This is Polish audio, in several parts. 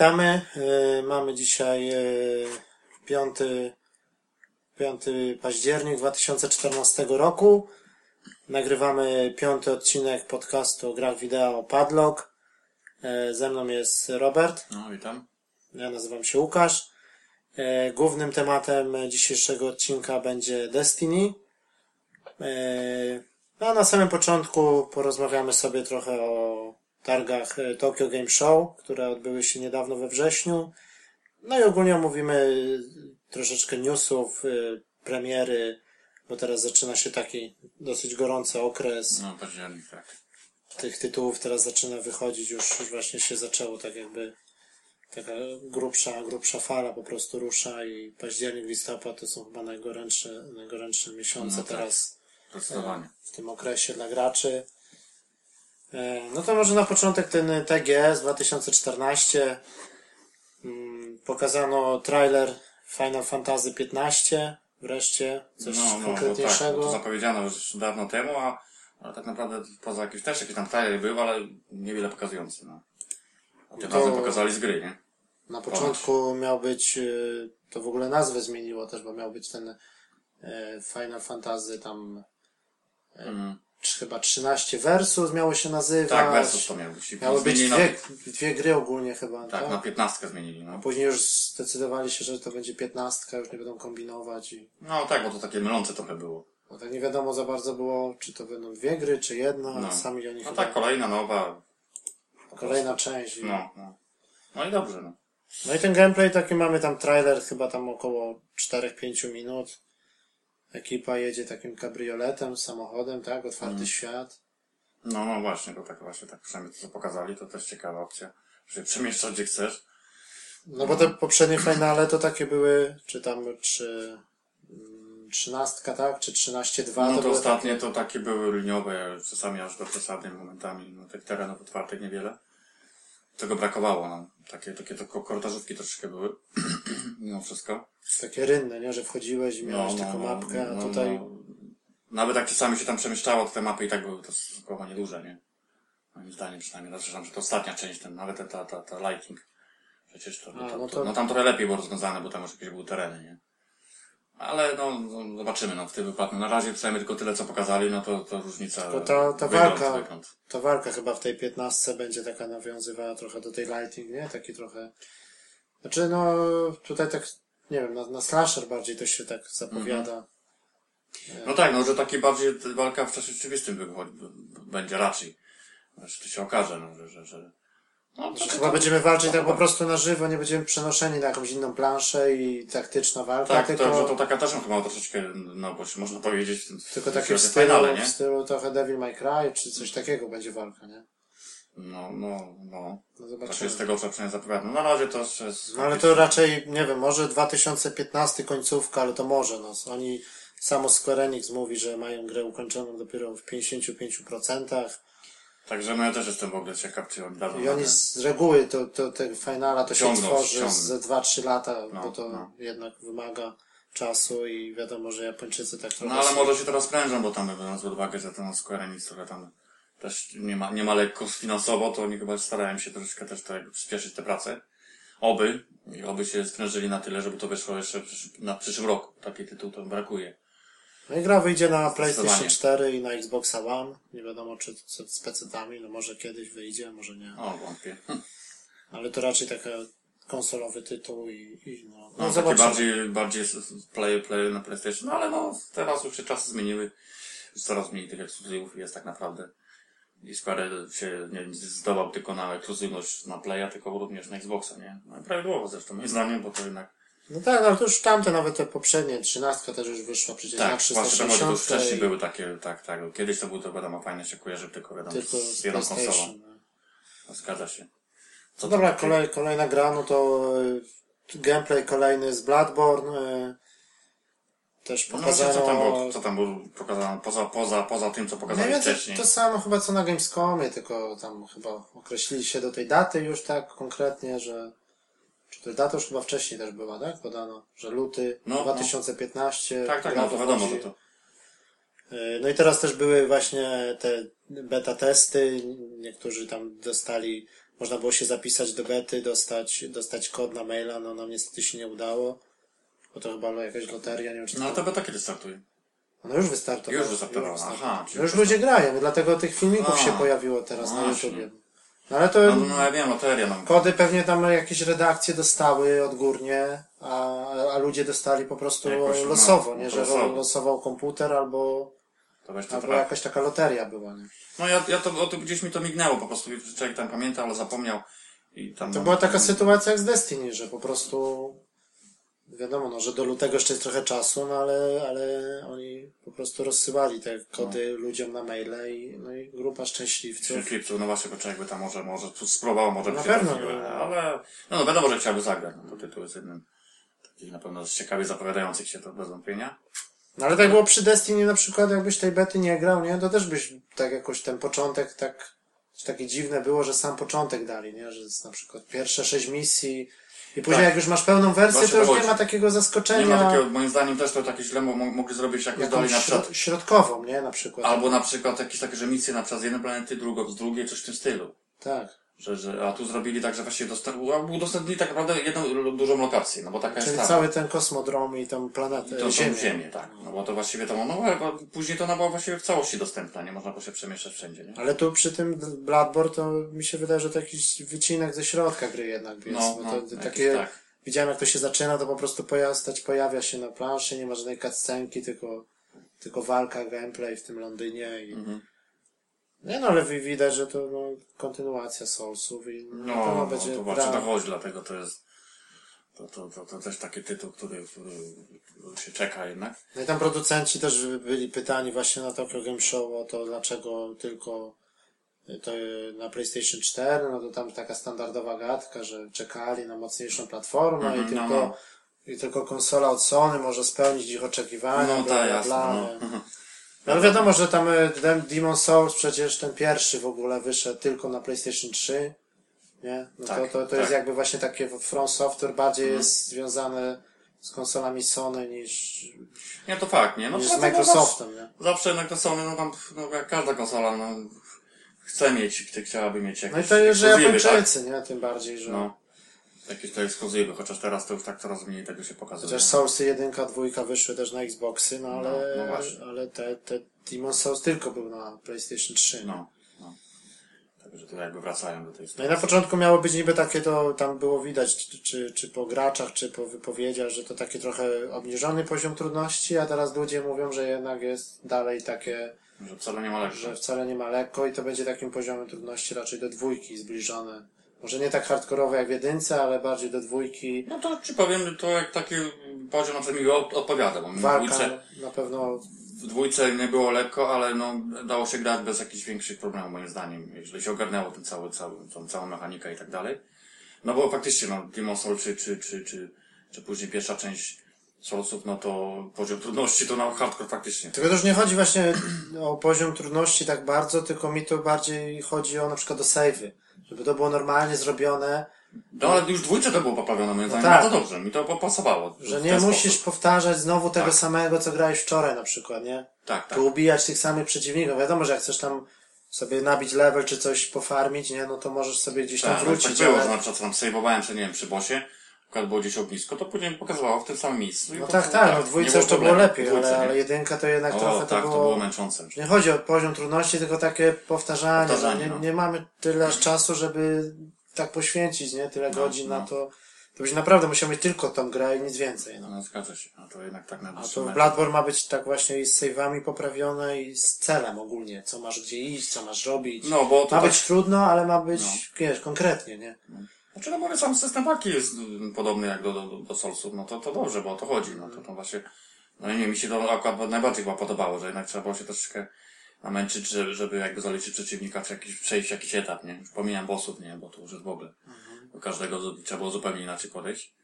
Witamy. E, Mamy dzisiaj e, 5, 5 październik 2014 roku. Nagrywamy piąty odcinek podcastu o grach wideo Padlock. E, Ze mną jest Robert. No, witam. Ja nazywam się Łukasz. Głównym tematem dzisiejszego odcinka będzie Destiny. No a na samym początku porozmawiamy sobie trochę o targach e, Tokyo Game Show, które odbyły się niedawno we wrześniu. No i ogólnie omówimy troszeczkę newsów, e, premiery, bo teraz zaczyna się taki dosyć gorący okres No, październik, tak. tych tytułów teraz zaczyna wychodzić, już, już właśnie się zaczęło tak jakby taka grubsza, grubsza fala po prostu rusza i październik, listopad to są chyba najgorętsze, najgorętsze miesiące No tak. teraz Zdecydowanie. w tym okresie dla graczy. E, No to może na początek ten TGS 2014 Mm, pokazano trailer Final Fantasy 15 wreszcie coś No, no, tak, konkretniejszego. bo to zapowiedziano już dawno temu, a, a tak naprawdę poza jakimś też jakiś tam trailer był, ale niewiele pokazujący, no. A tym To- razem pokazali z gry, nie? Na początku miał być, y, to w ogóle nazwę zmieniło też, bo miał być ten y, Final Fantasy tam Mhm. Chyba 13 Versus miało się nazywać. Tak, Versus to miał być. Miały być zmienili dwie, na, dwie gry ogólnie chyba, tak, tak? na 15 zmienili, no. Później już zdecydowali się, że to będzie 15, już nie będą kombinować i No tak, bo to takie mylące trochę było. bo tak nie wiadomo za bardzo było, czy to będą dwie gry, czy jedna, No. sami oni No chyba tak, kolejna nowa, kolejna część. i- no, no. No i dobrze, no. No i ten gameplay taki mamy tam trailer chyba tam około 4-5 minut. Ekipa jedzie takim kabrioletem, samochodem, tak? Otwarty Mhm. świat. No, no właśnie, to tak właśnie, tak przynajmniej to co pokazali, to też ciekawa opcja. Że przemieszczać gdzie chcesz. No bo te poprzednie finale to takie były, czy tam, czy mm, trzynastka, tak? Czy 13-2 No to, były ostatnie to takie były liniowe, czasami aż do przesady momentami, no tych terenów otwartych niewiele. Tego brakowało nam. Takie, takie to korytarzówki troszeczkę były. Mimo wszystko. takie rynne, nie? Że wchodziłeś i miałeś taką mapkę, a tutaj no. Nawet jak czasami się tam przemieszczało, to te mapy i tak były to stosunkowo nieduże, nie? Moim zdaniem przynajmniej. Tam, że to ostatnia część, ten, nawet ta, ta, ta, ta lighting. Przecież to, A, no to, to- no tam trochę lepiej było rozwiązane, bo tam już jakieś były tereny, nie? Ale no, zobaczymy, no w tym wypadku. Na razie przynajmniej tylko tyle, co pokazali, no to, to różnica. Tylko ta- ta wygląd, walka- Wygląd. ta walka chyba w tej 15 będzie taka nawiązywała trochę do tej lighting, nie? Taki trochę... Znaczy no, tutaj tak, nie wiem, na, na slasher bardziej to się tak zapowiada. No tak, no że taki bardziej walka w czasie rzeczywistym wychodzi, będzie raczej. Znaczy, to się okaże, no, że, że, że... No, to, chyba będziemy walczyć tak po prostu na żywo, nie będziemy przenoszeni na jakąś inną planszę i taktyczna walka, Tak, tylko, to, że to taka też chyba troszeczkę, no bo się można powiedzieć, w, tylko w takie w stylu, finale, nie? w stylu trochę Devil May Cry, czy coś takiego będzie walka, nie? No, no, no. No Tak zobaczymy. z tego, co przynajmniej zapowiada. No na razie to jeszcze jest... No ale to raczej, nie wiem, może 2015 końcówka, ale to może, no. Oni, samo Square Enix mówi, że mają grę ukończoną dopiero w 55%. Także no ja też jestem w ogóle ciekaw, czy oni dadzą I oni z reguły to, to te finala to się tworzy ciągną. ze 2-3 lata, No, bo to no. jednak wymaga czasu i wiadomo, że Japończycy tak trochę No ale może się teraz prężą, bo tam biorąc pod uwagę, że ten Square Enix trochę tam też nie ma, nie ma lekko finansowo, to oni chyba starają się troszeczkę też jakby przyspieszyć tę pracę. Oby. I oby się sprężyli na tyle, żeby to wyszło jeszcze na przyszłym roku. Taki tytuł to brakuje. No i gra wyjdzie na PlayStation Zdecydowanie. 4 i na Xboxa One. Nie wiadomo, czy z PC-tami, no może kiedyś wyjdzie, może nie. O, wątpię. Ale to raczej taki konsolowy tytuł i, i no, no, No, takie bardziej, bardziej play, play na PlayStation, no ale no, teraz już się czasy zmieniły. Coraz mniej tych ekskluzywów jest tak naprawdę. I Square się nie zdecydował tylko na ekskluzywność na Playa, tylko również na Xboxa, nie? No i prawidłowo zresztą, moim zdaniem, bo to jednak No tak, ale to już tamte, nawet te poprzednie, 13 też już wyszła przecież na Tak, to to już 360 wcześniej i były takie, tak, tak. Kiedyś to było to wiadomo, fajnie się kojarzy, tylko wiadomo, tylko z jedną konsolą. No. No, Zgadza się. Co tam dobra, kolej, kolejna gra, no to y, gameplay kolejny z Bloodborne. y, Też No pokazano... co tam było, co tam było pokazane, poza, poza, poza tym, co pokazali więcej wcześniej. to samo chyba co na Gamescomie, tylko tam chyba określili się do tej daty już tak konkretnie, że czy to data już chyba wcześniej też była, tak? Podano, że luty No, no. 2015. Tak, tak, gra no to wiadomo, że to. Y, No i teraz też były właśnie te beta testy. Niektórzy tam dostali można było się zapisać do bety, dostać, dostać kod na maila, no nam niestety się nie udało. Bo to chyba jakaś loteria, nie wiem czy No ale to... to beta kiedy startuje? No już wystartowało. Już wystartowało. aha, No już to- ludzie grają, dlatego tych filmików A, się pojawiło teraz na. YouTubie. No ale to No, no, no ja wiem, loteria no. kody pewnie tam jakieś redakcje dostały odgórnie, a, a ludzie dostali po prostu Jakoś, no, losowo, nie? Że losowo. losował komputer albo, To to albo traf. jakaś taka loteria była, nie? No ja, ja to, o to gdzieś mi to mignęło po prostu, człowiek tam pamięta, ale zapomniał. I tam, To była taka sytuacja jak z Destiny, że po prostu wiadomo, no, że do lutego jeszcze jest trochę czasu, no ale, ale oni po prostu rozsyłali te kody ludziom na maile i, no i grupa szczęśliwców. Szczęśliwców, no właśnie, kurczę, jakby tam może, może tu spróbował, może by Na się pewno, trafiło, no. ale no, no wiadomo, że chciałby zagrać, no to tytuł jest jednym takich na pewno z ciekawie zapowiadających się to bez wątpienia. No ale tak było przy Destiny na przykład, jakbyś tej bety nie grał, nie? To też byś tak jakoś ten początek tak, takie dziwne było, że sam początek dali, nie? Że jest na przykład pierwsze sześć misji i później Tak. jak już masz pełną wersję, Właśnie to już nie chodzi. ma takiego zaskoczenia. Nie ma takiego, moim zdaniem też to takie źle mo- mogli zrobić jakoś dalej jakąś na przykład. środ- środkową, nie? Na przykład. Albo na przykład jakieś takie, że misje na przykład z jednej planety, drugą z drugiej, coś w tym stylu. Tak. Że, że, a tu zrobili tak, że właściwie dostar- udostępnili tak naprawdę jedną dużą lokację, no bo taka Czyli jest ta. cały ten kosmodrom i tą planetę, To Ziemię. Ziemię. ziemię, tak. No bo to właściwie to, no bo później to ona była właściwie w całości dostępna, nie można było się przemieszczać wszędzie, nie? Ale tu przy tym Bloodborne to mi się wydaje, że to jakiś wycinek ze środka gry jednak jest. No, bo no, to, jakiś takie, tak. widziałem jak to się zaczyna, to po prostu postać pojawia się na planszy, nie ma żadnej cutscenki, tylko, tylko walka, gameplay w tym Londynie i... Mhm. Nie no, ale wi- widać, że to no, kontynuacja Soulsów i No, pewno no będzie to właśnie to chodzi, dlatego to jest to, to, to, to też taki tytuł, który, który się czeka jednak. No i tam producenci też byli pytani właśnie na Tokyo Game Show o to, dlaczego tylko to na PlayStation 4, no to tam taka standardowa gadka, że czekali na mocniejszą platformę Mhm, i no, tylko, no. i tylko konsola od Sony może spełnić ich oczekiwania, No bla, tak, bla, jasne, bla. no. No ale wiadomo, że tam e, Dem- Demon Souls przecież ten pierwszy w ogóle wyszedł tylko na PlayStation 3, nie? No Tak, to, to, to tak. jest jakby właśnie takie From Software bardziej jest związane z konsolami Sony niż, Nie, to fakt, nie? No niż z Microsoftem, nie? Zawsze, jednak to Sony, no tam, no jak każda konsola, no chce mieć, chciałaby mieć jakieś No i to jest, że ekskluzywy, tak? Japończycy, nie? Tym bardziej, że No. Jakieś te ekskluzywy, chociaż teraz to już tak coraz mniej tego się pokazuje. chociaż Soulsy 1, 2 wyszły też na Xboxy, no ale, No, no ale te, te Demon Souls tylko był na PlayStation 3. No. No, no. Także tu jakby wracają do tej No i sytuacji. na początku miało być niby takie, to tam było widać, czy, czy, po graczach, czy po wypowiedziach, że to taki trochę obniżony poziom trudności, a teraz ludzie mówią, że jednak jest dalej takie, Że wcale nie ma lepsze. że wcale nie ma lekko i to będzie takim poziomem trudności raczej do dwójki zbliżone. Może nie tak hardkorowe jak w jedynce, ale bardziej do dwójki. No to ci powiem, to jak taki poziom na przykład mi od- odpowiada, bo Walka dwójce, na pewno w dwójce nie było lekko, ale no dało się grać bez jakichś większych problemów moim zdaniem, jeżeli się ogarnęło ten cały, cały, tą całą mechanikę i tak dalej. No bo faktycznie, no Demon Soul czy, czy, czy, czy, czy później pierwsza część Soulsów, no to poziom trudności to na hardcore faktycznie. Tylko też nie chodzi właśnie o poziom trudności tak bardzo, tylko mi to bardziej chodzi o na przykład o savey. Żeby to było normalnie zrobione, No ale już w dwójce to było poprawione moim zdaniem, tak. no to dobrze, mi to pasowało. że nie musisz sposób. powtarzać znowu tego Tak. samego, co grałeś wczoraj na przykład, nie? Tak, tak. Tu ubijać tych samych przeciwników. Wiadomo, że jak chcesz tam sobie nabić level czy coś pofarmić, nie? No to możesz sobie gdzieś tam Tak, wrócić. tak było, ale- że na przykład tam save'owałem się, nie wiem, przy bosie, akurat było gdzieś ognisko, to później pokazywało w tym samym miejscu. No tak, prostu tak, no dwójce już to było lepiej, dwójce, ale, ale jedynka to jednak O, trochę tak, to było... to było męczące. Nie chodzi o poziom trudności, tylko takie powtarzanie. Powtarzanie, nie, no. nie mamy tyle czasu, żeby tak poświęcić, nie? Tyle godzin no. na to. To byś naprawdę musiał mieć tylko tą grę i nic więcej. No. No zgadza się, a to jednak tak A najbliższy to. Bloodborne ma być tak właśnie i z save'ami poprawione i z celem ogólnie. Co masz gdzie iść, co masz robić. No, bo to ma tak- być trudno, ale ma być, wiesz, konkretnie, nie? Znaczy, no mówię, sam system walki jest mm, podobny jak do, do, do Soulsów, no to, to dobrze, bo o to chodzi, no to, to właśnie, no nie, mi się to akurat najbardziej chyba podobało, że jednak trzeba było się troszeczkę namęczyć, żeby, żeby jakby zaliczyć przeciwnika, czy jakiś, przejść jakiś etap, nie? Już pomijam bossów, nie? Bo to już jest w ogóle. Do każdego trzeba było zupełnie inaczej podejść.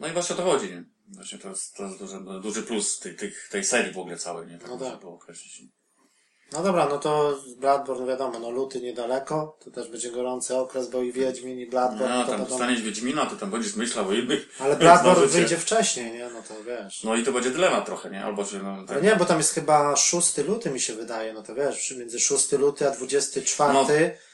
No i właśnie o to chodzi, nie? Właśnie to jest, to jest duży, duży plus tej, tej, tej serii w ogóle całej, nie? Tak No można tak. było określić. No dobra, no to Bloodborne wiadomo, no luty niedaleko, to też będzie gorący okres, bo i Wiedźmin i Bloodborne No, to tam będą... dostaniesz Wiedźmina, to tam będziesz myślał o innych. Ale Bloodborne wyjdzie wcześniej, nie? No to wiesz. No i to będzie dylemat trochę, nie? Albo że no, tak, Ale nie, bo tam jest chyba 6 luty mi się wydaje, no to wiesz, między 6 luty a 24 No,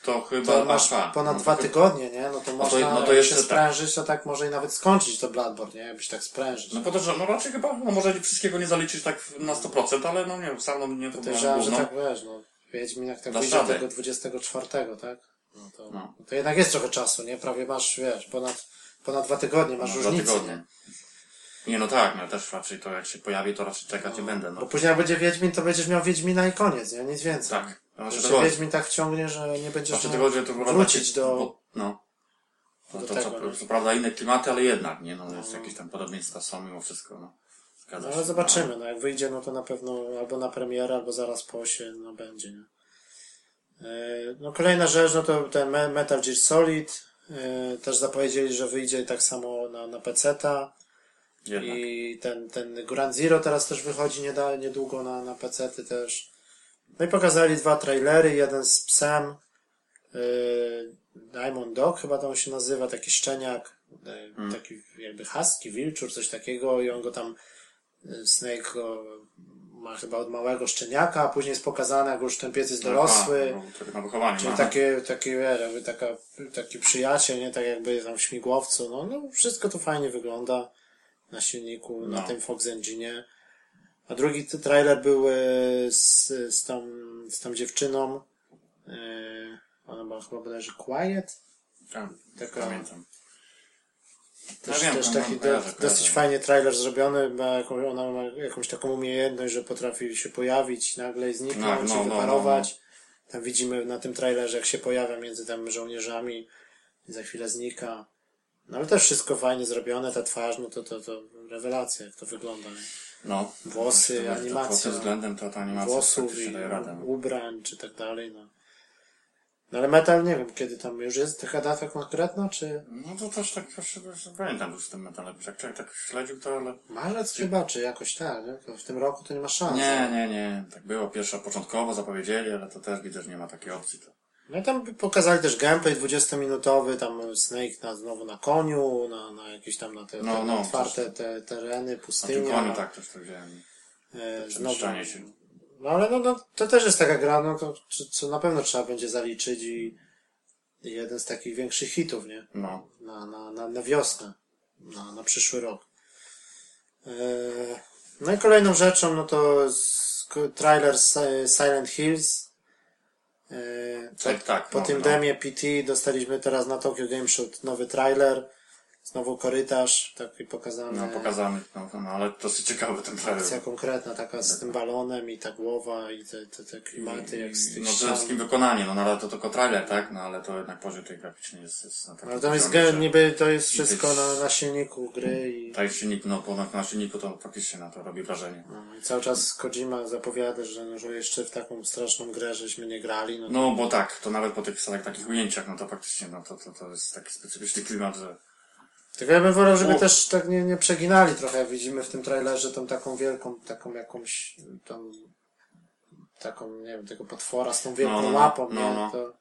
to chyba... to masz aha, ponad no, dwa to- tygodnie, nie? No to można, no to jak jeszcze się tak. sprężyć, to tak może i nawet skończyć to Bloodborne, nie? Jakbyś tak sprężyć. No po to, że no raczej chyba, no może wszystkiego nie zaliczyć tak na 100%, ale no nie wiem, sam no, nie to było że tak wiesz, no. Wiedźmin jak tak wyjdzie tego 24, tak? No to, No. to jednak jest trochę czasu, nie? Prawie masz, wiesz, ponad, ponad dwa tygodnie masz No, dwa różnicę, tygodnie. nie? No tak, no też raczej to jak się pojawi, to raczej czekać nie będę, Bo no. później jak będzie Wiedźmin, to będziesz miał Wiedźmina i koniec, nie? Nic więcej. Tak. No, znaczy się Wiedźmin tak wciągnie, że nie będziesz Znaczy tego, że to wrócić takie, do... bo- No. No do to tego, co, nie? co prawda inne klimaty, ale jednak, nie? No, jest jakieś tam podobieństwa są mimo wszystko, no. Zgadza No, ale zobaczymy, no jak wyjdzie, no to na pewno albo na premierę, albo zaraz po się, no będzie, nie? E, No kolejna rzecz, no to ten Me- Metal Gear Solid, e, też zapowiedzieli, że wyjdzie tak samo na, na PC-ta No, jednak. i ten, ten Grand Zero teraz też wychodzi nieda, niedługo na, na PC-ty też. No i pokazali dwa trailery, jeden z psem, e, Diamond Dog chyba on się nazywa, taki szczeniak, e, Hmm. taki jakby husky, wilczur, coś takiego i on go tam Snake go ma chyba od małego szczeniaka, a później jest pokazane, jak już ten pies jest dorosły. Aha, no, na wychowanie Czyli ma. takie, takie, jakby taka, taki przyjaciel, nie? Tak jakby tam w śmigłowcu. No, no wszystko to fajnie wygląda na silniku, na No. tym Fox Engine. A drugi trailer był e, z, z, tą, z tą dziewczyną. E, ona ma chyba bodajże Quiet. Tak, taka- pamiętam. Też, Ja wiem, też tam taki mam- do, kojarzę, dosyć fajnie trailer zrobiony, ma ona ma jakąś taką umiejętność, że potrafi się pojawić nagle i zniknąć No, no, i no, wyparować. Tam widzimy na tym trailerze, jak się pojawia między tam żołnierzami i za chwilę znika. No ale też wszystko fajnie zrobione, ta twarz, no to, to, to rewelacja, jak to wygląda. Nie? No. Włosy, To- to- animacja. Pod tym względem to ta animacja Włosów i radę. no. ubrań, czy tak dalej, no. No ale metal nie wiem, kiedy tam już jest taka data konkretna, czy No to też tak, też pamiętam już z tym metalem. Jak człowiek tak śledził to, ale... marzec chyba, czy jakoś tak, nie? W tym roku to nie ma szans. Nie, nie, nie. Tak było pierwsza początkowo zapowiedzieli, ale to też widzę, że nie ma takiej opcji. To. No i tam pokazali też gameplay 20-minutowy, tam Snake na, znowu na koniu, na, na jakieś tam na te, No, te no, otwarte te tereny, Na tym pustynia. koniu tak też to wziąłem. e, przemieszczanie się. No ale no, no, to też jest taka gra, no to co, na pewno trzeba będzie zaliczyć i, jeden z takich większych hitów, nie? No. Na, na, na, na wiosnę, na, na przyszły rok. E, no i kolejną rzeczą, no to trailer Si- Silent Hills. E, Tak, tak. po no, tym no. demie PT dostaliśmy teraz na Tokyo Game Show nowy trailer. Znowu korytarz, taki pokazany. No, pokazany, no, no, ale dosyć ciekawy ten trailer. Akcja konkretna, taka z tym balonem i ta głowa i te, te, te klimaty jak z tych No przede wszystkim wykonanie, no, no ale to tylko trailer, tak? No ale to jednak poziom tej graficznej jest, jest na takim Ale tam jest poziomie, że- niby to jest i wszystko na, na silniku gry i, Tak, silnik, no, ponad na silniku to faktycznie na to robi wrażenie. no, i cały czas Kojima zapowiada, że, no, że jeszcze w taką straszną grę żeśmy nie grali. No, No, bo tak, to nawet po tych tak, takich ujęciach, no to faktycznie, no to, to, to jest taki specyficzny klimat, że Tylko ja bym wolał, żeby U. też tak nie, nie przeginali trochę, jak widzimy w tym trailerze tą taką wielką, taką jakąś tą taką, nie wiem, tego potwora z tą wielką No, no, no. łapą, No, nie? no. To,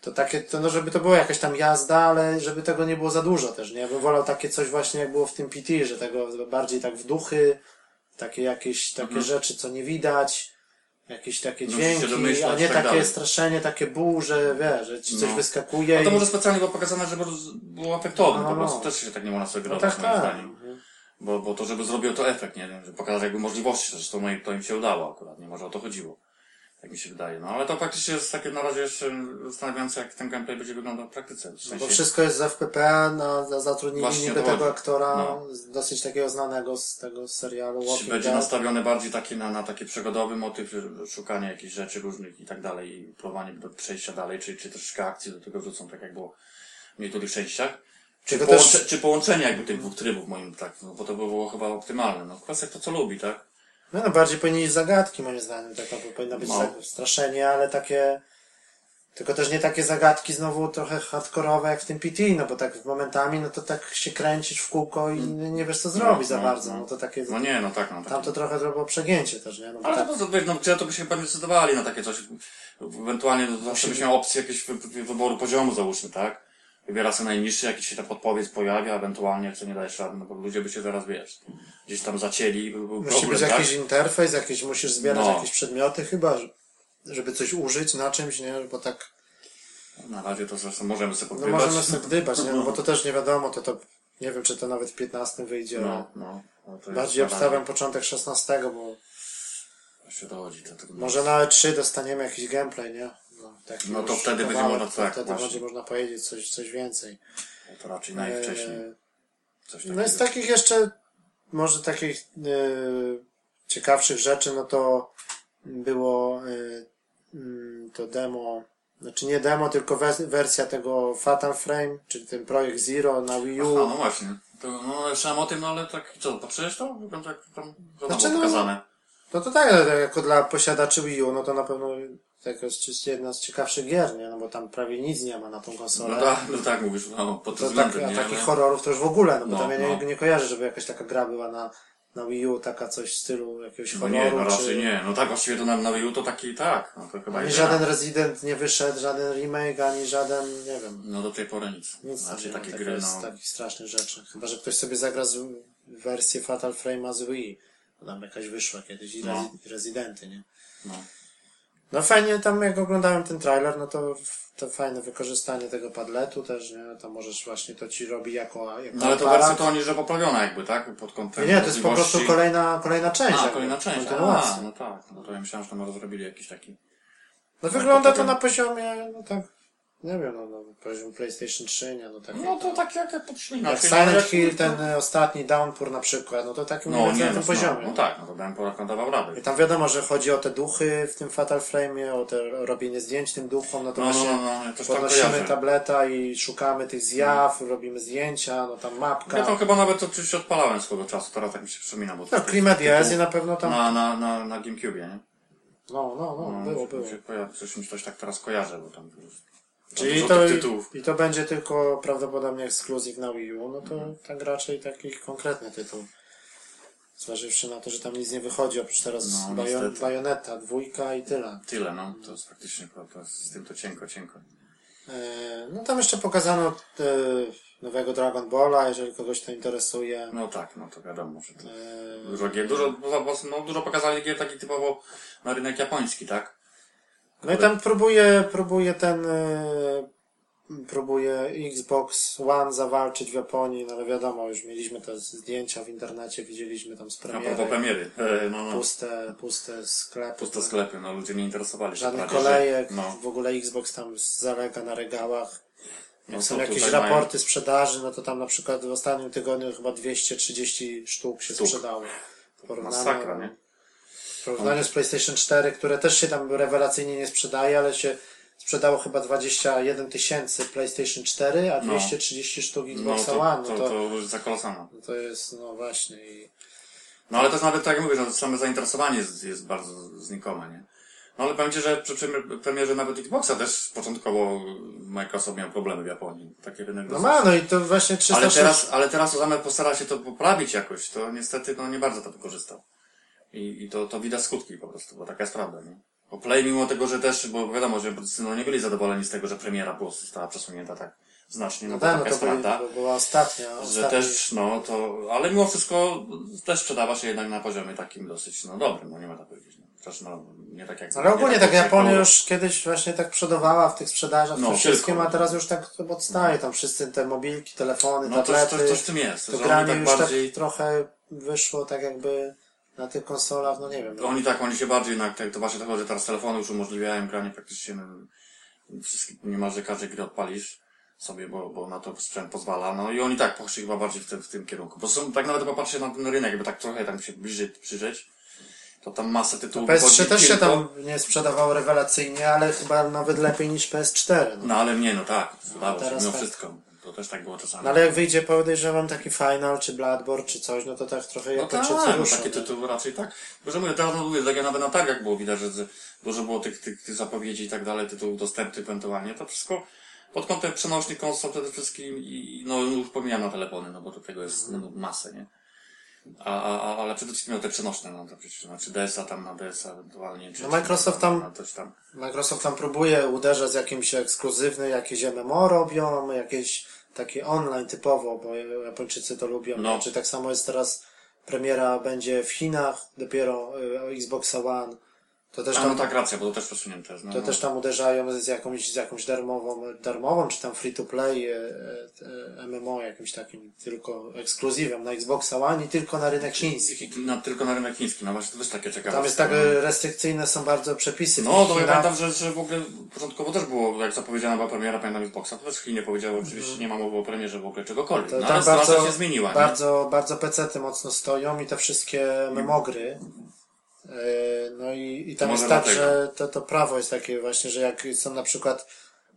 to takie, to no żeby to była jakaś tam jazda, ale żeby tego nie było za dużo też, nie? Ja bym wolał takie coś właśnie jak było w tym PT, że tego bardziej tak w duchy, takie jakieś takie Mhm. rzeczy, co nie widać, jakieś takie Musisz się dźwięki, domyślać a nie tak takie dalej. straszenie, takie że wiesz, że ci coś No. wyskakuje No to i... może specjalnie było pokazane, żeby było efektowne, No, po no. prostu też się tak nie można No sugerować, tak, moim tak. zdaniem. Bo, bo to, żeby zrobiło to efekt, nie wiem, że pokazać jakby możliwości, zresztą no i to im się udało akurat, nie może o to chodziło. Tak mi się wydaje. No ale to faktycznie jest takie na razie jeszcze zastanawiające, jak ten gameplay będzie wyglądał w praktyce. W No sensie, bo wszystko jest z FPP, na, na zatrudnili niby to tego aktora, No. dosyć takiego znanego z tego serialu czy Walking będzie Dead. nastawione bardziej takie na, na taki przygodowy motyw, szukanie jakichś rzeczy różnych i tak dalej i próbowanie do przejścia dalej, czy, czy troszeczkę akcji do tego wrzucą, tak jak było w niektórych częściach. Czy, połącze, też- czy połączenie jakby tych dwóch trybów moim tak, no, bo to by było chyba optymalne. No kwestia kto co lubi, tak? No, no bardziej powinni iść zagadki moim zdaniem, taka bo powinna być No. tak straszenie, ale takie Tylko też nie takie zagadki znowu trochę hardkorowe jak w tym PT, no bo tak momentami, no to tak się kręcić w kółko i nie wiesz co zrobić za no, bardzo, no. no to takie, No nie, no tak, no tak. tam to trochę było przegięcie też, nie? No Ale tak, to, wiesz, no, gdzie to by się pewnie zdecydowali na takie coś. Ewentualnie to zawsze byś miał opcję jakiegoś wy- wy- wyboru poziomu, załóżmy, tak? Wybiera sobie najniższy, jakiś się ta podpowiedź pojawia, ewentualnie co nie dajesz rady, no bo ludzie by się zaraz, wiesz, gdzieś tam zacięli, by był musi problem, być tak? jakiś interfejs, jakiś, musisz zbierać No. jakieś przedmioty chyba, że- żeby coś użyć na czymś, nie? Bo tak, Na razie to zresztą możemy sobie no podgrywać. możemy sobie gdybać, nie? No bo to też nie wiadomo, to to, nie wiem czy to nawet w 15 wyjdzie, No, no. no to Bardziej obstawiam początek 16, bo Właśnie dochodzi tego. może na E3 dostaniemy jakiś gameplay, nie? No, taki No to już wtedy będzie kawałek, można- to tak, Wtedy właśnie. będzie można powiedzieć coś, coś więcej. To raczej najwcześniej. Eee, Coś takiego. No i z takich jeszcze, może takich e, ciekawszych rzeczy, no to było e, mm, to demo, znaczy nie demo, tylko wes- wersja tego Fatal Frame, czyli ten projekt Zero na Wii Aha, U. no właśnie. To, no, słyszałem o tym, no ale tak, co, patrzyłeś to? Wygląda jak tam, tam Znaczy, było no, pokazane. No to tak, ale jako dla posiadaczy Wii U, no to na pewno to jest jedna z ciekawszych gier, nie? No bo tam prawie nic nie ma na tą konsolę. No tak, no tak mówisz, no, pod To tak, względem, a nie? takich Ale- horrorów to już w ogóle, no bo No, tam ja nie, no. nie kojarzę, żeby jakaś taka gra była na, na Wii U, taka coś w stylu jakiegoś No horroru, nie, no raczej czy... nie. No tak, właściwie to na, na Wii U to taki, tak. No to chyba Ani jedyna. żaden Resident nie wyszedł, żaden remake, ani żaden, nie wiem, No do tej pory nic. nic ma takie gry, z no. takich strasznych rzeczy. Chyba, że ktoś sobie zagra z wersję Fatal Frame'a z Wii. Bo Tam jakaś wyszła kiedyś i No. Residenty, nie? no. No fajnie tam, jak oglądałem ten trailer, no to, to fajne wykorzystanie tego padletu też, nie? To możesz właśnie, to ci robi jako, jako No ale to wersja to oni, że poprawiona jakby, tak? Pod kątem Nie, nie, to jest po prostu kolejna, kolejna część. A, kolejna część. A, no tak. No to ja myślałem, że tam rozrobili jakiś taki... No wygląda to na poziomie, no tak, nie wiem, no, no poziom PlayStation 3, nie? No, tak No to tak jak, jak podślina. jak Silent Hill, ten y, ostatni Downpour na przykład, no to takim No no, nie, na no, tym poziomie. no, no tak, no to dałem poraką dawał radę. I tam wiadomo, że chodzi o te duchy w tym Fatal Frame'ie, o te robienie zdjęć tym duchom, no to No, no, właśnie no, no, ja tam podnosimy kojarzę. tableta i szukamy tych zjaw, robimy zdjęcia, no tam mapka. Ja tam chyba nawet oczywiście odpalałem swego czasu, teraz tak mi się przypomina, bo to No, klimat jest i na pewno tam, na, na, na, na Gamecube, nie? no, no, no, No, było, było. Coś mi coś tak teraz kojarzę, bo tam Czyli to, tytułów. i to będzie tylko prawdopodobnie ekskluzyw na Wii U, no to tak raczej taki konkretny tytuł. Zważywszy na to, że tam nic nie wychodzi, oprócz teraz No, bajoneta, dwójka i tyle. Tyle, no. To jest faktycznie, to z tym to cienko, cienko. E, no tam jeszcze pokazano e, nowego Dragon Balla, jeżeli kogoś to interesuje. No tak, no to wiadomo, że to E, dużo gier, dużo, dużo, no, dużo pokazali gier taki typowo na rynek japoński, tak? No i tam próbuje, próbuje ten e, próbuje Xbox One zawalczyć w Japonii, no ale wiadomo, już mieliśmy te zdjęcia w internecie, widzieliśmy tam z A propos premiery. premiery. E, no, no. Puste, puste sklepy. Puste sklepy, no ludzie nie interesowali się Żadnych prawie, że- kolejek, No, w ogóle Xbox tam zalega na regałach. no są jakieś tutaj mają- raporty sprzedaży, no to tam na przykład w ostatnim tygodniu chyba 230 sztuk się sprzedało. Masakra, nie? Porównaniu z PlayStation 4, które też się tam rewelacyjnie nie sprzedaje, ale się sprzedało chyba 21 tysięcy PlayStation 4, a No. 230 sztuk No Xboxa to, One. to, No to, to, różnica kolosalna. to jest, no właśnie. I... No ale też nawet tak jak mówię, że same zainteresowanie jest, jest bardzo znikome, nie? No ale powiem Ci, że przy premier- premierze nawet Xboxa też początkowo Microsoft miał problemy w Japonii. Taki rynek No ma, no i to właśnie 360... Ale teraz, ale teraz zamiast postara się to poprawić jakoś, to niestety no nie bardzo to wykorzystał. I, i to, to widać skutki po prostu, bo taka jest prawda, nie? Bo Play mimo tego, że też, bo wiadomo, że no nie byli zadowoleni z tego, że premiera prostu została przesunięta tak znacznie, no, No bo tak, taka no to jest byli, prawda. to była ostatnia. Że ostatni- też, no to, ale mimo wszystko też sprzedawa się jednak na poziomie takim dosyć, no dobrym, no nie ma tak powiedzieć. No. Chociaż no, nie tak jak... Ale ogólnie nie tak jak Japonia było. już kiedyś właśnie tak przodowała w tych sprzedażach, No, wszystkim, a teraz już tak odstaje. Tam wszyscy te mobilki, telefony, No tablety. coś, coś w tym jest, to granie już tak bardziej... tak trochę wyszło tak jakby na tych konsolach, no nie wiem. No. Oni tak, oni się bardziej na to właśnie tego, że teraz telefony już umożliwiają granie praktycznie na wszystkie, niemalże każdej gry odpalisz sobie, bo, bo na to sprzęt pozwala. No i oni tak poszli chyba bardziej w tym, w tym kierunku. Bo są, tak nawet popatrzcie na ten rynek, jakby tak trochę tam się bliżej przyjrzeć, to tam masę tytułów PS3 wychodzi też się tam nie sprzedawało rewelacyjnie, ale chyba nawet lepiej niż PS4. No. No ale nie, no tak, udało się, mimo tak. wszystko. To też tak było czasami. No ale jak wyjdzie, podejrzewam, taki Final, czy Bloodborne, czy coś, no to tak trochę No tak, no ruszą. takie tytuły raczej tak. Bo że mówię, teraz no mówię, tak jak nawet na targach było widać, że dużo było tych, tych, tych zapowiedzi i tak dalej, tytułów dostępnych ewentualnie, to wszystko pod kątem przenośnych konsol przede wszystkim i, no już pomijam na telefony, no bo do tego jest Mhm. no, masę, nie? A, a, a, ale przede wszystkim te przenośne, no to przecież, znaczy DS-a tam na DS-a ewentualnie. Czy, No Microsoft tam- Na coś tam. Microsoft tam próbuje uderzać z jakimś ekskluzywnym, jakieś MMO robią, jakieś takie online typowo, bo Japończycy to lubią. No. Czy tak samo jest teraz premiera będzie w Chinach, dopiero y, Xbox One. To też tam, no tak, racja, bo to też przesunięte jest. No, to no. też tam uderzają z jakąś, z jakąś darmową, darmową, czy tam free to play e, e, MMO jakimś takim, tylko ekskluzywem na Xbox One i tylko na rynek chiński. Na, tylko na rynek chiński, no właśnie to też takie ciekawe. Tam jest tak e, restrykcyjne są bardzo przepisy. No, to ja pamiętam, że, że w ogóle początkowo też było, jak zapowiedziana była premiera, pamiętam Xboxa, to też Chinie powiedziały, oczywiście nie ma mowy o premierze w ogóle czegokolwiek. To no, ale bardzo, się zmieniła, nie? bardzo, bardzo pecety mocno stoją i te wszystkie memogry. E, No i, i tam jest tak, że to, to prawo jest takie właśnie, że jak są na przykład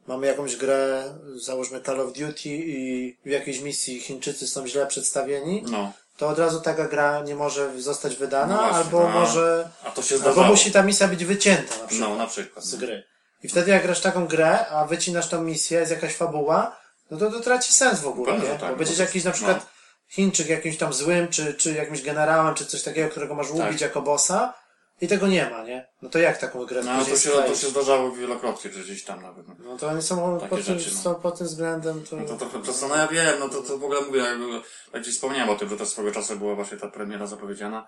mamy jakąś grę, załóżmy Call of Duty i w jakiejś misji Chińczycy są źle przedstawieni, No, to od razu taka gra nie może zostać wydana, No właśnie, albo a- może, a to się albo zdarzało. musi ta misja być wycięta na przykład No, na przykład. z No. gry. I wtedy jak grasz taką grę, a wycinasz tą misję, jest jakaś fabuła, no to to traci sens w ogóle, Pewnie, nie? tak, Bo będziesz jakiś na przykład Chińczyk jakimś tam złym, czy, czy jakimś generałem, czy coś takiego, którego masz ubić Tak. jako bossa i tego nie ma, nie? No to jak taką grę No, to się, to się zdarzało wielokrotnie, że gdzieś tam nawet. No. No to oni są Takie pod tym, rzeczy, no. są pod tym względem, to... No to trochę prosto, no ja wiem, no to, to w ogóle mówię, jak, jak gdzieś wspomniałem o tym, że też swego czasu była właśnie ta premiera zapowiedziana,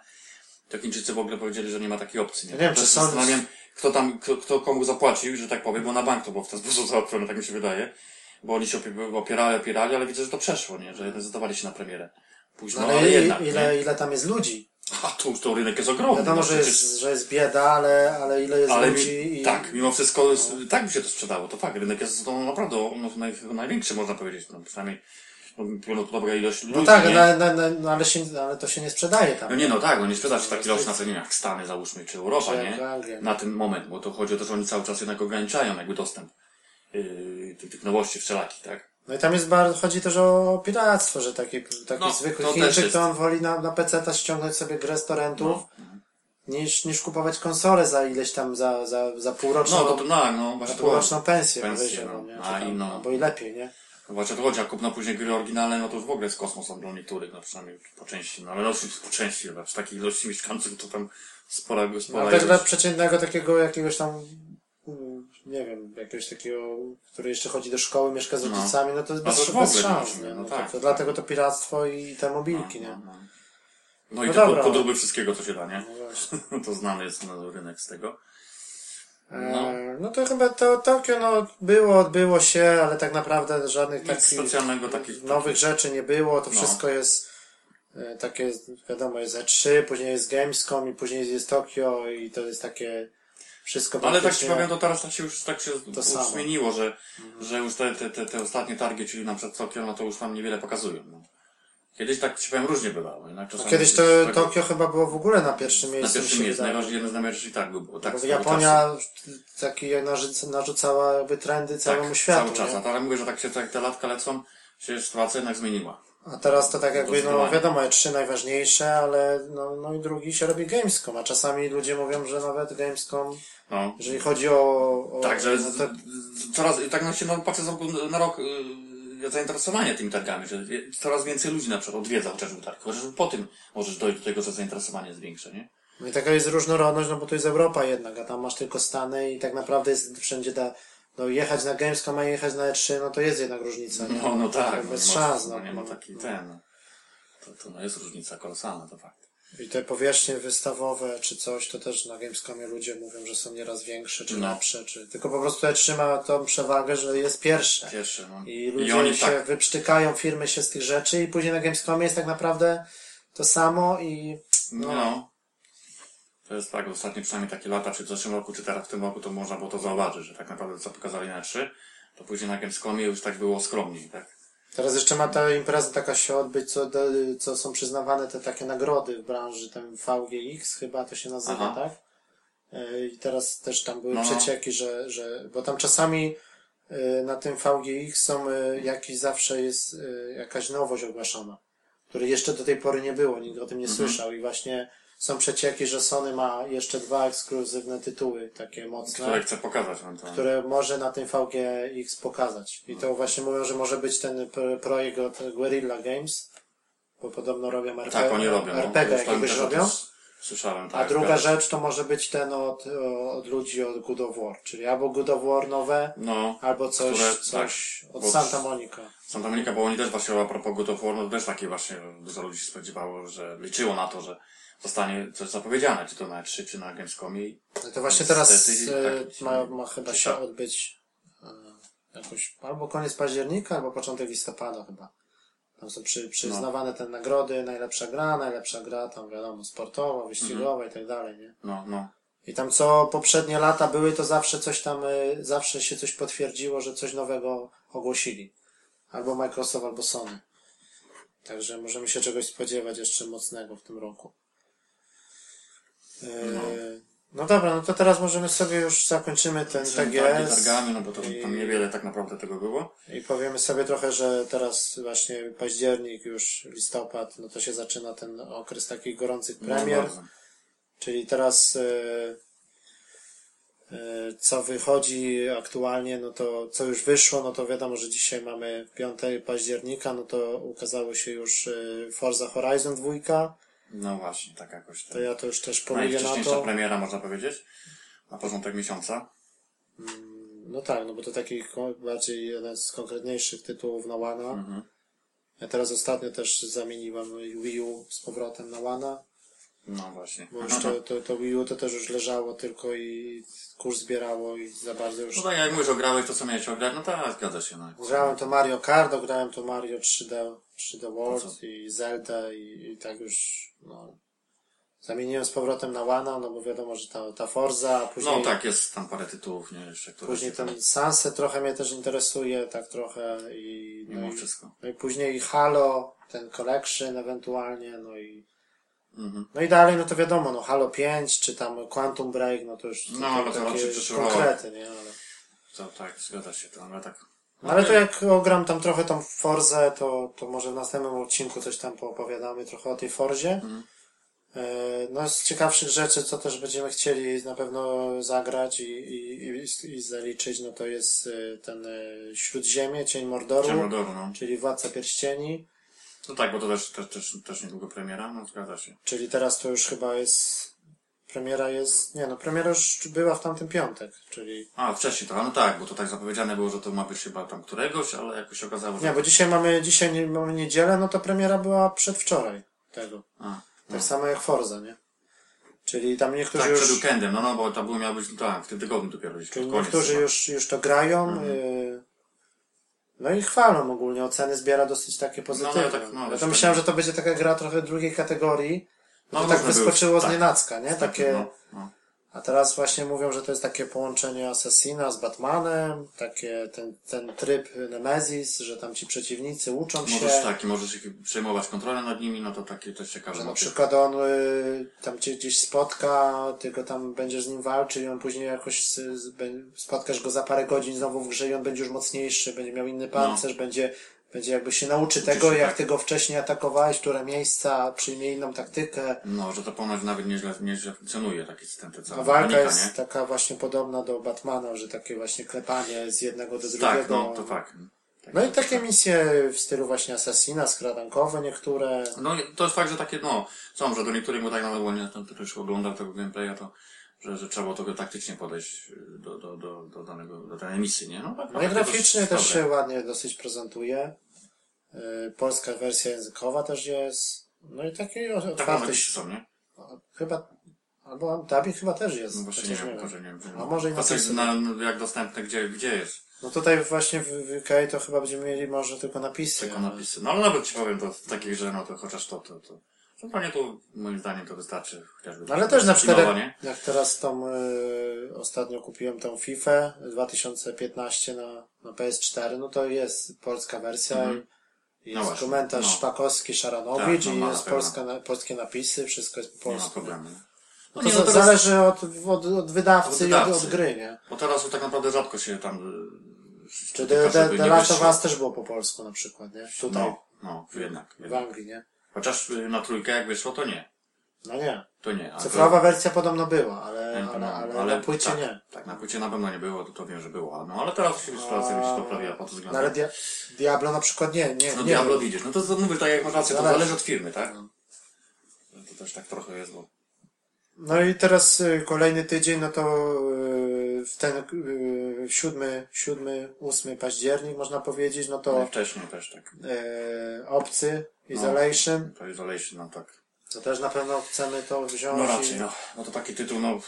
to Chińczycy w ogóle powiedzieli, że nie ma takiej opcji. Nie, Ja wiem, czy są- zastanawiam, kto tam, kto, kto komu zapłacił, że tak powiem, bo na bank to było w ten sposób załatwione, tak mi się wydaje. Bo oni się opie- opierali, opierali, ale widzę, że to przeszło, nie? Że jednak zdawali się na premierę. Późno, No, ale, ale jednak, ile, nie? ile tam jest ludzi? A tu to rynek jest ogromny. Wiadomo, no że przecież- jest, że jest bieda, ale, ale ile jest ale ludzi mi, i... tak, mimo wszystko tak by się to sprzedało, to fakt, rynek jest no, naprawdę no, naj, największy, można powiedzieć, no, przynajmniej no, biorąc pod uwagę ilość ludzi, No tak, nie? na, na, na, no ale, się, ale to się nie sprzedaje tam. No nie, no tak, no nie sprzeda się tak ilość na cenie jak Stany, załóżmy, czy Europa, Czy nie? Anglia. Na ten moment, bo to chodzi o to, że oni cały czas jednak ograniczają jakby dostęp yy, tych, tych nowości wszelakich, tak? No i tam jest bardzo, chodzi też o piractwo, że taki, taki No, zwykły to Chińczyk to on woli na, na PC ściągnąć sobie grę z torrentów, No. niż, niż kupować konsolę za ileś tam, za, za, za półroczną, No, to, to no, no, za półroczną pensję, Pensję, no. nie? A tam, no. Albo i lepiej, nie? No Właśnie to chodzi, a kupno później gry oryginalne, no to już w ogóle jest kosmos dla niektórych, no przynajmniej po części, no ale no po części chyba, przy takiej ilości mieszkańców to tam spora, No, spora ale tak dla przeciętnego takiego jakiegoś tam, nie wiem, jakiegoś takiego, który jeszcze chodzi do szkoły, mieszka z No. rodzicami, no to jest No bez, to bez nie szans, nie? no No, tak, to, to tak. dlatego to piractwo i te mobilki, nie? No, no. no i No te podróby wszystkiego, co się da, nie? No to znany jest no, rynek z tego. No. No. no to chyba to Tokio no, było, odbyło się, ale tak naprawdę żadnych Nic takich specjalnego takich... nowych rzeczy nie było. To No. wszystko jest e, takie, wiadomo, jest E3, później jest Gamescom i później jest Tokio i to jest takie wszystko Ale tak ci powiem, to teraz tak się już, tak się już samo. zmieniło, że, że już te, te, te, te ostatnie targi, czyli na przykład Tokio, no to już tam niewiele pokazują. No. Kiedyś tak ci powiem różnie bywało. Czasami Kiedyś to już tak- Tokio chyba było w ogóle na pierwszym Na miejscu. mi pierwszym miejscu, jeden z najważniejszych tak było. Tak, Japonia taki narzuc- narzucała jakby trendy czasu. całemu tak, światu. cały czas. nie? A teraz mówię, że tak się tak te latka lecą, się sytuacja jednak zmieniła. A teraz to tak jakby, no wiadomo, E3 najważniejsze, ale no, no i drugi się robi Gamescom, a czasami ludzie mówią, że nawet Gamescom, No. jeżeli chodzi o... o Tak, że no coraz, tak na się no, patrzę z roku na rok yy, zainteresowanie tymi targami, że coraz więcej ludzi na przykład odwiedza chociażby targ. Chociażby po tym możesz dojść do tego, że zainteresowanie jest większe, nie? no i taka jest różnorodność, no bo to jest Europa jednak, a tam masz tylko Stany i tak naprawdę jest wszędzie ta, no jechać na Gamescom, a jechać na E3, no to jest jednak różnica. nie? No, no tak. Bez no, szans, no, no. nie ma taki ten. no. To, to no, jest różnica kolosalna, to fakt. I te powierzchnie wystawowe czy coś, to też na Gamescomie ludzie mówią, że są nieraz większe czy No. lepsze, czy... tylko po prostu E3 ma tą przewagę, że jest pierwsze. Cieszę, no. I ludzie oni się tak, wyprztykają, firmy się z tych rzeczy i później na Gamescomie jest tak naprawdę to samo i no. To jest tak, ostatnie przynajmniej takie lata, czy w zeszłym roku, czy teraz w tym roku, to można było to zauważyć, że tak naprawdę co pokazali na 3, to później na Gamescomie już tak było skromniej, tak? teraz jeszcze ma ta impreza taka się odbyć, co, co są przyznawane te takie nagrody w branży, ten VGX chyba to się nazywa, Aha. tak? E, I teraz też tam były No, no. przecieki, że, że, bo tam czasami y, na tym VGX są jakiś zawsze jest jakaś nowość ogłaszana, której jeszcze do tej pory nie było, nikt o tym nie Mhm. słyszał i właśnie są przecieki, że Sony ma jeszcze dwa ekskluzywne tytuły takie mocne, Które chcę pokazać to. które może na tym VGX pokazać. I to właśnie mówią, że może być ten projekt od Guerrilla Games, bo podobno robią RPG, Tak, oni robią. no. RPG tam jakiegoś robią. Słyszałem, A tak. druga zgadza się. rzecz to może być ten od, od ludzi od Good of War, czyli albo Good of War nowe, No, albo coś, Które- coś od bo- Santa Monica. Santa Monica, bo oni też właśnie a propos God of War, no też takie właśnie dużo ludzi się spodziewało, że liczyło na to, że zostanie coś zapowiedziane, czy to na E3, czy na Gamescomie. No to właśnie teraz e, tak, ma, ma chyba się tak. odbyć e, jakoś albo koniec października, albo początek listopada chyba. Tam są przy, przyznawane te nagrody, najlepsza gra, najlepsza gra, tam wiadomo, sportowa, wyścigowa i tak dalej, nie? No, no. I tam co poprzednie lata były, to zawsze coś tam, y, zawsze się coś potwierdziło, że coś nowego ogłosili. Albo Microsoft, albo Sony. Także możemy się czegoś spodziewać jeszcze mocnego w tym roku. Yy, no dobra, no to teraz możemy sobie już zakończymy ten tymi TGS no bo to i- tam niewiele tak naprawdę tego było. i powiemy sobie trochę, że teraz właśnie październik, już listopad, no to się zaczyna ten okres takich gorących No, premier. bardzo. Czyli teraz e, e, co wychodzi aktualnie, no to co już wyszło, no to wiadomo, że dzisiaj mamy 5 października, no to ukazało się już e, Forza Horizon 2. No właśnie, tak jakoś. To ja to już też poluję na Najwcześniejsza to. premiera, można powiedzieć. Na początek miesiąca. No tak, no bo to taki bardziej jeden z konkretniejszych tytułów na Łana. Mhm. Ja teraz ostatnio też zamieniłem Wii U z powrotem na Łana, No właśnie. bo już to, to, to Wii U to też już leżało tylko i kurs zbierało i za bardzo już No tak, jak mówisz, ograłeś to, co miałeś ograć, no tak, zgadza się. No. Grałem to Mario Kart, grałem to Mario 3D, 3D To World i Zelda i, i tak już, no. Zamieniłem z powrotem na Łana, no bo wiadomo, że ta, ta Forza, a później, No tak, jest tam parę tytułów, nie, jeszcze, które później się tam, ten Sunset trochę mnie też interesuje, tak trochę i, no mimo i, wszystko. no i później Halo, ten Collection ewentualnie, no i, Mhm. no i dalej, no to wiadomo, no Halo 5, czy tam Quantum Break, no to już to, No, to, ale to takie konkrety, nie, ale... To tak, zgadza się, to ale tak. No ale to jak ogram tam trochę tą Forzę, to, to może w następnym odcinku coś tam poopowiadamy trochę o tej Forzie. Mhm. E, No z ciekawszych rzeczy, co też będziemy chcieli na pewno zagrać i, i, i, i zaliczyć, no to jest e, ten e, Śródziemie, Cień Mordoru, Ciemno dobro, no. czyli Władca Pierścieni, No tak, bo to też, też, też, też niedługo premiera, no zgadza się. czyli teraz to już chyba jest, premiera jest, nie no, premiera już była w tamtym piątek, czyli, A, wcześniej to, no tak, bo to tak zapowiedziane było, że to ma być chyba tam któregoś, ale jakoś się okazało, że... nie, bo dzisiaj mamy, dzisiaj nie, mamy niedzielę, no to premiera była przedwczoraj tego. A, Tak samo jak Forza, nie? Czyli tam niektórzy tak, już, przed weekendem, no no, bo to było miało być, tak, w tym tygodniu dopiero gdzieś czyli koniec niektórzy chyba. już, już to grają. y, no i chwalą ogólnie, oceny zbiera dosyć takie pozytywne. No, no, tak, no, ja to tak. myślałem, że to będzie taka gra trochę drugiej kategorii. No, No, tak wyskoczyło z tak. nienacka, nie? Takie, No, no. a teraz właśnie mówią, że to jest takie połączenie Assassina z Batmanem, takie ten, ten tryb Nemesis, że tam ci przeciwnicy uczą się. Możesz tak, i możesz przejmować kontrolę nad nimi, no to takie też ciekawe Że na motyw. przykład on y, tam cię gdzieś spotka, ty go tam będziesz z nim walczył i on później jakoś z, z, spotkasz go za parę godzin znowu w grze i on będzie już mocniejszy, będzie miał inny pancerz, będzie, będzie jakby się nauczy tego, się jak tak. ty go wcześniej atakowałeś, które miejsca, przyjmie inną taktykę. No, że to ponoć nawet nieźle, nieźle funkcjonuje taki system, te całe A walka mechanika, jest nie? taka właśnie podobna do Batmana, że takie właśnie klepanie z jednego do drugiego. Tak, no, to tak. Tak, No i tak, takie tak. misje w stylu właśnie Assassina, skradankowe niektóre. No i to jest fakt, że takie, no, są, że do niektórych, bo tak nawet, bo nie tam też oglądał tego gameplaya, to, że, że trzeba było tego taktycznie podejść y, do, do, do, do danego, do danej misji, nie? No, tak, No graficznie też dobre. się ładnie dosyć prezentuje. Yy, Polska wersja językowa też jest. No i taki Tak, otwarty. są, nie? Chyba, albo dubbing chyba też jest. No właśnie nie wiem, może nie wiem. A może i napisy. na, jak dostępne, gdzie, gdzie jest. No tutaj właśnie w, UK to chyba będziemy mieli może tylko napisy. Tylko napisy. No ale nawet ci powiem, to w takich, że no to chociaż to, to, to. Zupełnie tu, moim zdaniem, to wystarczy chociażby. No ale też na przykład jak, jak teraz tą y, ostatnio kupiłem tą FIFA 2015 na, na PS4, no to jest polska wersja Mhm. i No jest właśnie, komentarz no. Szpakowski, Szaranowicz Tak, no i na jest polska, na, polskie napisy, wszystko jest po Nie ma polsku. problemu. No No to nie, no teraz- zależy od, od, od wydawcy Od i od, wydawcy. od gry, nie? Bo teraz tak naprawdę rzadko się tam Czy dotyka, The, Last of. Us też było po polsku na przykład, nie? Tutaj, No, no, jednak. w. Anglii, nie? Chociaż y, na trójkę jak wyszło, to nie. No nie. To nie. a Cyfrowa wersja podobno była, ale, to, ale, no, ale, na płycie tak, nie. Tak, na płycie na pewno nie było, to, to wiem, że było. No ale teraz się sytuacja mi się poprawiła pod tym No, względem. ale Dia Diablo na przykład nie, nie, No nie. Diablo widzisz, no to, to mówię tak jak masz rację, to Zależy. zależy od firmy, tak? No. To też tak trochę jest, bo... No i teraz y, kolejny tydzień, no to y, w ten y, siódmy, siódmy, ósmy październik można powiedzieć, no No, to wcześniej też tak. y, Obcy, Isolation, To Isolation, no tak. to też na pewno chcemy to wziąć. No i- raczej, no. No to taki tytuł, no,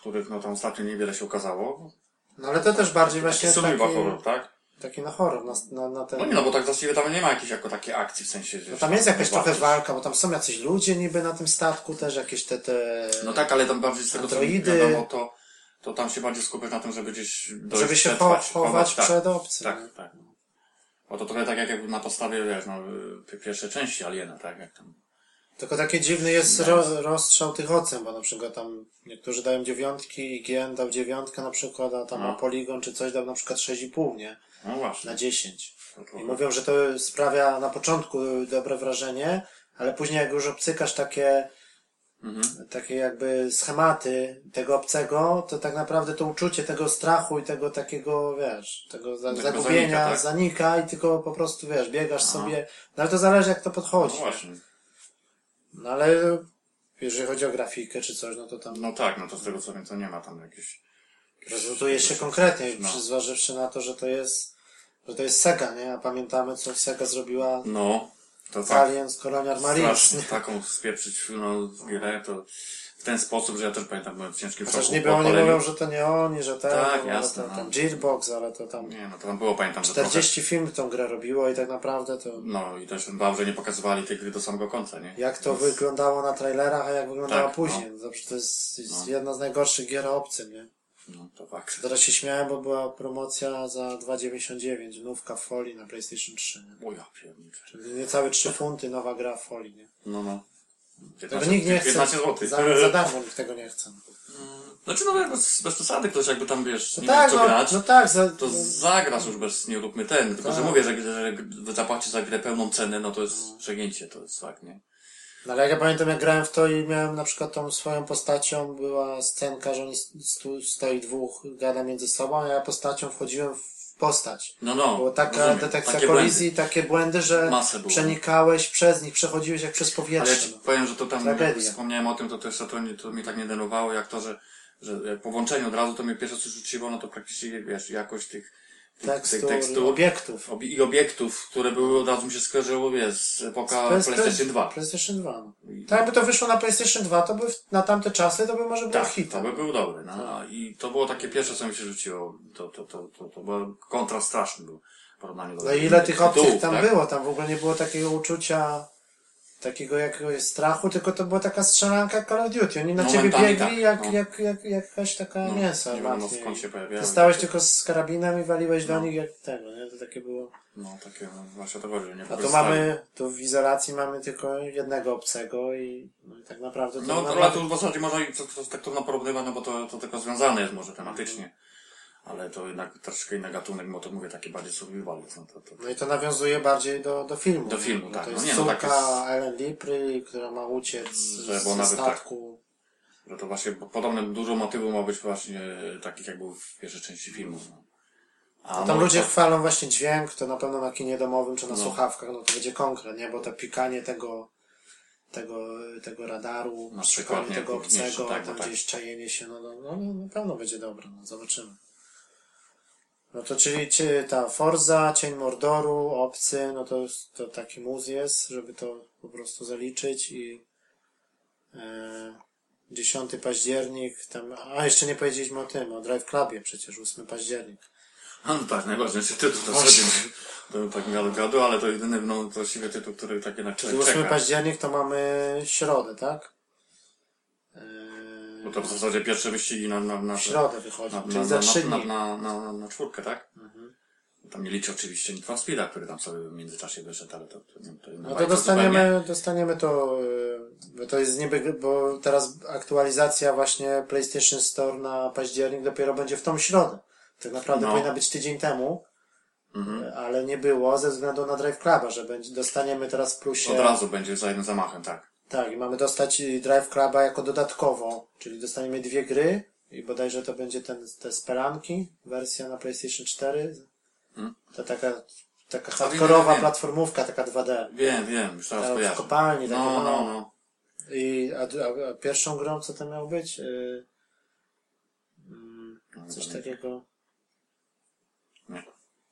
których no tam ostatnio niewiele się ukazało. No ale to też bardziej Taki właśnie survival taki, horror, tak? taki na horror, na, na, na ten... No nie, no bo tak właściwie tam nie ma jakiejś jako takiej akcji w sensie, że... No tam jest jakaś trochę walka, bo tam są jacyś ludzie niby na tym statku, też jakieś te, te... No tak, ale tam bardziej z tego co Androidy. wiadomo, to, to tam się bardziej skupiasz na tym, żeby gdzieś żeby się przetrwać, chować tak, przed obcym. Tak, tak. Bo to trochę tak jak jakby na podstawie, wiesz, no, y, pierwsze części Aliena, tak, jak tam... Tylko taki dziwny jest ro, rozstrzał tych ocen, bo na przykład tam niektórzy dają dziewiątki, IGN dał dziewiątkę na przykład, a tam No. a Polygon czy coś dał na przykład 6,5, nie? No właśnie. Na 10. To I mówią, że to sprawia na początku dobre wrażenie, ale później jak już obcykasz takie, Mhm. takie jakby schematy tego obcego, to tak naprawdę to uczucie tego strachu i tego takiego, wiesz, tego za, zagubienia zanika, tak? zanika i tylko po prostu, wiesz, biegasz sobie, no ale to zależy jak to No podchodzi. właśnie. No ale jeżeli chodzi o grafikę czy coś, no to tam No tak, no to z tego co wiem, to nie ma tam jakichś... prezentuje się konkretnie, No. zważywszy na to, że to jest, że to jest Sega, nie? A pamiętamy, co Sega zrobiła No, to z tak. Colonial Marines. Taką spieprzyć no, w grę, to w ten sposób, że ja też pamiętam, byłem w ciężkim Chociaż szoku niby oni mówią, że to nie oni, że ten, Tak, ale jasne, to, no. tam Gearbox, ale to tam Nie, no to tam było, pamiętam, że trochę... 40 film tą grę robiło i tak naprawdę to No i też że nie pokazywali tej gry do samego końca, nie? jak to Więc- wyglądało na trailerach, a jak wyglądało Tak, później. No. Zawsze to jest, jest No. jedna z najgorszych gier o obcym, nie? No to fakt. Teraz się śmiałem, bo była promocja za 2,99, nówka w folii na PlayStation 3, nie? O ja pierniczę. Czyli niecałe 3 funty, nowa gra w folii, nie? No, no. Tego nikt nie chce. 15 zł. Za, za darmo nikt tego nie chce. Znaczy, no bez, bez przesady, ktoś jakby tam, wiesz, No nie tak, wie co no, grać, no tak, za, to zagrasz już bez, nie róbmy ten. Tylko, że Tak. mówię, że, że zapłacisz za grę pełną cenę, no to jest przegięcie, to jest fakt, nie? No ale jak ja pamiętam, jak grałem w to i miałem na przykład tą swoją postacią, była scenka, że oni stu, stoi dwóch, gada między sobą, a ja postacią wchodziłem w postać. No, no. Była taka rozumiem. detekcja Takie kolizji, takie błędy, że przenikałeś przez nich, przechodziłeś jak przez Ale ja powietrze. ci no. powiem, że to tam, jak Tragedia. wspomniałem o tym, to też to, nie, to mnie tak nie denerwowało, jak to, że, że jak po włączeniu od razu to mnie pierwsze co rzuciło, no to praktycznie, wiesz, jakość tych Tekstur, tekstur obiektów. obi- i obiektów, które były od razu mi się skojarzyło, wiesz, z epoka PlayStation 2. PlayStation 2. No. Tak jakby to wyszło na PlayStation 2, to by na tamte czasy to by może było Tak, hitem. to by był dobry, no. I to było takie pierwsze, co mi się rzuciło. To, to, to, to, to był kontrast straszny był No ile tych opcji tam tak? było? Tam w ogóle nie było takiego uczucia, takiego jakiegoś strachu, tylko to była taka strzelanka jak Call of Duty. Oni na ciebie Momentami biegli tak, jak, no. jak, jak, jak jakaś taka No, mięsa. nie wiadomo skąd się pojawiały. Ty stałeś tylko z karabinem i waliłeś do nich jak tego, nie? To takie było. No, takie, no, właśnie to chodzi, nie A tu mamy, tu w izolacji mamy tylko jednego obcego i, no i tak naprawdę to No, to, ale tu w zasadzie można i to, to tak trudno porównywać, no bo to, to tylko związane jest może tematycznie. Ale to jednak troszkę inny gatunek, bo to mówię, taki bardziej survival no to, to, No i to nawiązuje bardziej do, do filmu. Do filmu, tak. To No jest nie, no tak córka jest- Ellen Lipry, która ma uciec Że, z, bo ze nawet tak. statku. że to właśnie podobne, dużo motywów ma być właśnie takich, jak był w pierwszej części filmu. No. A Tam no, ludzie to- chwalą właśnie dźwięk, to na pewno na kinie domowym czy na No. słuchawkach, no to będzie konkret, nie? Bo to pikanie tego, tego, tego radaru, Na szukanie tego obcego, tak, tam no tak. gdzieś czajenie się, no, no, no, no na pewno będzie dobre, no zobaczymy. No to czyli cie- ta Forza, Cień Mordoru, Obcy, no to, to taki mus jest, żeby to po prostu zaliczyć i e, 10 październik, tam, a jeszcze nie powiedzieliśmy o tym, o Drive Clubie przecież, 8 październik. A, no tak, najważniejszy tytuł to sobie. To tak gadu, gadu, ale to jedyny, no, właściwie tytuł, który takie na Czyli człowiek 8 czeka. październik to mamy środę, tak? Bo Eee, to w zasadzie pierwsze wyścigi na, na, na, w środę wychodzi, na, czyli na, za na, 3 na, dni. na, na, na, na czwórkę, tak? Tam nie liczy oczywiście Need for Speeda, który tam sobie w międzyczasie wyszedł, ale to, to, to No to bajka zupełnie. dostaniemy, dostaniemy to, yy, bo to jest niby, bo teraz aktualizacja właśnie PlayStation Store na październik dopiero będzie w tą środę. tak naprawdę No. powinna być tydzień temu, Mhm. e, ale nie było ze względu na Drive Cluba, że będzie, dostaniemy teraz w plusie. Od razu będzie za jednym zamachem, tak. Tak, i mamy dostać y, Drive Cluba jako dodatkowo, czyli dostaniemy dwie gry i bodajże to będzie ten, te speranki, wersja na PlayStation 4. Hmm. To taka, taka hardkorowa platformówka, taka 2D. Wiem, wiem, już teraz Ta w kojarzę. kopalni takie, No, no. no, no. I, a, a, a pierwszą grą co to miało być? Y, mm, No, coś takiego. Nie.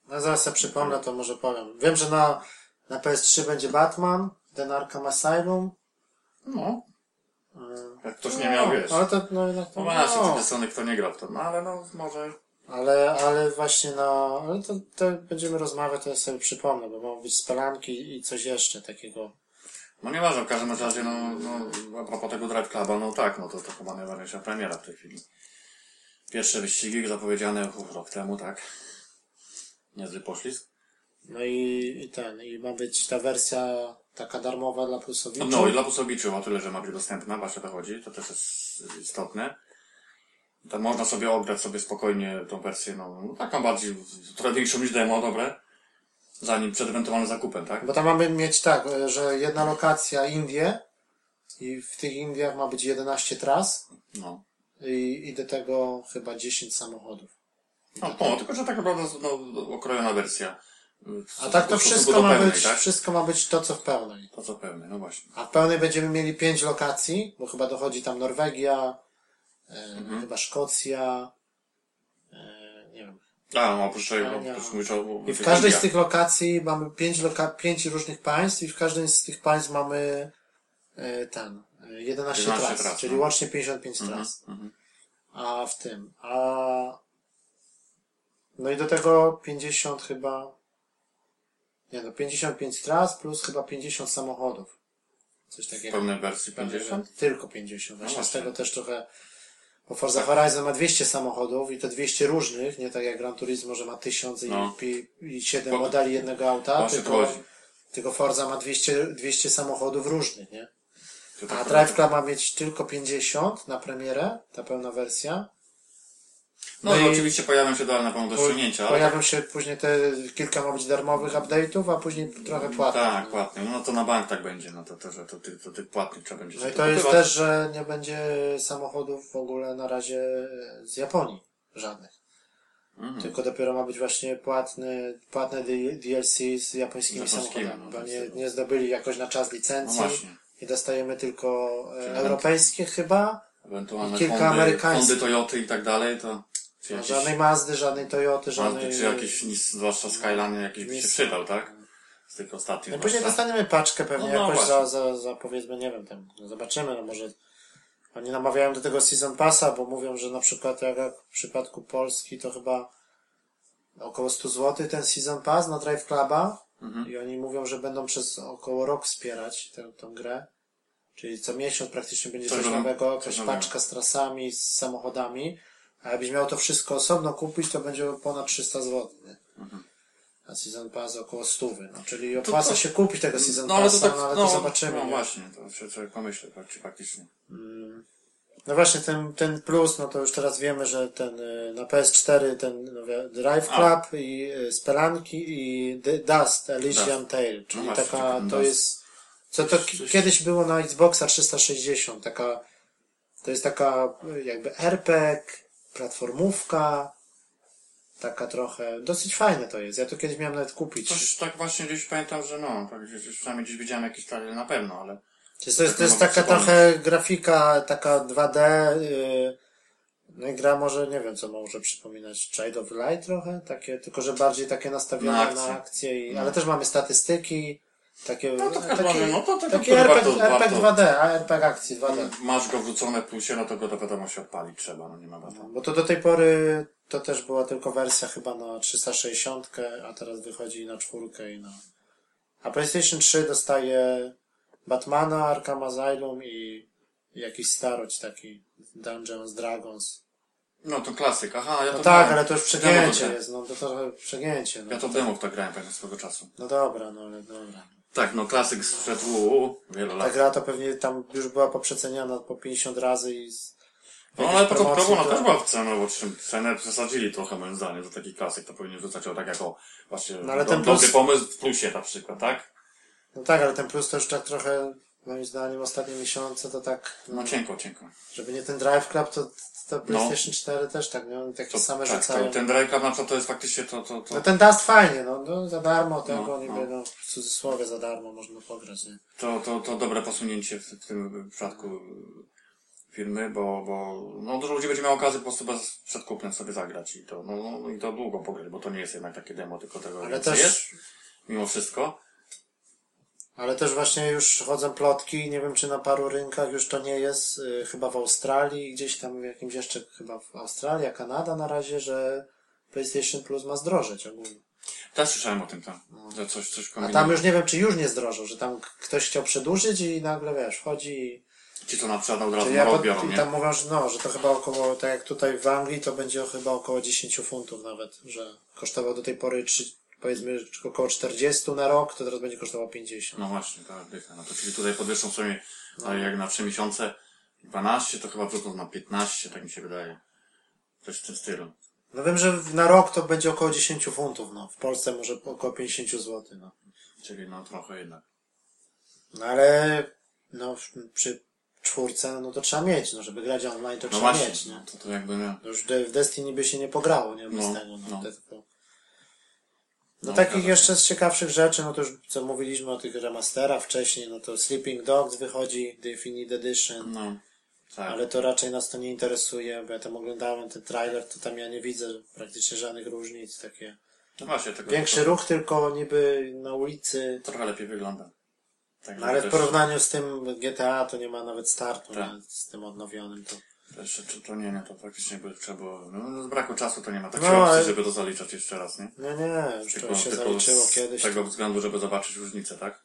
No zaraz sobie przypomnę, to może powiem. Wiem, że na, na PS3 będzie Batman, ten Arkham Asylum. No, y, jak ktoś nie miał, wiesz. Ale to, no jednak to, No właśnie, no. no. ty Sony kto nie grał w to, no ale no może... Ale, ale właśnie na, ale to, to będziemy rozmawiać, to ja sobie przypomnę, bo mogą być spelanki i coś jeszcze takiego. No nieważne, w każdym razie, no, no a propos tego Drive Cluba, no tak, no to, to chyba najważniejsza premiera w tej chwili. Pierwsze wyścigi zapowiedziane uf, rok temu, tak. Niezły poślizg. No i, i ten, i ma być ta wersja taka darmowa dla plusowiczów. No i dla Pusobiczy o tyle, że ma być dostępna, właśnie to chodzi, to też jest istotne. Tam można sobie ograć sobie spokojnie tą wersję, no, no taką bardziej, trochę większą niż demo, dobre. Zanim przed ewentualnym zakupem, tak? Bo tam mamy mieć tak, że jedna lokacja Indie i w tych Indiach ma być 11 tras No. i, i do tego chyba 10 samochodów. No, no tylko, że tak naprawdę no, okrojona wersja. W A tak to wszystko ma pełnej, być, tak? wszystko ma być to co w pełnej. To co pełne, no właśnie. A w pełnej będziemy mieli 5 lokacji, bo chyba dochodzi tam Norwegia, e, Mhm. chyba Szkocja, e, nie wiem. A, no oprócz tego, mówisz o... I w każdej z tych lokacji mamy 5 loka pięć różnych państw i w każdym z tych państw mamy e, ten, e, 11, 11 tras, tras, czyli no. łącznie 55 tras. Mhm. A w tym, a no i do tego 50 chyba nie no, 55 tras plus chyba 50 samochodów. Coś W takiego. pełnej wersji 50? Tylko 50. Właśnie No z właśnie. tego też trochę. Bo Forza Horizon ma 200 samochodów i to 200 różnych, nie tak jak Gran Turismo, że ma 1000 No. i, i 7 Bo- modeli jednego auta, tylko, tylko Forza ma 200, 200 samochodów różnych, nie? Czy A tak Drive Club ma mieć tylko 50 na premierę, ta pełna wersja. No, No i oczywiście pojawią się dalej na pewno do ściągnięcia, ale Pojawią się później te kilka ma być darmowych update'ów, a później trochę płatnych. tak, płatnie. No to na bank tak będzie, no to, to że to, tych- to tych płatnych trzeba będzie No i to jest też, że nie będzie samochodów w ogóle na razie z Japonii. Żadnych. Mhm. Tylko dopiero ma być właśnie płatny, płatne DLC z japońskimi samochodami, no, bo nie, nie zdobyli jakoś na czas No licencji właśnie. i dostajemy tylko e, Czyli europejskie chyba, Ewentualne kilka Hondy, amerykańskich. Hondy, Toyoty i tak dalej, to... Czy no, żadnej Mazdy, żadnej Toyoty, żadnej... Mazdy, czy jakiś, zwłaszcza Skyline jakiś by się przydał, tak? Z tych ostatnich No później dostaniemy paczkę pewnie No, no jakoś za, za, za powiedzmy, nie wiem, tam, no zobaczymy, no może oni namawiają do tego Season Passa, bo mówią, że na przykład jak w przypadku Polski to chyba około 100 zł ten Season Pass na Drive Cluba Mhm. i oni mówią, że będą przez około rok wspierać tę, tę grę. Czyli co miesiąc praktycznie będzie Coś nowego, jakaś paczka z trasami, z samochodami. A jakbyś miał to wszystko osobno kupić, to będzie ponad 300 zł. Nie? A Season Pass około 100. No, czyli opłaca to- się kupić tego Season No ale to Passa, tak, no, ale no, to zobaczymy. No nie? właśnie, to się człowiek pomyśli, fak- faktycznie. No właśnie ten, ten plus, no to już teraz wiemy, że ten y, na PS4 ten no, Drive A. Club i y, Spelanki i D- Dust Elysian Dust. Tale, czyli No właśnie, taka, ten to jest, co to k- kiedyś było na Xboxa 360, taka, to jest taka y, jakby RPG, platformówka, taka trochę, dosyć fajne to jest, ja to kiedyś miałem nawet kupić. Coś tak właśnie gdzieś pamiętam, że no, tak gdzieś, przynajmniej gdzieś widziałem jakiś trailer na pewno, ale... To jest, to jest, to jest taka trochę grafika, taka 2D. Yy, no i gra może, nie wiem co może przypominać, Child of Light trochę, takie, tylko że bardziej takie nastawione Na na akcję. akcję, i, No. ale też mamy statystyki, takie, No to w taki, każdym razie, no to tego, taki to RPG, warto, RPG warto. 2D, a RPG akcji 2D. Masz go wrzucone w plusie, no to go to wiadomo się odpalić trzeba, no nie ma No, bata. bo to do tej pory to też była tylko wersja chyba na 360, a teraz wychodzi na czwórkę i na... A PlayStation 3 dostaje Batmana, Arkham Asylum i jakiś starość taki Dungeons Dragons. No to klasyk, aha, ja to No tak, grałem. ale to już przegięcie jest, no to trochę przegięcie. No, Ja to demo w to grałem pewnie swego czasu. no dobra, no ale dobra. Tak, no klasyk sprzed UU, wiele Ta lat. gra to pewnie tam już była poprzeceniana po 50 razy i z... No ale to- też była w cenę, bo cenę przesadzili trochę moim zdaniem, za taki klasyk to powinien rzucać o tak jako właśnie No, ale do, ten dobry plus- pomysł w plusie na przykład, tak? No tak, ale ten plus to już tak trochę, moim zdaniem, ostatnie miesiące to tak, No cienko, cienko. żeby nie ten Drive Club, to, to PlayStation 4 też tak, nie? One takie To, same tak, rzucają. ten Club na przykład to jest faktycznie to, to, to, No ten Dust fajnie, no, no za darmo tego, No, niby, no. no, w cudzysłowie za darmo można pograć, nie? to, to, to dobre posunięcie w, w tym przypadku firmy, bo, bo no, dużo ludzi będzie miało okazję po prostu bez przedkupnem sobie zagrać i to, no, no, no i to długo pograć, bo to nie jest jednak takie demo, tylko tego Ale też- jest, mimo wszystko. Ale też właśnie już chodzą plotki, nie wiem czy na paru rynkach już to nie jest, y, chyba w Australii, gdzieś tam w jakimś jeszcze, chyba w Australii, a Kanada na razie, że PlayStation Plus ma zdrożeć ogólnie. Też słyszałem o tym tam, że coś, coś No. A tam już nie wiem czy już nie zdrożą, że tam ktoś chciał przedłużyć i nagle wiesz, wchodzi i Ci to na przykład od razu ja rok pod, biorą, I nie? tam mówią, że no, że to chyba około, tak jak tutaj w Anglii, to będzie chyba około 10 funtów nawet, że kosztował do tej pory trzy, powiedzmy około 40 na rok, to teraz będzie kosztował 50. No właśnie, tak, dycha. No to czyli tutaj podwyższą sobie, No. jak na 3 miesiące 12, to chyba wrzucą na 15, tak mi się wydaje. Coś w tym stylu. No wiem, że na rok to będzie około 10 funtów, no. W Polsce może około 50 zł, no. Czyli no trochę jednak. No ale, no, przy czwórce, no to trzeba mieć, no, żeby grać online to No trzeba właśnie, mieć, nie? no, to, to jakby nie. No już de- w Destiny by się nie pograło, nie? Bez No, tego, no. no. No, No, takich jeszcze z ciekawszych rzeczy, no to już co mówiliśmy o tych remasterach wcześniej, no to Sleeping Dogs wychodzi, Definite Edition, No, tak. ale to raczej nas to nie interesuje, bo ja tam oglądałem ten trailer, to tam ja nie widzę praktycznie żadnych różnic, takie. No właśnie, tego Większy to, ruch tylko niby na ulicy, Trochę lepiej wygląda. Tak, no ale w porównaniu z tym GTA to nie ma nawet startu, Tak. nie? z tym odnowionym to. Też, to, to nie, nie, to faktycznie by trzeba było, no z braku czasu to nie ma takiej No, opcji, ale- żeby to zaliczać jeszcze raz, nie? Nie, nie, już to się zaliczyło z kiedyś. tego względu, żeby zobaczyć różnicę, tak?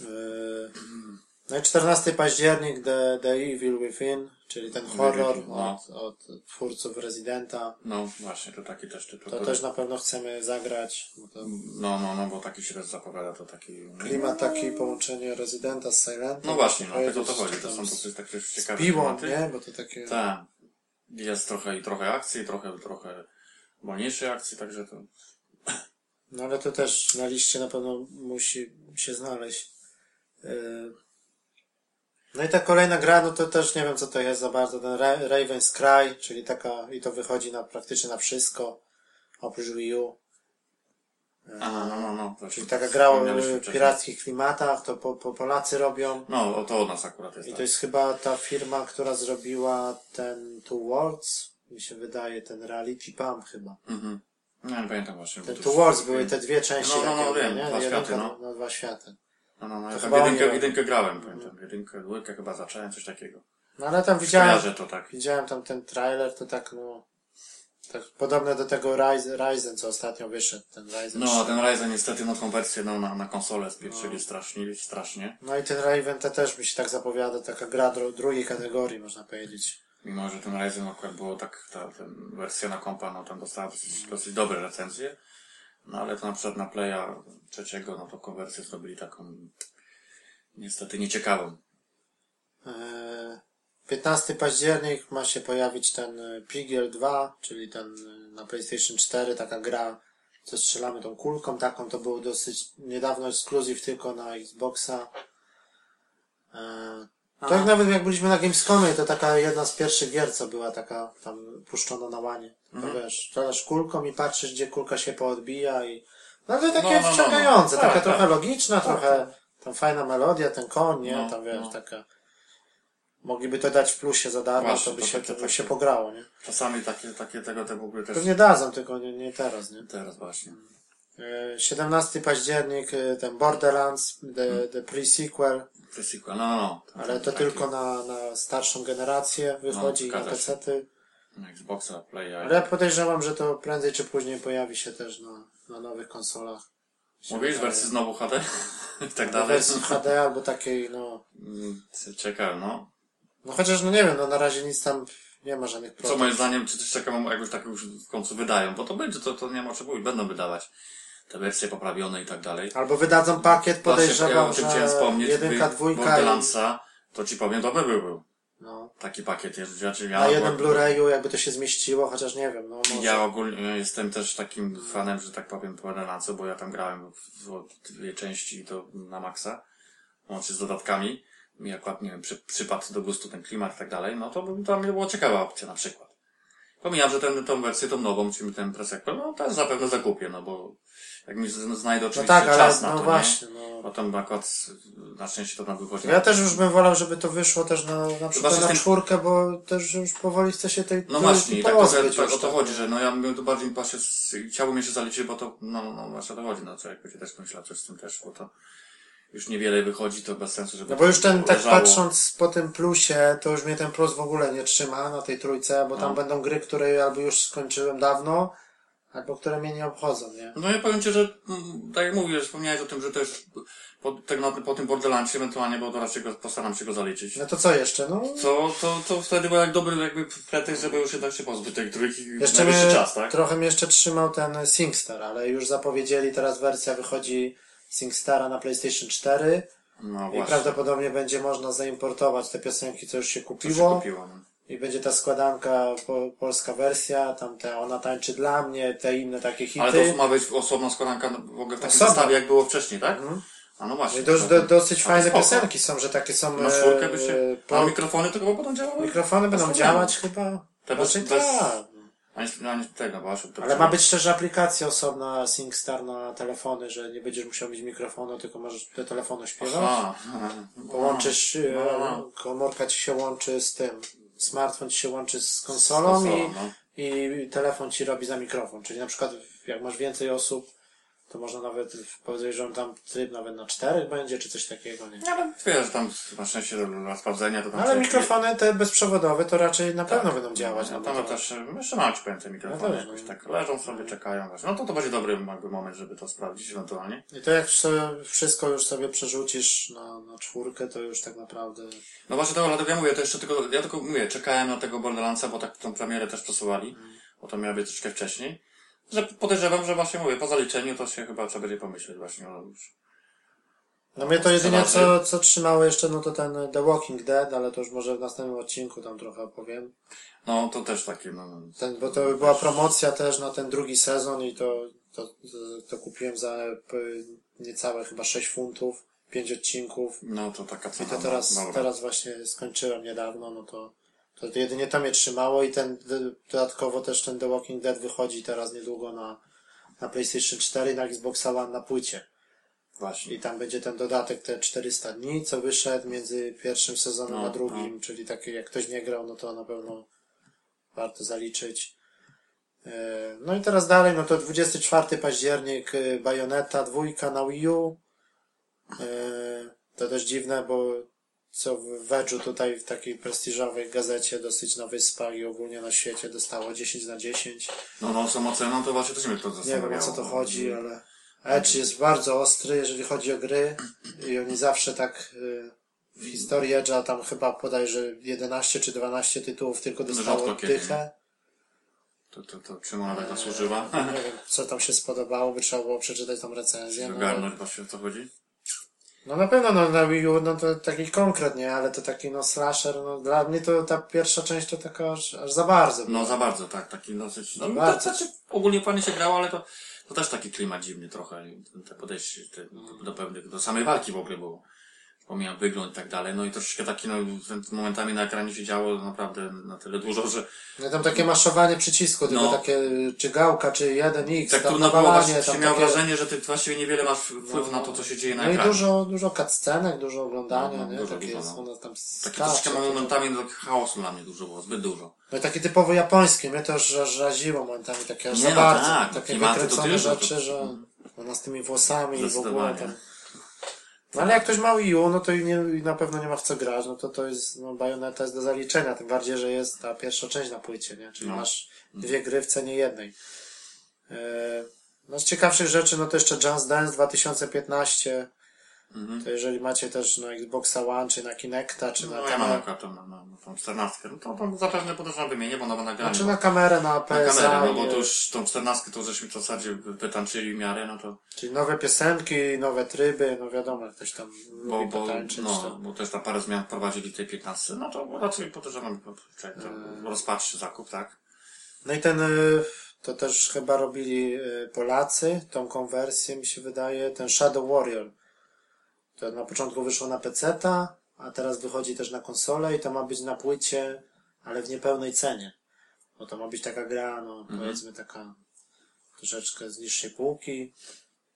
Yy, No i 14 październik The, The Evil Within, czyli ten horror No. od, od twórców Residenta. No właśnie, to taki też tytuł. To który- też na pewno chcemy zagrać. To No, no, no, bo taki się też zapowiada, to taki... klimat taki, połączenie Residenta z Silentem. No właśnie, no, tego to z- chodzi, to są to jest takie ciekawe piłą, nie? Bo to takie... Tak. Jest trochę i trochę akcji, trochę, trochę wolniejszej akcji, także to... No ale to też na liście na pewno musi się znaleźć. Yy. No i ta kolejna gra, no to też nie wiem co to jest za bardzo. Ten Ra- Raven's Cry, czyli taka, i to wychodzi na praktycznie na wszystko, oprócz Wii U. Aha, no, no, no. to Czyli taka gra o pirackich klimatach, to po, po Polacy robią. No, to od nas akurat jest I tak. to jest chyba ta firma, która zrobiła ten Two Worlds, mi się wydaje, ten Reality Pump chyba. Mhm. No, nie pamiętam właśnie. Ten Two Worlds były te dwie części No, no, no, takie, wiem, nie? dwa Jedynka, światy, no. no, dwa światy. No, no, no, ja tam jedynkę, jedynkę grałem, pamiętam. Jedynkę, dwójkę chyba zacząłem, coś takiego. No ale tam widziałem, to tak. widziałem tam ten trailer, to tak no, tak podobne do tego Ryzen, Ryzen co ostatnio wyszedł, ten Ryzen No, a 3. ten Ryzen niestety, no, konwersję no, na, na konsolę spieprzyli strasznie, strasznie. No i ten Raven to też mi się tak zapowiada, taka gra dru drugiej kategorii, można powiedzieć. Mimo, że ten Ryzen akurat było tak, ta, ta wersja na kompa, no tam dostała dosyć, dosyć dobre recenzje. No ale to na przykład na Playa trzeciego, no to konwersję zrobili taką niestety nieciekawą. Eee, 15 październik ma się pojawić ten e, Pigiel 2, czyli ten e, na PlayStation 4, taka gra, co strzelamy tą kulką taką, to był dosyć niedawno ekskluzyw tylko na Xboxa. To jak nawet jak byliśmy na Gamescomie, to taka jedna z pierwszych gier, co była taka tam puszczona na łanie. To Mhm. wiesz, strzelasz kulką i patrzysz, gdzie kulka się poodbija i no ale takie No, no, no, no. wciągające, Tak, taka tak. trochę logiczna, trochę tam fajna melodia, ten koń, nie? No, tam wiesz, no. taka mogliby to dać w plusie za darmo, Właśnie, to by to się, takie- to by się pograło, nie? Czasami takie, takie tego te w ogóle też... Pewnie dadzą, tylko nie, nie teraz, nie? Teraz właśnie. E, 17 październik, e, ten Borderlands, Hmm. the, the pre-sequel, Pre-sequel, no, no, no. Ale ten to tylko na, na starszą generację wychodzi, No, na. Na Xboxa, Playa. Ale ja podejrzewam, że to prędzej czy później pojawi się też na, na nowych konsolach. Mówisz wersji znowu HD? I tak dalej. wersji HD albo takiej, no. Mm, Ciekawe, no. No chociaż, no nie wiem, no na razie nic tam nie ma żadnych Co problemów. moim zdaniem, czy coś takiego jakoś tak już w końcu wydają, bo to będzie, to, to nie ma czego mówić, będą wydawać te wersje poprawione i tak dalej. Albo wydadzą pakiet, Właśnie, ja podejrzewam, o tym że wspomnieć, jedynka, dwójka i... To ci powiem, dobry by był. Taki pakiet jest. Znaczy, ja Na akurat- Blu-rayu jakby to się zmieściło, chociaż nie wiem, no może. Ja ogólnie jestem też takim fanem, że tak powiem, Borderlandsa, bo ja tam grałem w, dwie części to na maksa, łącznie z dodatkami. Mi akurat, nie wiem, przy, przypadł do gustu ten klimat i tak dalej, no to by dla mnie była ciekawa opcja na przykład. Pomijam, że ten, tą wersję, tą nową, czyli ten presequel, no też zapewne zakupię, no bo jak mi znajdę No oczywiście tak, ale czas na no to, właśnie, nie? no. Bo tam akurat na szczęście to tam wychodzi. Ja też już bym wolał, żeby to wyszło też na, na przykład na ten- czwórkę, bo też już powoli chce się tej No właśnie, tak, to, tak, już, o to tak. chodzi, że no ja bym to bardziej właśnie, chciałbym jeszcze zaliczyć, bo to, no, no, no właśnie o to chodzi, no co jakby się też myślał coś z tym też, bo to już niewiele wychodzi, to bez sensu, żeby No bo już ten, tak leżało. patrząc po tym plusie, to już mnie ten plus w ogóle nie trzyma na tej trójce, bo tam No. będą gry, które albo już skończyłem dawno, albo które mnie nie obchodzą, nie? No ja powiem Ci, że mm, tak jak mówię, wspomniałeś o tym, że też po, tak, na, po tym Borderlandsie ewentualnie, bo to raczej go, postaram się go zaliczyć. No to co jeszcze? No, To, to, to wtedy był jak dobry jakby pretekst, żeby już jednak się pozbyć tej trójki jeszcze mnie, czas, tak? trochę mnie jeszcze trzymał ten SingStar, ale już zapowiedzieli, teraz wersja wychodzi SingStara na PlayStation 4 No i właśnie, prawdopodobnie będzie można zaimportować te piosenki, co już się to się kupiło. kupiło. No. I będzie ta składanka, po, polska wersja, tam te Ona tańczy dla mnie, te inne takie hity. Ale to ma być osobna składanka no, w ogóle w takim Osobna. zestawie, jak było wcześniej, tak? Mhm. A no No właśnie. i dość, to- do, dosyć fajne spoko. piosenki są, że takie są. Na czwórkę by się... e, A po, mikrofony to chyba będą działały? mikrofony będą Bez działać chyba. Te bez- Raczej Ani, ani tego, bo to Ale ma być też aplikacja osobna SingStar na telefony, że nie będziesz musiał mieć mikrofonu, tylko możesz do telefonu śpiewać. Aha. Połączysz, e, No. komórka ci się łączy z tym, smartfon ci się łączy z konsolą, konsolą, i, no. i telefon ci robi za mikrofon. Czyli na przykład jak masz więcej osób, to można nawet, podejrzewam tam tryb nawet na czterech będzie, czy coś takiego, nie? Nie, ale wiesz, tam na szczęście dla sprawdzenia to tam... Ale się- mikrofony te bezprzewodowe to raczej na pewno będą działać. No No, tam bo też, e, jeszcze mam ci powiem te mikrofony też, jakoś no. tak leżą sobie, czekają właśnie. No to to będzie dobry jakby moment, żeby to sprawdzić ewentualnie. I to jak wszystko już sobie przerzucisz na, na czwórkę, to już tak naprawdę... No właśnie to, dlatego ja mówię, to jeszcze tylko, ja tylko mówię, czekałem na tego Borderlandsa, bo tak tą premierę też przesuwali, bo to miało być troszkę wcześniej. Że podejrzewam, że właśnie mówię, po zaliczeniu to się chyba trzeba będzie pomyśleć właśnie o już. No mnie to jedynie co, co trzymało jeszcze, no to ten The Walking Dead, ale to już może w następnym odcinku tam trochę opowiem. No to też takie, no. Ten, bo to była promocja też na ten drugi sezon i to, to, to, to kupiłem za p- niecałe chyba 6 funtów, 5 odcinków. No to taka I cena. to teraz, no, teraz właśnie skończyłem niedawno, no to, to, jedynie to mnie trzymało i ten dodatkowo też ten The Walking Dead wychodzi teraz niedługo na, na PlayStation 4 i na Xbox One na płycie. Właśnie. I tam będzie ten dodatek te 400 dni, co wyszedł między pierwszym sezonem No, a drugim, czyli taki jak ktoś nie grał, no to na pewno warto zaliczyć. E, No i teraz dalej, no to 24 październik e, Bayonetta, dwójka na Wii U. E, To też dziwne, bo co w Wedżu tutaj w takiej prestiżowej gazecie dosyć na wyspach i ogólnie na świecie dostało 10 na 10. No no, są oceną, to właśnie też mnie to Nie wiem o co to chodzi, ale Edge jest bardzo ostry, jeżeli chodzi o gry i oni zawsze tak y, w historii Edge'a tam chyba podajże 11 czy 12 tytułów tylko dostało Rzadko kiedy. dychę. To, to, to czym ona tak zasłużyła? Nie wiem, co tam się spodobało, by trzeba było przeczytać tą recenzję. No, Ogarnąć właśnie o co chodzi? No na pewno no, na Wii U no to taki konkret, nie? Ale to taki no slasher, no dla mnie to ta pierwsza część to taka aż, aż za bardzo. No za bardzo, tak, taki dosyć, no to, Bardzo. znaczy, ogólnie fajnie się grało, ale to, to też taki klimat dziwny trochę, te podejście te, do pewnych, do samej walki w ogóle było. Pomijam wygląd i tak dalej, no i troszeczkę taki, no, momentami na ekranie się działo naprawdę na tyle dużo, że No tam takie maszowanie przycisku, tylko No. takie czy gałka, czy 1x, tak tam nawalanie, właśnie się tam miał takie... wrażenie, że ty właściwie niewiele masz wpływ na to, co się dzieje na No i ekranie. dużo, dużo cutscenek, dużo oglądania, No, no, nie? dużo, takie dużo, no. tam Takie troszeczkę momentami no, chaosu dla mnie dużo było, zbyt dużo. No i takie typowo japońskie, mnie to aż raziło momentami, takie aż Nie, za no bardzo, tak, takie wykręcone rzeczy, to- że ona z tymi włosami i w ogóle tam... No ale jak ktoś ma Wii U, no to i, nie, i na pewno nie ma w co grać, no to to jest, no Bayonetta jest do zaliczenia, tym bardziej, że jest ta pierwsza część na płycie, nie? Czyli No. masz dwie gry w cenie jednej. E, no z ciekawszych rzeczy, no to jeszcze Just Dance 2015, Mhm. to jeżeli macie też na Xboxa One, czy na Kinecta, czy na No ja mam akurat to na, na, tą 14. No to, to zapewne podejrzewam wymienię, bo ona ma nagranie. Znaczy na kamerę, na na PSA. kamerę, no bo to już tą 14 to żeśmy w zasadzie wytańczyli w miarę, no to Czyli nowe piosenki, nowe tryby, no wiadomo, ktoś tam bo, lubi bo, potańczyć. no, to. bo też tam parę zmian wprowadzili w tej 15, no to raczej podejrzewam, że to Eee. rozpatrzy zakup, tak? No i ten, y, to też chyba robili y, Polacy, tą konwersję mi się wydaje, ten Shadow Warrior. To na początku wyszło na PC-ta, a teraz wychodzi też na konsolę i to ma być na płycie, ale w niepełnej cenie. Bo to ma być taka gra, no powiedzmy taka troszeczkę z niższej półki.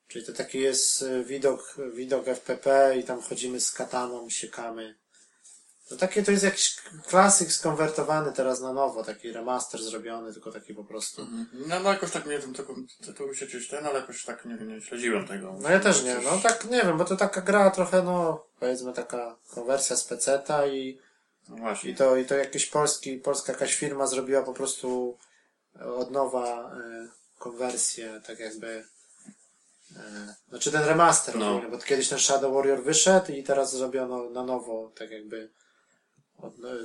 Czyli to taki jest y, widok, widok FPP i tam chodzimy z kataną, siekamy. To takie to jest jakiś klasyk skonwertowany teraz na nowo, taki remaster zrobiony, tylko taki po prostu. No, no jakoś tak nie wiem, tylko tytuł się gdzieś ten, ale jakoś tak nie, nie śledziłem tego. No ja też nie, no tak nie wiem, bo to taka gra trochę, no powiedzmy taka konwersja z peceta i, No właśnie. i to, i to jakiś polski, polska jakaś firma zrobiła po prostu od nowa e, konwersję, tak jakby e, znaczy ten remaster No. ogólnie, bo kiedyś ten Shadow Warrior wyszedł i teraz zrobiono na nowo, tak jakby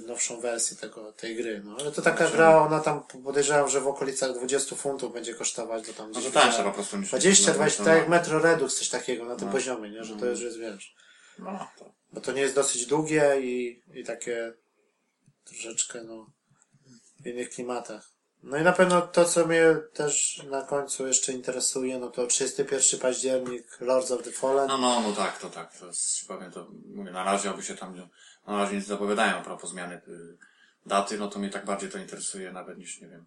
nowszą wersję tego, tej gry, no ale to taka gra, ona tam podejrzewam, że w okolicach 20 funtów będzie kosztować, bo tam No gdzieś to tańsza widziałem- po prostu niż... 20, no, 20, no, tak jak Metro Redux, coś takiego na tym No. poziomie, nie? Że to już jest, wiesz, No, to. bo to nie jest dosyć długie i, i takie troszeczkę, no, w innych klimatach. No i na pewno to, co mnie też na końcu jeszcze interesuje, no to 31 październik, Lords of the Fallen. No, no, no tak, to tak, to jest, powiem to, mówię, na razie oby się tam, na razie nic zapowiadają a propos zmiany y, daty, no to mnie tak bardziej to interesuje nawet niż, nie wiem,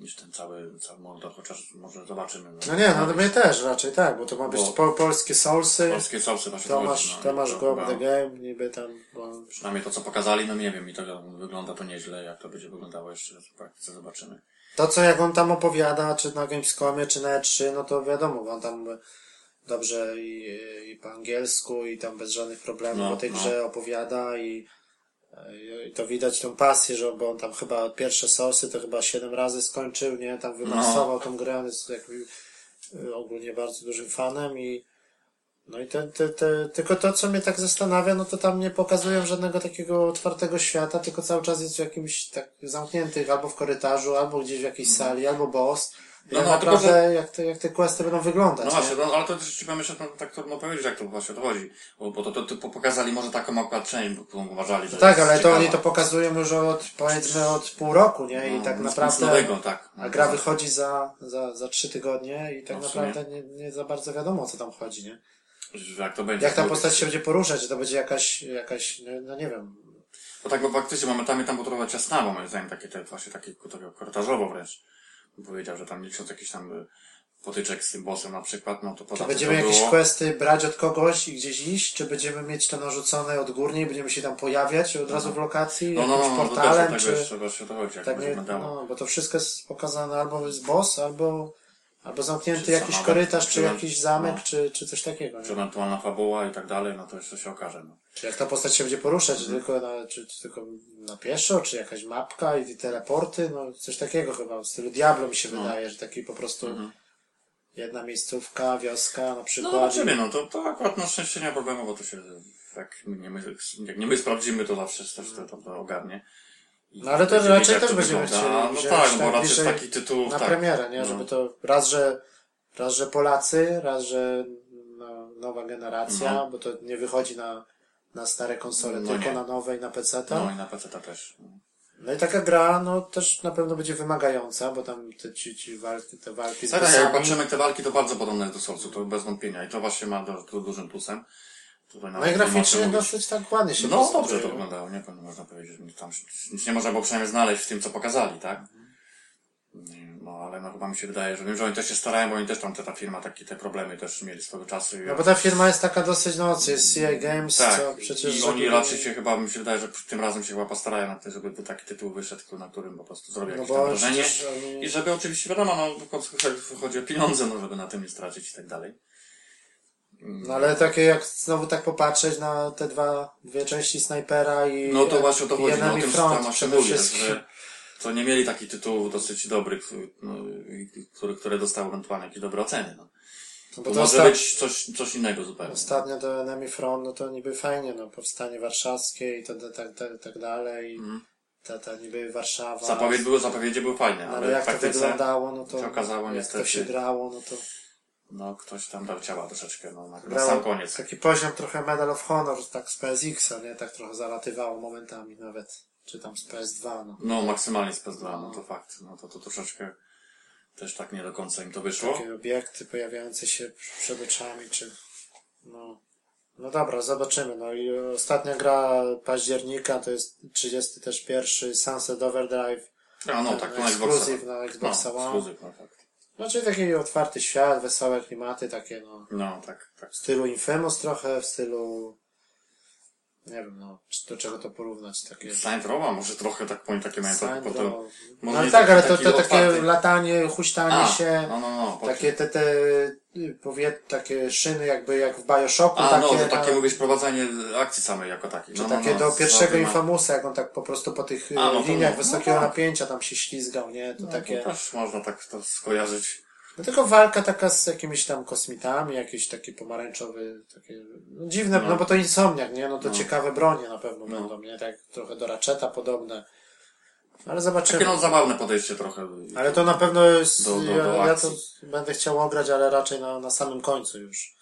niż ten cały, cały Mordor, chociaż może zobaczymy. No nie, no to mnie też raczej tak, bo to ma być po, polskie Soulsy, Polskie Soulsy właśnie Tomasz, chodzi, no, Tomasz to Go chyba- the Game, niby tam, bo Przynajmniej to, co pokazali, no nie wiem, i to wygląda to nieźle, jak to będzie wyglądało jeszcze w praktyce, zobaczymy. To, co jak on tam opowiada, czy na Gamescomie, czy na E3, no to wiadomo, bo on tam dobrze i, i po angielsku, i tam bez żadnych problemów No, o tej no. grze opowiada i, i to widać tą pasję, że bo on tam chyba pierwsze sosy to chyba siedem razy skończył, nie? Tam wymaksował tą grę, on jest jakby y, ogólnie bardzo dużym fanem i no i te, te, te, tylko to, co mnie tak zastanawia, no to tam nie pokazują żadnego takiego otwartego świata, tylko cały czas jest w jakimś tak zamkniętych, albo w korytarzu, albo gdzieś w jakiejś sali, albo boss. No, no, naprawdę jak, te, jak te questy będą wyglądać, No nie? właśnie, no, ale to też powiem jeszcze, no, tak trudno powiedzieć, jak to właśnie to chodzi. Bo, bo to, to, to pokazali może taką akurat część, którą uważali, że No tak, ale to ciekawa. oni to pokazują już od, powiedzmy, od pół roku, nie? I No, tak naprawdę... Nowego, tak. A gra wychodzi za, za, za trzy tygodnie i tak No, naprawdę nie, nie za bardzo wiadomo, o co tam chodzi, nie? Że Jak to będzie. Jak ta postać się będzie poruszać, czy to będzie jakaś, jakaś, no, no nie wiem, Bo tak, bo faktycznie momentami tam było trochę ciasnawo, moim zdaniem, takie te, właśnie takie, takie korytarzowo wręcz. Powiedział, że tam licząc jakiś tam y, potyczek z tym bossem na przykład, no to Czy poza tym będziemy to jakieś było... questy brać od kogoś i gdzieś iść, czy będziemy mieć to narzucone odgórnie i będziemy się tam pojawiać od razu w lokacji, No, no, jakimś no, no, to też portalem, czy... tego jeszcze właśnie o to chodzi, Tak nie, no, bo to wszystko jest pokazane albo jest boss, albo, albo zamknięty Czy jakiś sama- korytarz, czy czy- jakiś zamek, no. czy, czy coś takiego. Czy Nie? ewentualna fabuła i tak dalej, no to jeszcze się okaże, no. Czy jak ta postać się będzie poruszać, Mhm. tylko na, czy, czy tylko na pieszo, czy jakaś mapka i teleporty, no coś takiego chyba, w stylu Diablo mi się No. wydaje, że taki po prostu Mhm. jedna miejscówka, wioska na No przykład. zobaczymy, no to, to akurat na szczęście nie ma problemu, bo to się, jak nie my, jak nie my sprawdzimy, to zawsze też to, to, to ogarnie. No ale to raczej też będziemy chcieli No tak, bo raczej takich tytułów, na tak. premierę, nie? No. Żeby to raz, że raz, że Polacy, raz, że no, nowa generacja, No. bo to nie wychodzi na, na stare konsole, No tylko nie. na nowe i na PC. No i na PC też. No i taka gra, no też na pewno będzie wymagająca, bo tam te, ci, ci walki, te walki Tak, jak patrzymy te walki, to bardzo podobne do Soulsu, to bez wątpienia. I to właśnie ma do, to dużym plusem. Tutaj No nawet i nie ma co graficznie mówić. dosyć tak ładnie się No dobrze to wyglądało, nie można powiedzieć, że tam nic nie można było przynajmniej znaleźć w tym, co pokazali, tak? No ale no chyba mi się wydaje, że wiem, że oni też się starają, bo oni też tam, te, ta firma, takie te problemy też mieli swego czasu. i- No bo ta firma jest taka dosyć, no co jest CI Games, tak, co przecież... i oni raczej się chyba, mi się wydaje, że tym razem się chyba postarają na to, żeby taki tytuł wyszedł, na którym po prostu zrobią No jakieś tam bo wrażenie. przecież oni... I żeby oczywiście, wiadomo, no, w końcu chodzi o pieniądze, no, żeby na tym nie stracić i tak dalej. No ale takie jak znowu tak popatrzeć na te dwa, dwie części Snajpera i No to właśnie o to i chodzi, no o Enemy tym Front tam przede mówię, wszystkim. że to nie mieli takich tytułów dosyć dobrych, no, i- które, które dostały ewentualnie jakieś dobre oceny, no. No bo To to może osta- być coś, coś innego zupełnie. ostatnio do Enemy Front, no to niby fajnie, no powstanie warszawskie i tak, tak, tak, tak dalej. Mhm. Ta, ta niby Warszawa. Zapowiedź były, zapowiedzi były fajne, ale, ale jak w to praktyce wyglądało, no to się okazało jak niestety- to się grało, no to no, ktoś tam dał ciała troszeczkę, no, na, sam koniec. taki poziom trochę Medal of Honor, tak z PSX-a, nie? Tak trochę zalatywało momentami nawet. Czy tam z PS2, no. No, maksymalnie z PS2, no to fakt. No to, to troszeczkę też tak nie do końca im to wyszło. Takie obiekty pojawiające się przed oczami, czy... No. No dobra, zobaczymy. No i ostatnia gra października to jest 30 też pierwszy Sunset Overdrive. A no, tak, to na Xboxa. Ekskluzyw na Xboxa no, One. no tak. No czyli taki otwarty świat, wesołe klimaty, takie no. No, tak, tak. W stylu Infamous trochę, w stylu... Nie wiem, no, do czego to porównać, takie... Saint Rowa może trochę tak powiem, takie mają trochę Sandro. potem. No ale tak, ale to, to takie latanie, huśtanie A, się, no, no, no. takie te, te powie, takie szyny jakby jak w Bioshocku, A, takie, no, to takie na- mówisz prowadzenie akcji samej jako takiej. czy No, no, takie no, do pierwszego Infamusa, jak on tak po prostu po tych A, no to liniach no, wysokiego no tak. napięcia tam się ślizgał, nie? To No, takie... to też można tak to skojarzyć. No tylko walka taka z jakimiś tam kosmitami, jakieś takie pomarańczowe, takie no, dziwne, no. No. bo to insomniak, nie? No to No. ciekawe bronie na pewno No. będą, nie? Tak trochę do Ratcheta podobne. Ale zobaczymy. Takie no zabawne podejście trochę. Ale to na pewno jest, Do- do- do ja, to akcji. będę chciał ograć, ale raczej na, na samym końcu już.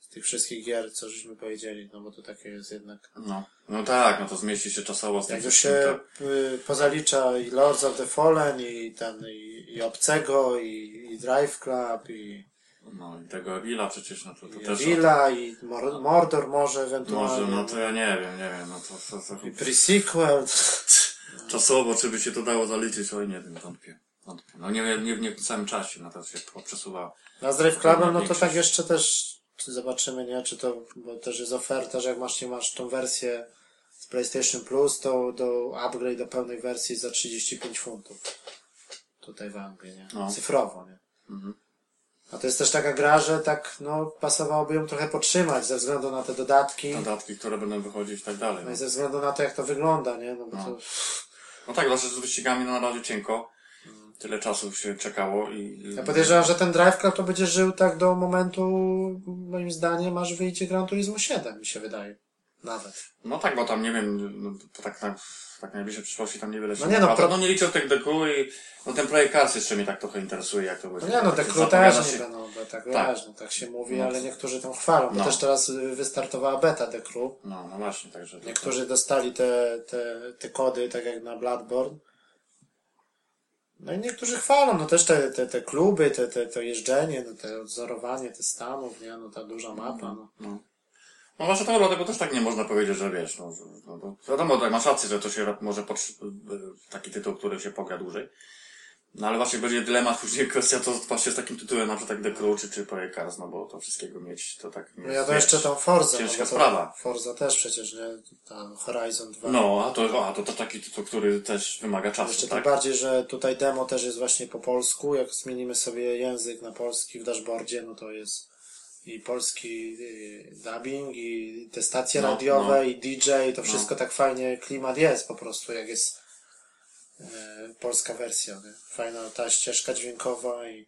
Z tych wszystkich gier, co żeśmy powiedzieli, no bo to takie jest jednak. No, no tak, no to zmieści się czasowo z tym Jak już się y, pozalicza i Lords of the Fallen, i ten, i, i Obcego, i, i Drive Club, i, No i tego Evila przecież, no to, to i też... Villa, i Mor- Mordor może ewentualnie. Może, no to ja nie wiem, nie wiem, no to, to, to I pre-sequel. Czasowo, czy by się to dało zaliczyć, oj nie wiem, wątpię. wątpię. No nie, nie, nie w samym czasie, no to się przesuwa. A z Drive Clubem, no to tak jeszcze też zobaczymy, nie? Czy to, bo też jest oferta, że jak masz, nie masz tą wersję z PlayStation Plus, to do upgrade do pełnej wersji za 35 funtów. Tutaj w Anglii, nie? No. Cyfrowo, nie? Mhm. A to jest też taka gra, że tak, no, pasowałoby ją trochę podtrzymać ze względu na te dodatki. Dodatki, które będą wychodzić i tak dalej. No No, i ze względu na to, jak to wygląda, nie? No bo No. to, no tak, zawsze z wyścigami no, na razie cienko. Tyle czasu się czekało i... ja podejrzewam, że ten Drive Club to będzie żył tak do momentu, moim zdaniem, aż wyjdzie Gran Turismo 7, mi się wydaje. Nawet. No tak, bo tam nie wiem, no, to tak w tak najbliższej przyszłości tam niewiele się No nie, no, pro- no nie liczę tych deku i no ten Projekt Cars jeszcze mnie tak trochę interesuje, jak to będzie. No nie no, Tak się też nie będą, tak, Tak. wiesz, no, tak się mówi, No. ale niektórzy tam chwalą, bo No. też teraz y, wystartowała beta Crew. No, no właśnie, także... Niektórzy dostali te, te, te kody, tak jak na Bloodborne. No i niektórzy chwalą, no też te, te, te kluby, te, te, to jeżdżenie, no te odzorowanie, te stanów, nie, no ta duża mapa, no. No. No właśnie to dlatego też tak nie można powiedzieć, że wiesz, no, no to wiadomo, tak, masz rację, że to się może potrzy- taki tytuł, który się pogra dłużej. No ale właśnie będzie dylemat, później kwestia to właśnie z takim tytułem, na przykład tak The Crew czy, czy Projekt Cars, no bo to wszystkiego mieć, to tak nie No ja to jeszcze tą Forza, ciężka no bo to sprawa. Forza też przecież, nie, ta Horizon 2. No, a to, a to, to taki tytuł, który też wymaga czasu, Jeszcze tak? tym bardziej, że tutaj demo też jest właśnie po polsku. Jak zmienimy sobie język na polski w dashboardzie, no to jest i polski y, dubbing, i te stacje No, radiowe, no. i DJ, to wszystko tak fajnie, klimat jest po prostu, jak jest e, polska wersja. Nie? Fajna ta ścieżka dźwiękowa i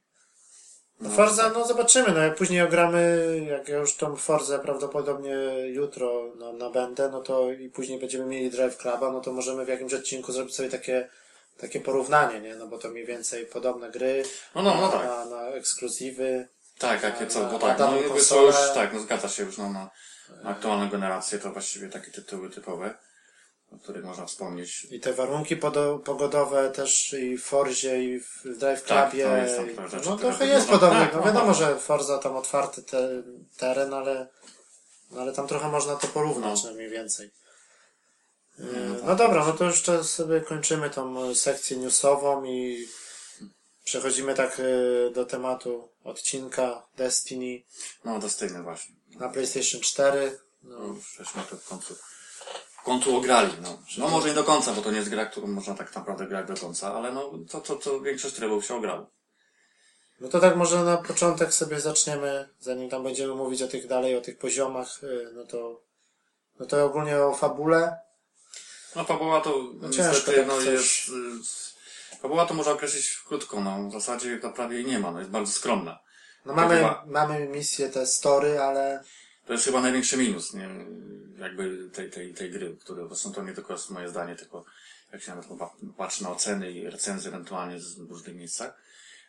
no, Forza, no zobaczymy, no jak później ogramy, jak ja już tą Forzę prawdopodobnie jutro no, nabędę, no to i później będziemy mieli Drive Cluba, no to możemy w jakimś odcinku zrobić sobie takie, takie porównanie, nie? No bo to mniej więcej podobne gry No, no, no na, tak. na, na ekskluzywy. Tak, jakie co, bo tak, no jakby konsolę. już, tak, no zgadza się już no, na, na aktualną generację, to właściwie takie tytuły typowe, o których można wspomnieć. I te warunki pogodowe też i w Forzie i w Drive Tak, Clubie. to jest tam trochę rzeczy, no trochę to- jest no, podobnie. tak, no no, wiadomo, no. że Forza tam otwarty te, teren, ale, no, ale tam trochę można to porównać No. no. mniej więcej. Yy, no No dobra, no to jeszcze sobie kończymy tą e, sekcję newsową i przechodzimy tak e, do tematu odcinka Destiny No, Destiny właśnie. na PlayStation 4. No, No, żeśmy to w końcu, w końcu ograli, no. No może nie do końca, bo to nie jest gra, którą można tak naprawdę grać do końca, ale no, to, to, to większość trybów się ograło. no to tak może na początek sobie zaczniemy, zanim tam będziemy mówić o tych dalej, o tych poziomach, e, no to, no to ogólnie o fabule. No fabuła to No niestety tak no, coś- jest... y, Fabuła to można określić krótko, no w zasadzie to prawie jej nie ma, no jest bardzo skromna. No mamy, chyba- mamy misję te story, ale To jest chyba największy minus, nie? Jakby tej, tej, tej gry, które zresztą to nie tylko jest moje zdanie, tylko jak się nawet patrzy na oceny i recenzje ewentualnie z różnych miejscach,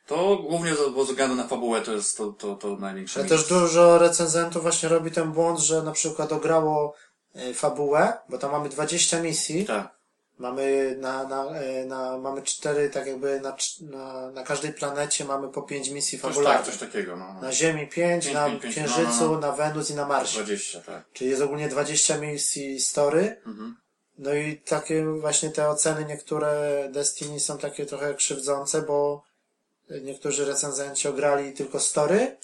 to głównie ze względu na fabułę to jest to, to, to największy ale minus. też dużo recenzentów właśnie robi ten błąd, że na przykład ograło e, fabułę, bo tam mamy 20 misji, Tak, mamy na, na, e, na mamy cztery, tak jakby na, na, na każdej planecie mamy po 5 misji coś, tak, fabularnych. coś takiego, no. Na Ziemi 5, Pięć, na pięć, pięć, Księżycu, no, no, no. na Wenus i na Marsie. 20, tak. Czyli jest ogólnie 20 misji story. Mhm. No i takie właśnie te oceny niektóre Destiny są takie trochę krzywdzące, bo niektórzy recenzenci ograli tylko story,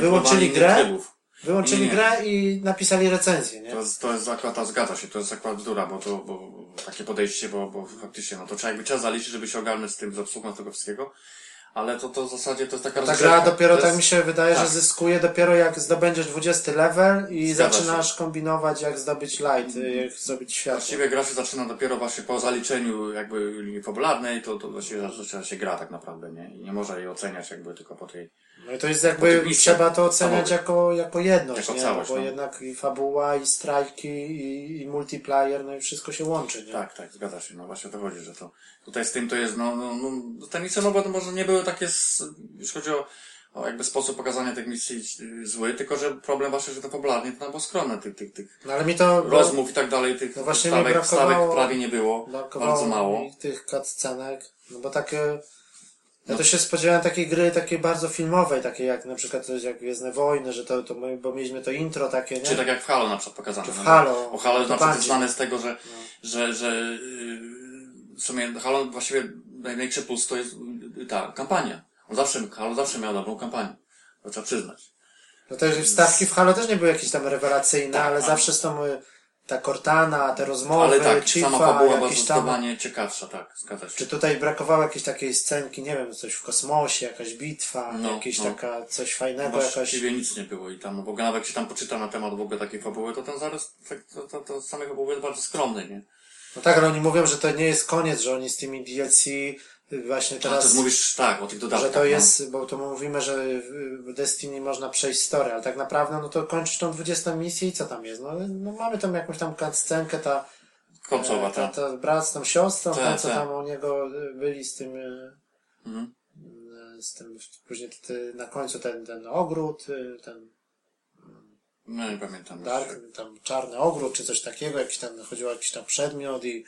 Wyłączyli grę? trybów. Wyłączyli Nie, nie. grę i napisali recenzję, nie? To jest, to jest akurat, to zgadza się, to jest akurat bzdura, bo to, bo takie podejście, bo, bo faktycznie, no to trzeba jakby czas zaliczyć, żeby się ogarnąć z tym, z obsługą tego wszystkiego, ale to, to w zasadzie to jest taka Ta gra dopiero, tak jest, mi się wydaje, tak. że zyskuje dopiero jak zdobędziesz 20 level i Zgadza zaczynasz kombinować jak zdobyć light, jak zdobyć światło. Właściwie gra się zaczyna dopiero właśnie po zaliczeniu jakby linii fabularnej, to, to właściwie zaczyna się gra tak naprawdę, nie? I nie można jej oceniać jakby tylko po tej... No i to jest jakby, trzeba to oceniać jako, jako jedność, Jako nie? całość, no, bo no. jednak i fabuła, i strajki, i, i multiplayer, no i wszystko się łączy, nie? Tak, tak, zgadza się, no właśnie o to chodzi, że to tutaj z tym to jest, no, no, no te misje mogły, może nie były takie, z, jeśli chodzi o, o jakby sposób pokazania tych misji zły, tylko że problem właśnie, że to fabularnie to było skromne, tych, tych, tych No ale mi to rozmów i tak dalej, tych No właśnie stawek, stawek prawie nie było, bardzo mało. tych cutscenek, no bo takie... Ja No. to się spodziewałem takiej gry, takiej bardzo filmowej, takiej jak na przykład coś jak Gwiezdne Wojny, że to, to my, bo mieliśmy to intro takie, nie? Czy tak jak w Halo na przykład pokazane. Czy w no, Halo. O Halo To na przykład jest bardziej. znane z tego, że, że, że yy, w sumie Halo właściwie największy plus to jest yy, ta kampania. On zawsze, Halo zawsze miał dobrą kampanię. To trzeba przyznać. No te wstawki w Halo też nie były jakieś tam rewelacyjne, Tak, ale tak. zawsze z tą y, ta Cortana, te rozmowy, Ale tak, Chiefa, sama fabuła była jakieś tam... zdecydowanie ciekawsza, tak, zgadza się. Czy tutaj brakowało jakiejś takiej scenki, nie wiem, coś w kosmosie, jakaś bitwa, No, jakieś no. taka, coś fajnego, jakaś... Właściwie nic nie było i tam, bo nawet jak się tam poczyta na temat w ogóle takiej fabuły, to ten zarys, tak, to, to, to samej fabuły jest bardzo skromny, nie? No tak, ale oni mówią, że to nie jest koniec, że oni z tymi DLC właśnie Teraz, teraz... to mówisz tak, o tych dodatkach. że to no. jest, bo to mówimy, że w Destiny można przejść story, ale tak naprawdę no to kończysz tą 20 misję i co tam jest? No, no mamy tam jakąś tam scenkę, ta, Końcowa, ta, ta. ta brat z tą siostrą, Tak, tam co tak. tam u niego y, byli z tym, y, Mhm. z tym później ty, na końcu ten, ten ogród, ten No nie pamiętam. dark, tam czarny ogród, czy coś takiego, jakiś tam, chodziło jakiś tam przedmiot i,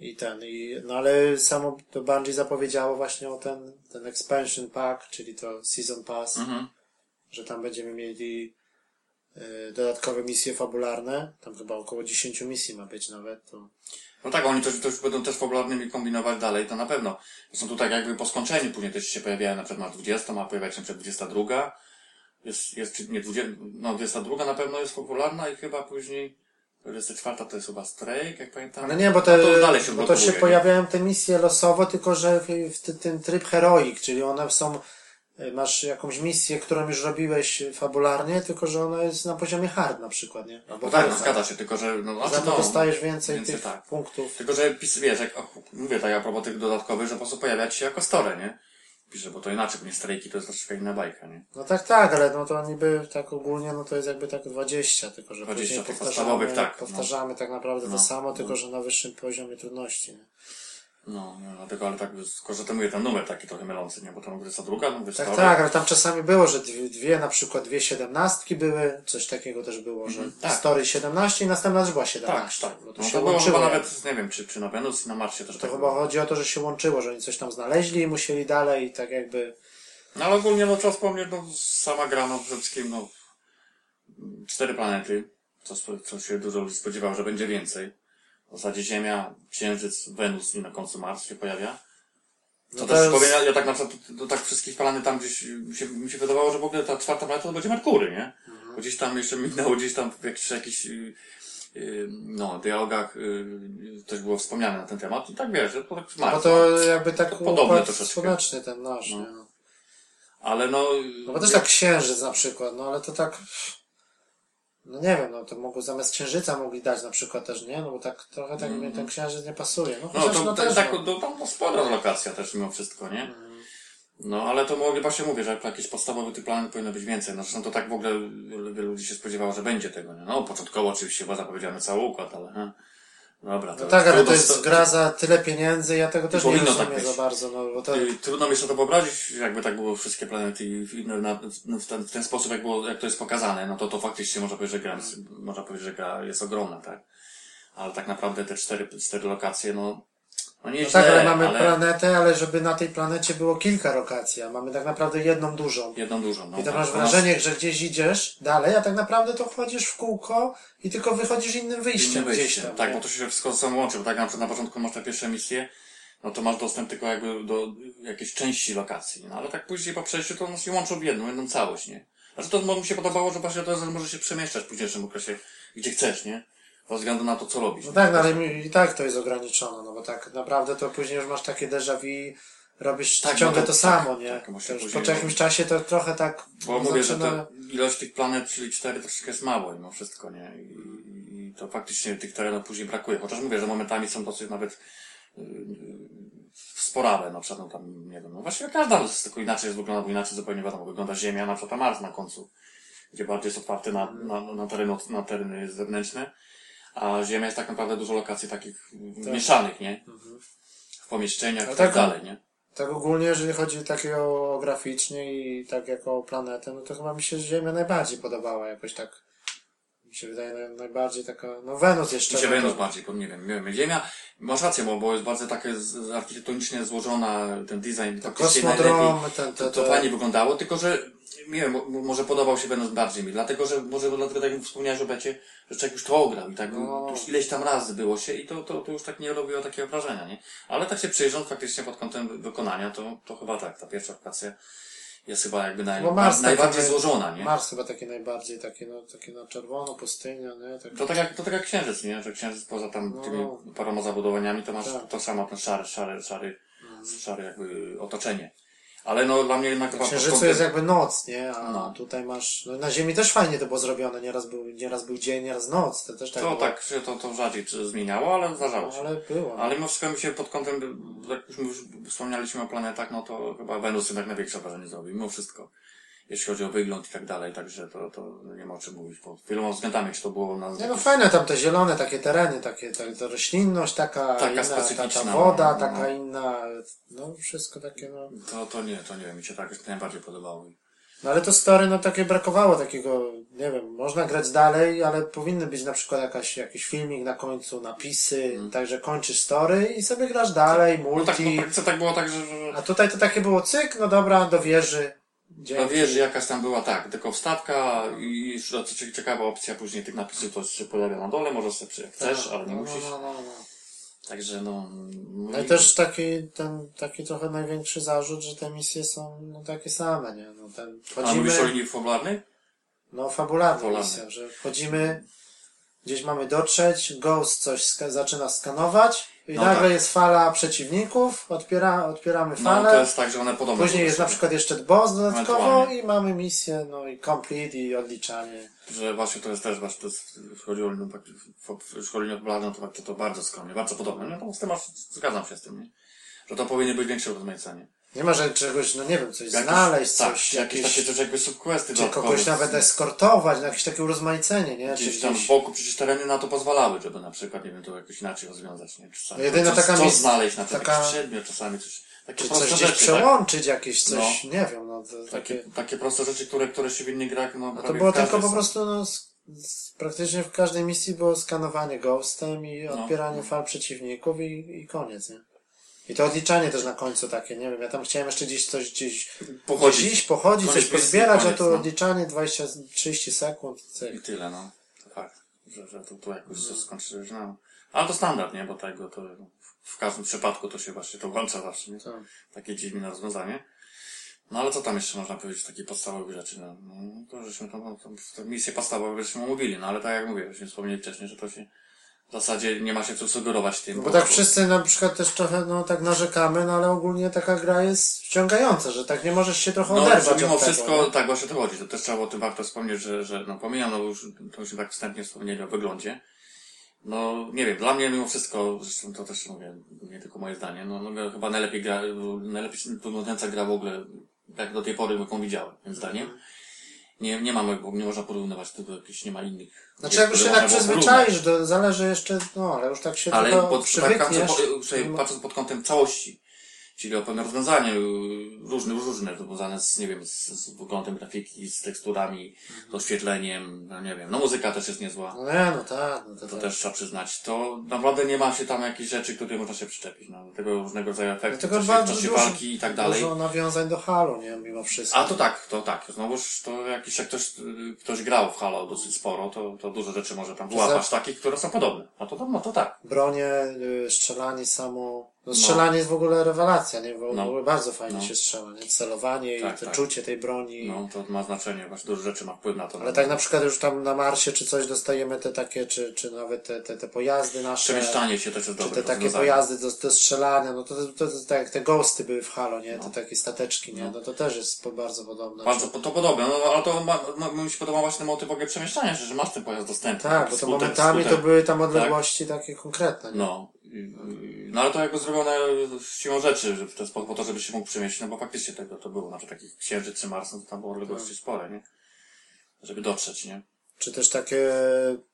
i ten, i, no ale samo to Bungie zapowiedziało właśnie o ten, ten expansion pack, czyli to season pass, Mhm. że tam będziemy mieli y, dodatkowe misje fabularne, tam chyba około 10 misji ma być nawet, to No tak, oni też, też będą też fabularnymi kombinować dalej, to na pewno. Są tu tak jakby po skończeniu, później też się pojawiają na przykład na 20, ma pojawiać się na przykład 22. Jest, jest, nie 20, no 22 na pewno jest popularna i chyba później 24 to jest chyba Strike, jak pamiętam. Ale nie, bo, te, No to dalej się bo to się nie? pojawiają te misje losowo, tylko że w, w ty- ten tryb heroik, czyli one są, y, masz jakąś misję, którą już robiłeś fabularnie, tylko że ona jest na poziomie hard na przykład, nie? No tak, no zgadza się, tylko że, no, Za to no, dostajesz więcej, więcej tych tak. punktów. Tylko, że wiesz, jak, mówię tak a propos tych dodatkowych, że po prostu pojawiać się jako store, nie? Piszę, bo to inaczej, bo nie strajki to jest troszeczkę inna bajka, nie? No tak, tak, ale no to niby tak ogólnie, no to jest jakby tak 20, tylko że 20 później tych powtarzamy, podstawowych, tak, no. powtarzamy tak naprawdę No, to samo, no. tylko że na wyższym poziomie trudności, nie? No, no, dlatego, ale tak, tylko, że to mówię, ten numer taki trochę mylący, nie? Bo tam 22, no, mówię, Tak, tak, ale tam czasami było, że dwie, dwie na przykład dwie siedemnastki były, coś takiego też było, że tak. story 17 i następna też była Tak, 17. tak. Bo to No się to było łączyło. chyba nawet, nie wiem, czy, czy na Wenus i na Marsie też To tak chyba było. chodzi o to, że się łączyło, że oni coś tam znaleźli i musieli dalej tak jakby... No ale ogólnie, no trzeba wspomnieć, no sama gra, no przede wszystkim, no cztery planety, co, co się dużo ludzi spodziewało, że będzie więcej. W zasadzie Ziemia, Księżyc, Wenus i na końcu Mars się pojawia. Co No też to jest- powiem, ja, ja tak na przykład, to, to tak wszystkich planet tam gdzieś mi się, mi się wydawało, że w ogóle ta czwarta planeta to będzie Merkury, nie? Mhm. Bo gdzieś tam jeszcze minęło, gdzieś tam w jakichś, jakichś yy, yy, no, dialogach yy, też było wspomniane na ten temat i tak wiesz, że to tak Mars, to jakby tak To podobne układ troszeczkę. słoneczny ten nasz, No. nie? Ale no... No bo też tak księżyc na przykład, no ale to tak... No nie wiem, no to mogło zamiast księżyca mogli dać na przykład też, nie? No bo tak trochę tak mi ten księżyc nie pasuje. No, No to, no to, też, tak, no. to, tam no, spora lokacja też mimo wszystko, nie? No, ale to mogli, właśnie mówię, że jakieś podstawowe tych planów powinno być więcej. No, zresztą to tak w ogóle wielu wielu ludzi się spodziewało, że będzie tego, nie? No, początkowo oczywiście była zapowiedziany cały układ, ale, he. Dobra, to No tak, ale to jest gra za tyle pieniędzy, ja tego też nie tak rozumiem być. za bardzo, no bo to... I Trudno mi sobie to wyobrazić, jakby tak było wszystkie planety i na, no, w, ten, w ten sposób, jak, było, jak to jest pokazane, no to to faktycznie można powiedzieć, że gra, jest- można powiedzieć, że gra jest ogromna, tak? Ale tak naprawdę te cztery, cztery lokacje, no, no nie No tak, ale mamy ale planetę, ale żeby na tej planecie było kilka lokacji, a mamy tak naprawdę jedną dużą. jedną dużą. No, I to tak, masz wrażenie, że gdzieś idziesz dalej, a tak naprawdę to chodzisz w kółko i tylko wychodzisz innym wyjściem Inne gdzieś wyjście. tam. Tak, nie? bo to się wszystko samo łączy, bo tak na przykład na początku masz te pierwsze misje, no to masz dostęp tylko jakby do jakiejś części lokacji, no ale tak później po przejściu to one się łączą w jedną, jedną całość, nie? Znaczy to mi się podobało, że właśnie to może się przemieszczać w późniejszym okresie, gdzie chcesz, nie? Ze względu na to, co robisz. No tak, no ale i tak to jest ograniczone, no bo tak naprawdę to później już masz takie déjà vu, robisz Tak, ciągle no to, to- samo, tak, nie? tak, to już po jakimś czasie to trochę tak Bo mówię, że zaczyna- to ilość tych planet, czyli cztery, troszeczkę jest mało mimo wszystko, nie? I, i to faktycznie tych terenów później brakuje. Chociaż mówię, że momentami są dosyć nawet yy, sporawe, na przykład, no tam, nie wiem, no właściwie każda jest tylko inaczej jest wygląda, bo inaczej zupełnie wiadomo, wygląda Ziemia, na przykład Mars na końcu, gdzie bardziej jest otwarty na, na, na, tereny, na tereny zewnętrzne, a Ziemia jest tak naprawdę dużo lokacji takich mieszanych, nie? W pomieszczeniach i tak tak- dalej, nie? Tak ogólnie, jeżeli chodzi takiego graficznie i tak jako o planetę, no to chyba mi się Ziemia najbardziej podobała jakoś tak. Mi się wydaje naj, najbardziej taka, no Wenus jeszcze. Mi się to- Wenus bardziej, bo nie wiem, nie wiem, Ziemia, masz rację, bo, bo jest bardzo takie z- architektonicznie złożona, ten design faktycznie Kosmodrom, najlepiej, ten, to, ten, to ten, fajnie wyglądało, tylko że, nie wiem, mo- może podobał się Wenus bardziej mi, dlatego, że, może dlatego, tak jak wspomniałeś o Becie, że człowiek już to ograł i tak, No. już ileś tam razy było się i to, to, to już tak nie robiło takiego wrażenia, nie? Ale tak się przyjrząc faktycznie pod kątem wykonania, to, to chyba tak, ta pierwsza lokacja jest chyba jakby naj, Bo Mars najbardziej taki- złożona, nie? Mars chyba taki najbardziej, taki no, taki na czerwono, pustynia, nie? Tak, To tak jak, to tak jak księżyc, nie? Że księżyc poza tam No. tymi paroma zabudowaniami, to masz Tak. to samo, ten szary, szary, szary, szary jakby otoczenie. Ale no dla mnie jednak chyba Na Księżycu kątem- jest jakby noc, nie? A No. tutaj masz, no na Ziemi też fajnie to było zrobione, nieraz był, nieraz był dzień, nieraz noc, to też tak To było. tak, się to, to rzadziej zmieniało, ale zdarzało No, się. ale było. Ale mimo wszystko mi się pod kątem, jak już wspomnieliśmy o planetach, no to chyba Wenus jednak największe wrażenie zrobił, mimo wszystko. Jeśli chodzi o wygląd i tak dalej, także to, to nie ma o czym mówić pod wieloma względami, czy to było na... Nie no fajne tam te zielone takie tereny, takie, ta, ta roślinność taka, Taka inna, ta, ta woda no, taka no. inna, no wszystko takie no. To, to nie, to nie wiem, mi się tak najbardziej podobało. No ale to story no takie brakowało takiego, nie wiem, można grać dalej, ale powinny być na przykład jakaś, jakiś filmik na końcu, napisy, także kończysz story i sobie grasz dalej, Mm. No tak, multi. no praktyce tak było tak, że A tutaj to takie było cyk, no dobra, do wieży. No wiesz, że jakaś tam była tak, tylko wstawka i ciekawa opcja później tych napisów to się pojawia na dole, możesz sobie jak chcesz, ale nie no, musisz. No, no, no, no. Także no... No i też taki, ten, taki trochę największy zarzut, że te misje są no, takie same, nie? No, ten, A mówisz o linii fabularnej? no fabularna misja, że wchodzimy, gdzieś mamy dotrzeć, Ghost coś ska- zaczyna skanować i No nagle tak. jest fala przeciwników, odpiera, odpieramy No falę, to jest tak, że one podobne później są jest na przykład jeszcze boss dodatkowo Ewentualnie. i mamy misję, no i complete i odliczanie. Że właśnie to jest też, właśnie to jest, jeśli chodzi o linię, jeśli chodzi o linię fabularną, to, to, to bardzo skromnie, bardzo podobne. No to z tym zgadzam się z tym, nie? Że to powinny być większe rozmaicenie. Nie ma, że czegoś, no nie wiem, coś znaleźć, tak, coś, jakieś, jakieś, takie też jakby subquesty czy kogoś nawet eskortować, no jakieś takie urozmaicenie, nie? Czy Gdzieś tam z boku przecież tereny na to pozwalały, żeby na przykład, nie wiem, to jakoś inaczej rozwiązać, nie? Czasami No jedyna coś, taka coś znaleźć, na przykład taka- jakiś przedmiot, czasami coś, takie Czy proste coś gdzieś rzeczy, tak? przełączyć, jakieś coś, nie wiem, no to Takie, takie... takie proste rzeczy, które, które się w innych grach, no, No to było w tylko po prostu, no, praktycznie w każdej misji było skanowanie ghostem i No. odbieranie fal przeciwników i, i koniec, nie? I to odliczanie też na końcu takie, nie wiem, ja tam chciałem jeszcze gdzieś coś gdzieś Pochodzić. gdzieś pochodzić, coś pozbierać, a tu no. odliczanie 20-30 sekund, I cyk. tyle, no. To fakt, że, że to, to jakoś się skończyłeś, no. Ale to standard, nie? Bo tego to w każdym przypadku to się właśnie to włącza zawsze, nie? To. Takie dziwne rozwiązanie. No ale co tam jeszcze można powiedzieć, takie podstawowe rzeczy, no, no to żeśmy tam, no, tam te misje podstawowe żeśmy omówili, no ale tak jak mówię, żeśmy wspomnieli wcześniej, że to się w zasadzie nie ma się co sugerować tym. No bo tak wszyscy na przykład też trochę, no tak narzekamy, no ale ogólnie taka gra jest wciągająca, że tak nie możesz się trochę No, oderwać że mimo tego, wszystko, tak właśnie to chodzi. To też trzeba o tym warto wspomnieć, że, że no pomijam, no już, to już tak wstępnie wspomnieli o wyglądzie. No, nie wiem, dla mnie mimo wszystko, zresztą to też mówię, nie tylko moje zdanie, no, no chyba najlepiej gra, najlepiej wyglądająca gra w ogóle, jak do tej pory, jaką widziałem, moim zdaniem. Nie, nie mamy, bo nie można porównywać, tylko jakieś nie ma innych. Znaczy, jak już się tak przyzwyczaisz, zależy jeszcze, no, ale już tak się ale pod, tak, przywykniesz. patrząc, po, patrząc pod kątem całości, czyli o pewne rozwiązanie y, różne, różne, związane z, nie wiem, z, z wyglądem grafiki, z teksturami, z oświetleniem, no nie wiem, no muzyka też jest niezła. No nie, no tak, no to, To tak. też trzeba przyznać. To naprawdę nie ma się tam jakichś rzeczy, które można się przyczepić. No, do tego różnego rodzaju efektów, Dlatego w czasie, dużo- walki i tak dalej. Dużo nawiązań do Halo, nie, mimo wszystko. A to tak, to tak. Znowuż to jakiś, jak ktoś, ktoś grał w Halo dosyć sporo, to, to dużo rzeczy może tam wyłapać takich, które są podobne. A to, no to tak. Bronie, y, strzelanie samo. No strzelanie jest w ogóle rewelacja, nie? W No. bardzo fajnie No. się strzela, nie? Celowanie Tak, i to tak. czucie tej broni. No, to ma znaczenie, właśnie dużo rzeczy ma wpływ na to. Ale tak na przykład już tam na Marsie czy coś dostajemy te takie, czy, czy nawet te, te, te pojazdy nasze. Przemieszczanie się też jest Czy dobre te takie pojazdy do, do strzelania, no to, to, to, to tak jak te ghosty były w Halo, nie? No. Te takie stateczki, nie? No to też jest po, bardzo podobne. Bardzo to podobne, no ale to ma, ma, mi się podoba właśnie motyw w ogóle przemieszczania się, że masz ten pojazd dostępny. tak, bo to skuter- momentami skuter. to były tam odległości takie konkretne, nie? No. No ale to jakby zrobione siłą rzeczy, że w ten sposób po to, żeby się mógł przemieścić, no bo faktycznie tego to było, na przykład takich księżyc czy Mars, no to tam było odległości Tak. spore, nie? Żeby dotrzeć, nie? Czy też takie,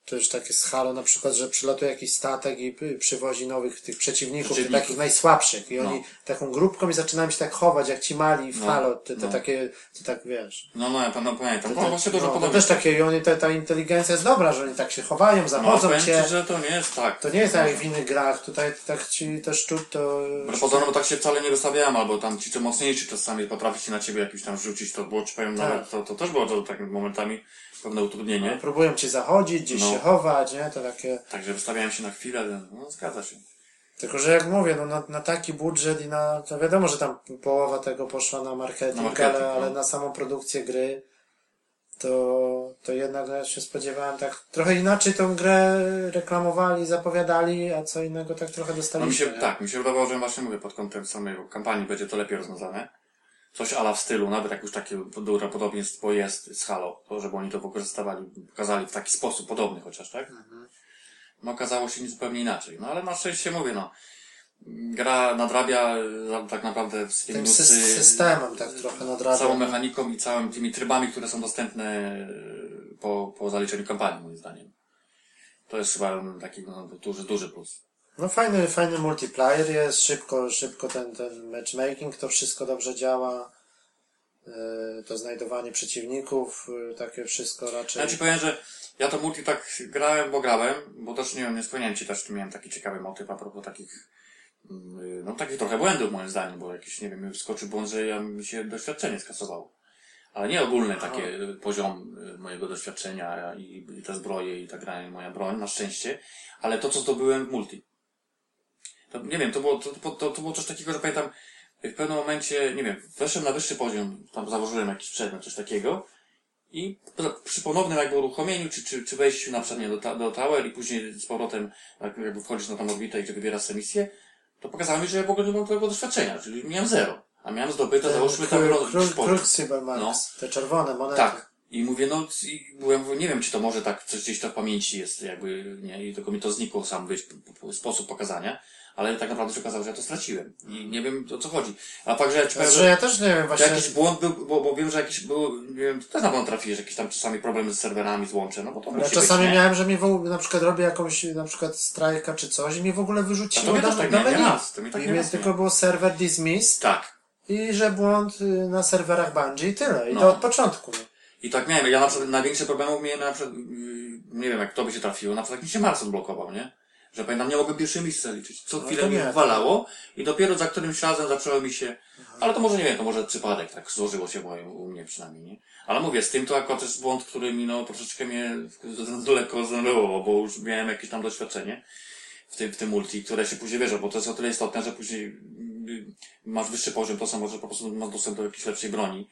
też takie z Halo na przykład, że przylatuje jakiś statek i przywozi nowych tych przeciwników, Przeciwników. takich najsłabszych i No. oni taką grupką i zaczynają się tak chować, jak ci mali w No. Halo, te, te No. takie, to tak wiesz. No, no, ja pan- no, pamiętam. To, No, właśnie dużo no, to podobnych. też takie, i oni, te, ta inteligencja jest dobra, że oni tak się chowają, No, zachodzą powiem cię. ci, że to nie jest tak. To nie jest tak jak w innych grach, tutaj tak ci też czuć to... Bo podobno tak się wcale nie wystawiałem, albo tam ci co mocniejsi czasami potrafi się na ciebie jakiś tam rzucić, to było, ci powiem, Tak. nawet, to, to też było to takimi momentami pewne utrudnienie. Próbują cię zachodzić, gdzieś No. się chować, nie? To takie... Także wystawiałem się na chwilę, no zgadza się. Tylko, że jak mówię, no na, na taki budżet i na, to wiadomo, że tam połowa tego poszła na marketing, Na marketing, ale, ale no. na samą produkcję gry, to, to jednak ja się spodziewałem tak, trochę inaczej tą grę reklamowali, zapowiadali, a co innego tak trochę No mi dostaliśmy. się, nie? tak, mi się wydawało, że właśnie mówię, pod kątem samej kampanii będzie to lepiej rozwiązane. Coś ala w stylu, nawet jak już takie duże podobieństwo jest z Halo, to żeby oni to wykorzystywali, pokazali w taki sposób podobny chociaż, tak? Mhm. No okazało się zupełnie inaczej. No ale na szczęście mówię, no. Gra nadrabia tak naprawdę w Tym minusy, sys- systemem tak trochę nadrabia. całą mechaniką i całym tymi trybami, które są dostępne e, po, po zaliczeniu kampanii, moim zdaniem. To jest chyba taki no, duży, duży plus. No fajny, fajny multiplayer jest, szybko, szybko ten, ten matchmaking, to wszystko dobrze działa. Yy, To znajdowanie przeciwników, yy, takie wszystko raczej. Ja ci powiem, że ja to multi tak grałem, bo grałem, bo też nie nie wspomniałem ci też, miałem taki ciekawy motyw a propos takich, mm, no takich trochę błędów moim zdaniem, bo jakiś, nie wiem, mi wskoczył błąd, że ja, mi się doświadczenie skasowało. Ale nie ogólny taki y, poziom mojego doświadczenia i, i te zbroje i ta gra i moja broń, na szczęście, ale to, co zdobyłem w multi. To, nie wiem, to było, to, to, to, było coś takiego, że pamiętam, w pewnym momencie, nie wiem, weszłem na wyższy poziom, tam założyłem jakiś przedmiot, coś takiego i przy ponownym jakby uruchomieniu, czy, czy, czy wejściu na przykład nie, do, ta, do tower i później z powrotem jak- jakby wchodzisz na tą orbitę i gdzie wybierasz sobie misję, to pokazało mi, że ja w ogóle nie mam tego doświadczenia, czyli miałem zero. A miałem zdobyte, załóżmy tam Kruk, roz- kruk, poziom. kruk Cybermax, No. te czerwone monety. Tak. I mówię, no, i byłem, nie wiem, czy to może tak, coś gdzieś to w pamięci jest, jakby, nie, i tylko mi to znikło sam, p- sposób pokazania, ale tak naprawdę się okazało, że ja to straciłem. I nie wiem, o co chodzi. A także ja ci powiem, Znaczy, ja też nie wiem, właśnie. jakiś błąd był, bo, bo wiem, że jakiś był, nie wiem, też na pewno trafiłeś, jakieś tam czasami problemy z serwerami, z łączem, no bo to Ja musi czasami być, nie? miałem, że mi w ogóle, na przykład robię jakąś, na przykład strajka czy coś i mnie w ogóle A wyrzuciło to mnie do, też tak miałem, menu. nieraz, to mnie tak I mnie nieraz tylko było serwer dismissed Tak. i że błąd y, na serwerach Bungie i tyle. I No. to od początku. I tak miałem, ja na przykład największe problemy miałem na przykład, yy, nie wiem jak to by się trafiło, na przykład jak mi się Mars odblokował, nie? Że pamiętam, nie mogłem pierwsze miejsce zaliczyć. Co No chwilę mi nie, walało i dopiero za którymś razem zaczęło mi się, ale to może nie wiem, to może przypadek, tak złożyło się moje, u mnie przynajmniej, nie? Ale mówię, z tym to akurat jest błąd, który mi no troszeczkę mnie lekko zdenerwował, bo już miałem jakieś tam doświadczenie w tym, w tym multi, które się później wierzą, bo to jest o tyle istotne, że później yy, masz wyższy poziom, to samo, że po prostu masz dostęp do jakiejś lepszej broni.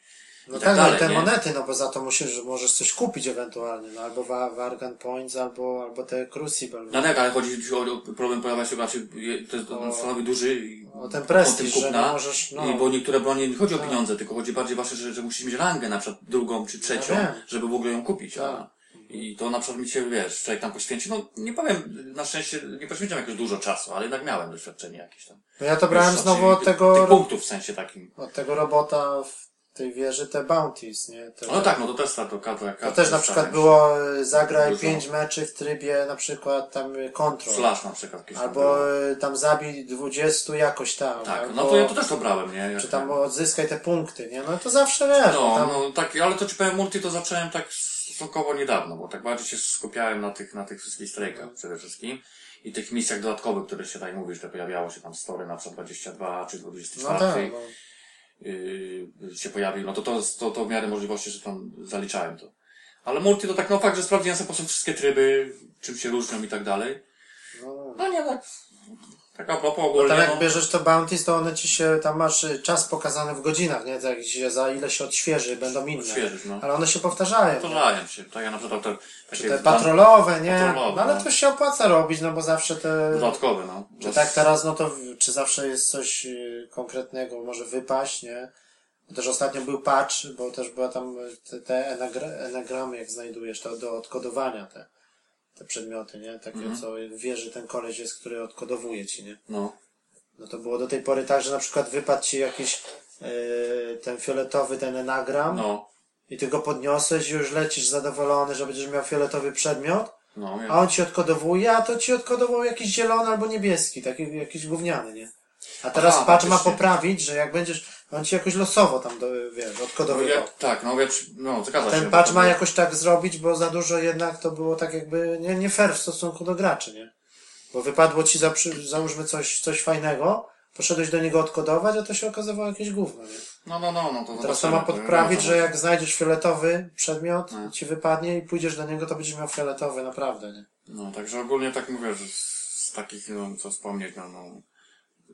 No I tak, dalej, ale te nie? monety, no bo za to musisz, że możesz coś kupić ewentualnie, no albo wa- Wargan Points, albo, albo te Crucible. No tak, ale chodzi o, o problem pojawia się raczej, to jest O- stanowi duży o ten prestiż, kątem że kupna, nie możesz, no. i bo niektóre bronie nie chodzi o Tak. pieniądze, tylko chodzi bardziej właśnie, że, że musisz mieć rangę, na przykład drugą czy trzecią, wiem. żeby w ogóle ją kupić. A, Tak. I to na przykład mi się, wiesz, człowiek tam poświęci, no nie powiem, na szczęście nie poświęciłem jakoś dużo czasu, ale jednak miałem doświadczenie jakieś tam. No ja to brałem znowu znaczy, od tego, Tych punktów w sensie takim. od tego robota w tej wieży te bounties, nie? Te, No tak, no to też ta to kadra, to też na przykład było y, zagraj pięć meczy w trybie na przykład tam y, control. Flash na przykład. Albo było. y, tam zabij 20 jakoś tam. Tak, albo, no to ja to też to brałem, nie? Jak- Czy tam odzyskaj te punkty, nie? No to zawsze wiesz, No, tam, no tak, ale to ci powiem, multi to zacząłem tak stosunkowo niedawno, bo tak bardziej się skupiałem na tych, na tych wszystkich strajkach przede wszystkim i tych misjach dodatkowych, które się tak mówisz, że pojawiało się tam story na przykład 22 czy 24 no tak, no. Yy, się pojawił, no to to, to, to w miarę możliwości, że tam zaliczałem to. Ale multi to tak, no fakt, że sprawdziłem sobie po prostu wszystkie tryby, czym się różnią i tak dalej. no. No nie, tak, tak a propos Bo ogólnie, tam jak no, bierzesz to bounties, to one ci się, tam masz y, czas pokazany w godzinach, nie? Się, za ile się odświeży, będą inne. Odświeżysz, no. Ale one się powtarzają. Powtarzają się, tak ja na przykład te, takie Te patrolowe, nie? Patrolowe, no ale no. to się opłaca robić, no bo zawsze te... dodatkowe, no. Czy tak teraz, no to czy zawsze jest coś y, konkretnego, może wypaść, nie? Bo też ostatnio był patch, bo też była tam te, te enagra- enagramy, jak znajdujesz, to do odkodowania te, te przedmioty, nie? Takie, Mhm. co wierzy ten koleś jest, który odkodowuje ci, nie? No. No to było do tej pory tak, że na przykład wypadł ci jakiś y, ten fioletowy, ten enagram No, i ty go podniosłeś i już lecisz zadowolony, że będziesz miał fioletowy przedmiot, no, a on ci odkodowuje, a to ci odkodował jakiś zielony albo niebieski, taki jakiś gówniany, nie? A teraz Aha, patch ma poprawić, że jak będziesz, on ci jakoś losowo tam, do, wiesz, no odkodowywał. jak, tak, no jak, no zgadza się. ten patch ma jakoś tak zrobić, bo za dużo jednak to było tak jakby nie, nie fair w stosunku do graczy, nie? Bo wypadło ci, za, załóżmy coś, coś fajnego, poszedłeś do niego odkodować, a to się okazywało jakieś gówno, nie? No, no, no, no to Teraz to ma podprawić, że jak znajdziesz fioletowy przedmiot, No. ci wypadnie i pójdziesz do niego, to będziesz miał fioletowy, naprawdę, nie? No, także ogólnie tak mówię, że z, z takich, no, co wspomnieć, no, no,